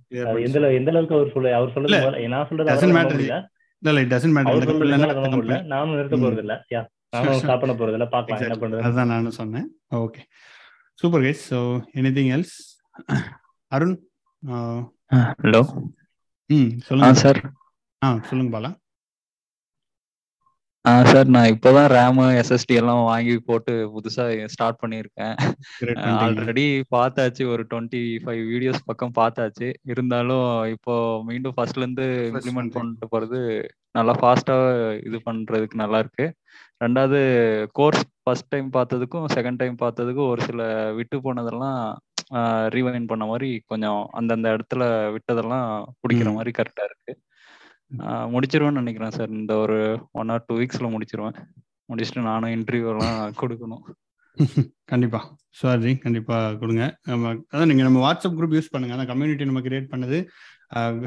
Speaker 3: எந்த எந்த அளவுக்கு அவர் சொல்ல அவர் சொல்றது நான் சொல்றது
Speaker 1: ஜி.
Speaker 3: முடியல.
Speaker 1: இல்ல இல்ல டசன்ட்
Speaker 3: அவர்
Speaker 1: மேட்டர்
Speaker 3: நானும் நிறுத்த. போறது இல்ல யா நானும் (laughs) ஸ்டாப் பண்ண போறது இல்ல பாக்கலாம் என்ன பண்றது
Speaker 1: அதுதான் நானும் சொன்னேன். Okay super guys so anything else Arun
Speaker 9: hello
Speaker 1: ம் சொல்லுங்க.
Speaker 9: சார்
Speaker 1: ஆ சொல்லுங்க பாலா.
Speaker 9: ஆ சார் நான் இப்போதான் ரேமு எஸ்எஸ்டி எல்லாம் வாங்கி போட்டு புதுசா ஸ்டார்ட் பண்ணியிருக்கேன். ஆல்ரெடி பார்த்தாச்சு ஒரு டுவெண்ட்டி ஃபைவ் வீடியோஸ் பக்கம் பார்த்தாச்சு. இருந்தாலும் இப்போ மீண்டும் ஃபர்ஸ்ட்ல இருந்து இம்ப்ளிமெண்ட். பண்ணிட்டு போறது நல்லா ஃபாஸ்டா இது பண்றதுக்கு நல்லா இருக்கு. ரெண்டாவது கோர்ஸ் ஃபர்ஸ்ட் டைம் பார்த்ததுக்கும் செகண்ட் டைம் பார்த்ததுக்கும் ஒரு சில விட்டு போனதெல்லாம் ரீவைன் பண்ண மாதிரி கொஞ்சம் அந்தந்த இடத்துல விட்டதெல்லாம் பிடிக்கிற. மாதிரி கரெக்டா இருக்கு. முடிச்சிருவேன்னு நினைக்கிறேன் சார். இந்த ஒரு ஒன் ஆர் டூ வீக்ஸ்ல முடிச்சிருவேன். முடிச்சுட்டு நானும் இன்டர்வியூ எல்லாம் கொடுக்கணும்.
Speaker 1: கண்டிப்பா. சுவாஜி கண்டிப்பா கொடுங்க. நம்ம அதான் நீங்க நம்ம வாட்ஸ்அப் குரூப் யூஸ் பண்ணுங்க. அந்த கம்யூனிட்டி நம்ம கிரியேட் பண்ணது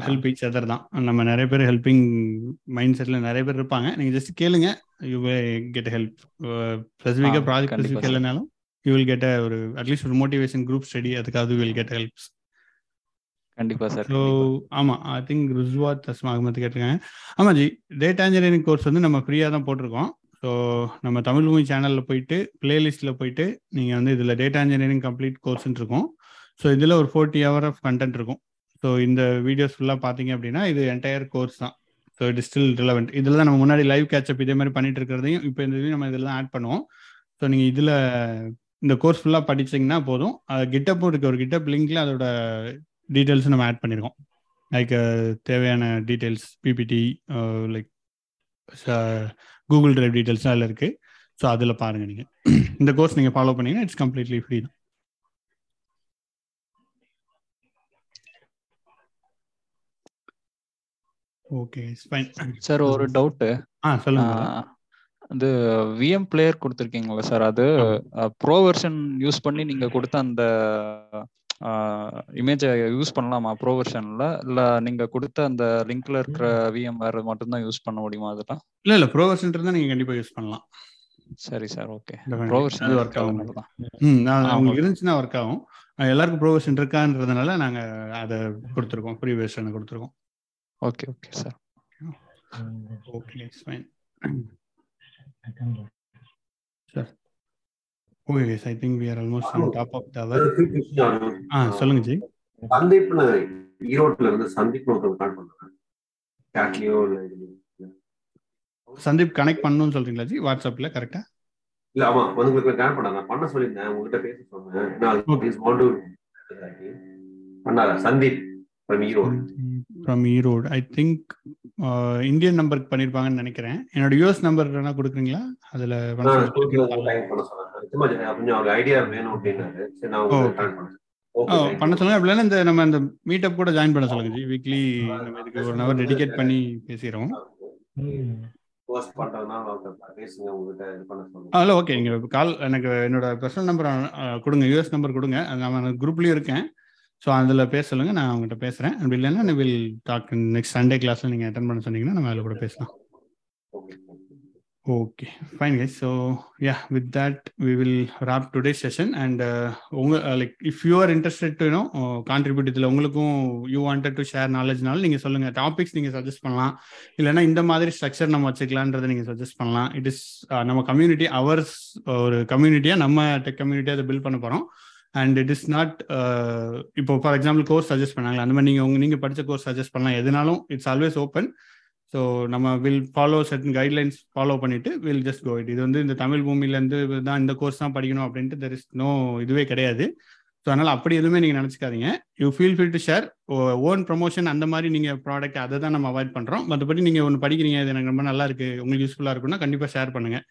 Speaker 1: ஹெல்ப் ஈச் அதர் தான். நம்ம நிறைய பேர் ஹெல்பிங் மைண்ட் செட்ல நிறைய பேர் இருப்பாங்க. நீங்க ஜஸ்ட் கேளுங்க. யூ கெட் ஹெல்ப் ஸ்பெசிஃபிக்கா ப்ராஜெக்ட் ஸ்பெசிஃபிக். இல்லைனாலும் யூ வில் கெட் ஒரு அட்லீஸ்ட் ஒரு மோட்டிவேஷன் குரூப் ஸ்டடி அதுக்காவது வில் கெட் ஹெல்ப்ஸ்
Speaker 9: கண்டிப்பா சார்
Speaker 1: ஸோ ஆமாம் ஐ திங்க் ருஸ்வாத் தஸ்மா அகமது கேட்டிருக்காங்க. ஆமாம் ஜி டேட்டா இன்ஜினியரிங் கோர்ஸ் வந்து நம்ம ஃப்ரீயாக தான் போட்டிருக்கோம். ஸோ நம்ம தமிழ் மூவி சேனலில் போயிட்டு பிளேலிஸ்ட்டில் போயிட்டு நீங்கள் வந்து இதில் டேட்டா இன்ஜினியரிங் கம்ப்ளீட் கோர்ஸ்னு இருக்கும். ஸோ இதில் ஒரு ஃபோர்ட்டி ஹவர் ஆஃப் கண்டென்ட் இருக்கும். ஸோ இந்த வீடியோஸ் ஃபுல்லாக பார்த்தீங்க அப்படின்னா இது என்டையர் கோர்ஸ் தான். ஸோ இட் ஸ்டில் ரிலவெண்ட் இதில் தான் நம்ம முன்னாடி லைவ் கேட்சப் இதே மாதிரி பண்ணிட்டு இருக்கிறதையும் இப்போ இந்த இதையும் நம்ம இதில் தான் ஆட் பண்ணுவோம். ஸோ நீங்கள் இதில் இந்த கோர்ஸ் ஃபுல்லாக படிச்சீங்கன்னா போதும். கிட்டப்பும் இருக்கு. ஒரு கிட்டப் லிங்க்ல அதோட டீட்டெயில்ஸ் நம்ம ஆட் பண்ணியிருக்கோம் லைக் தேவையான details PPT like Google drive details அதில் இருக்குது ஸோ அதில் பாருங்கள் நீங்கள் இந்த கோர்ஸ் நீங்கள் ஃபாலோ பண்ணீங்கன்னா இட்ஸ் கம்ப்ளீட்லி ஃப்ரீ தான். ஓகே ஃபைன்
Speaker 9: சார் ஒரு டவுட்டு
Speaker 1: ஆ சொல்லுங்க.
Speaker 9: அது விஎம் பிளேயர் கொடுத்துருக்கீங்களா சார் அது ப்ரோ வெர்ஷன் யூஸ் பண்ணி நீங்க கொடுத்த அந்த இமேஜை யூஸ் பண்ணலாமா ப்ரோ வெர்ஷன்ல இல்ல நீங்க கொடுத்த அந்த லிங்க்ல இருக்கிற விஎம் வேற மட்டும்தான் யூஸ் பண்ண முடியுமா அதெல்லாம்?
Speaker 1: இல்லை இல்லை ப்ரோ வெர்ஷன் இருந்தால் நீங்கள் கண்டிப்பாக யூஸ் பண்ணலாம்.
Speaker 9: சரி சார் ஓகே. ப்ரோ
Speaker 1: அது
Speaker 9: வெர்ஷன்
Speaker 1: ஒர்க் ஆகும்.
Speaker 9: okay.
Speaker 1: இருந்துச்சுன்னா ஒர்க் ஆகும். எல்லாருக்கும் ப்ரோ வெர்ஷன் இருக்கான்றதுனால நாங்கள் அதை கொடுத்துருக்கோம். ஃப்ரீ வெர்ஷனை கொடுத்துருக்கோம்.
Speaker 9: Okay okay sir
Speaker 1: okay fine sir okay I think we are almost on top of the hour ஆ சொல்லுங்க ஜி.
Speaker 8: சந்தீப்னு ஈரோட்ல இருந்து சந்தீப் ஒருத்தர் கால் சாட்லயோ இல்ல.
Speaker 1: சந்தீப் கனெக்ட் பண்ணணும்னு சொல்றீங்களா ஜி? வாட்ஸ்அப்ல கரெக்டா
Speaker 8: இல்ல ஆமா உங்களுக்கு ஜாயின் பண்ண நான் பண்ண சொல்லியிருந்தேன். உங்ககிட்ட பேச சொன்னேன். நான் ப்ளீஸ் வாண்ட் டு பண்ணாரா? Sandeep from Erode.
Speaker 1: From Erode. I think Indian நம்பருக்கு பண்ணியிருப்பாங்கன்னு நினைக்கிறேன். என்னோட யூஎஸ் நம்பர் வேணா கொடுக்குறீங்களா? அதில்
Speaker 8: சும்மா கொஞ்சம் அவருக்கு ஐடியா வேணும் அப்படின்னாரு. சரி நான் உங்களுக்கு ஜாயின் பண்ணேன்
Speaker 1: ஓ பண்ண சொல்லுங்க. அப்படி இல்லைன்னா இந்த நம்ம இந்த மீட்டப் கூட ஜாயின் பண்ண சொல்லுங்க ஜி. வீக்லி நம்ம இதுக்கு ஒரு ஹவர் டெடிகேட் பண்ணி
Speaker 8: சொல்லுங்க.
Speaker 1: அதில் ஓகே நீங்கள் கால் எனக்கு என்னோட பர்சனல் நம்பர் கொடுங்க யூஎஸ் நம்பர் கொடுங்க. நான் குரூப்லேயும் இருக்கேன். ஸோ அதில் பேச சொல்லுங்க நான் அவங்ககிட்ட பேசுகிறேன் அப்படி இல்லைன்னா வில் டாக் நெக்ஸ்ட் சண்டே கிளாஸில் நீங்கள் அட்டன் பண்ண சொன்னீங்கன்னா நம்ம அதில் கூட பேசலாம். Okay okay fine guys so yeah with that we will wrap today session and உங்க like if you are interested to know contribute இதில் உங்களுக்கும் யூ வாண்டட் டு ஷேர் நாலேஜ்னாலும் நீங்கள் சொல்லுங்கள் டாபிக்ஸ் நீங்கள் சஜஸ்ட் பண்ணலாம். இல்லைன்னா இந்த மாதிரி ஸ்ட்ரக்சர் நம்ம வச்சுக்கலான்றதை நீங்கள் சஜஸ்ட் பண்ணலாம். இட் இஸ் uh, நம்ம கம்யூனிட்டி அவர்ஸ் uh, ஒரு கம்யூனிட்டியாக நம்ம டெக் கம்யூனிட்டியாக அதை பில்ட் பண்ண போகிறோம் அண்ட் இட் இஸ் நாட் இப்போ ஃபார் எக்ஸாம்பிள் கோர்ஸ் சஜஸ்ட் பண்ணாங்களே அந்த மாதிரி நீங்கள் உங்கள் நீங்கள் படித்த கோர்ஸ் சஜஸ்ட் பண்ணலாம். எதுனாலும் இட்ஸ் ஆல்வேஸ் ஓப்பன் ஸோ நம்ம will follow certain guidelines follow பண்ணிட்டு வில் ஜஸ்ட் கோ இட் இது வந்து இந்த தமிழ் பூமியிலேருந்து தான் இந்த கோர்ஸ் தான் படிக்கணும் அப்படின்ட்டு தெர் இஸ் நோ இதுவே கிடையாது. ஸோ அதனால் அப்படி எதுவுமே நீங்கள் நினச்சிக்காதீங்க. You feel free to share own promotion அந்த மாதிரி நீங்கள் ப்ராடக்ட் அதை தான் நம்ம அவாய்ட் பண்ணுறோம் மற்றபடி நீங்கள் ஒன்று படிக்கிறீங்க இது எனக்கு ரொம்ப நல்லா இருக்குது உங்களுக்கு யூஸ்ஃபுல்லாக இருக்குன்னா கண்டிப்பாக ஷேர் பண்ணுங்கள்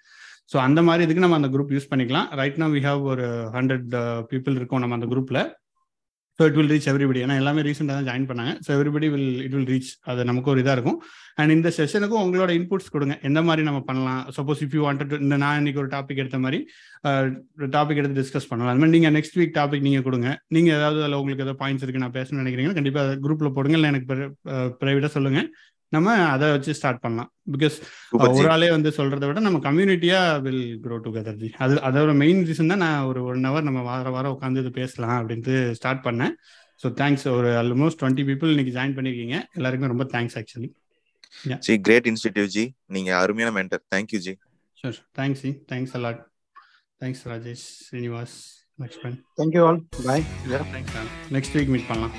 Speaker 1: ஸோ அந்த மாதிரி இதுக்கு நம்ம அந்த குரூப் யூஸ் பண்ணிக்கலாம். ரைட் நான் வி ஹாவ் ஒரு ஹண்ட்ரட் பீப்புள் uh, இருக்கோம் நம்ம அந்த குரூப்பில் so it will reach everybody ஏன்னா எல்லாமே ரீசெண்டாக தான் ஜாயின் பண்ணாங்க. So everybody will it will reach அது நமக்கு ஒரு இதாக இருக்கும். அண்ட் இந்த செஷனுக்கும் உங்களோட இன்புட்ஸ் கொடுங்க. எந்த மாதிரி நம்ம பண்ணலாம்? சப்போஸ் இஃப் யூ வாண்டட் இந்த நான் இன்னைக்கு ஒரு டாபிக் எடுத்த மாதிரி டாபிக் எடுத்து டிஸ்கஸ் பண்ணலாம். அது மாதிரி நீங்கள் நெக்ஸ்ட் வீக் டாபிக் நீங்கள் கொடுங்க. நீங்கள் ஏதாவது அதில் உங்களுக்கு ஏதாவது பாயிண்ட்ஸ் இருக்கு நான் பேசணும்னு நினைக்கிறீங்கன்னா கண்டிப்பாக குரூப்பில் போடுங்க. இல்லை எனக்கு ப்ரைவேட்டாக சொல்லுங்கள் நம்ம அதை வச்சு ஸ்டார்ட் பண்ணலாம். பிகாஸ். ஒரு ஆளே வந்து சொல்றதை விட நம்ம கம்யூனிட்டியா வில் க்ரோ டுகெதர் ஜி அது அதோட மெயின் ரீசன் தான் நான் ஒரு ஒன் ஹவர் நம்ம வார வாரம் உட்காந்து இது பேசலாம் அப்படின்ட்டு ஸ்டார்ட் பண்ணேன். ஸோ தேங்க்ஸ் ஒரு ஆல்மோஸ்ட் டுவெண்ட்டி பீப்புள் இன்னைக்கு ஜாயின் பண்ணிருக்கீங்க. எல்லாருக்குமே ரொம்ப thanks actually
Speaker 4: ji great institute ji. நீங்க அருமையான mentor thank you ji.
Speaker 1: Sure thanks ji. Thanks a lot thanks Rajesh Srinivas time
Speaker 7: thank you all bye
Speaker 1: next week meet பண்ணலாம்.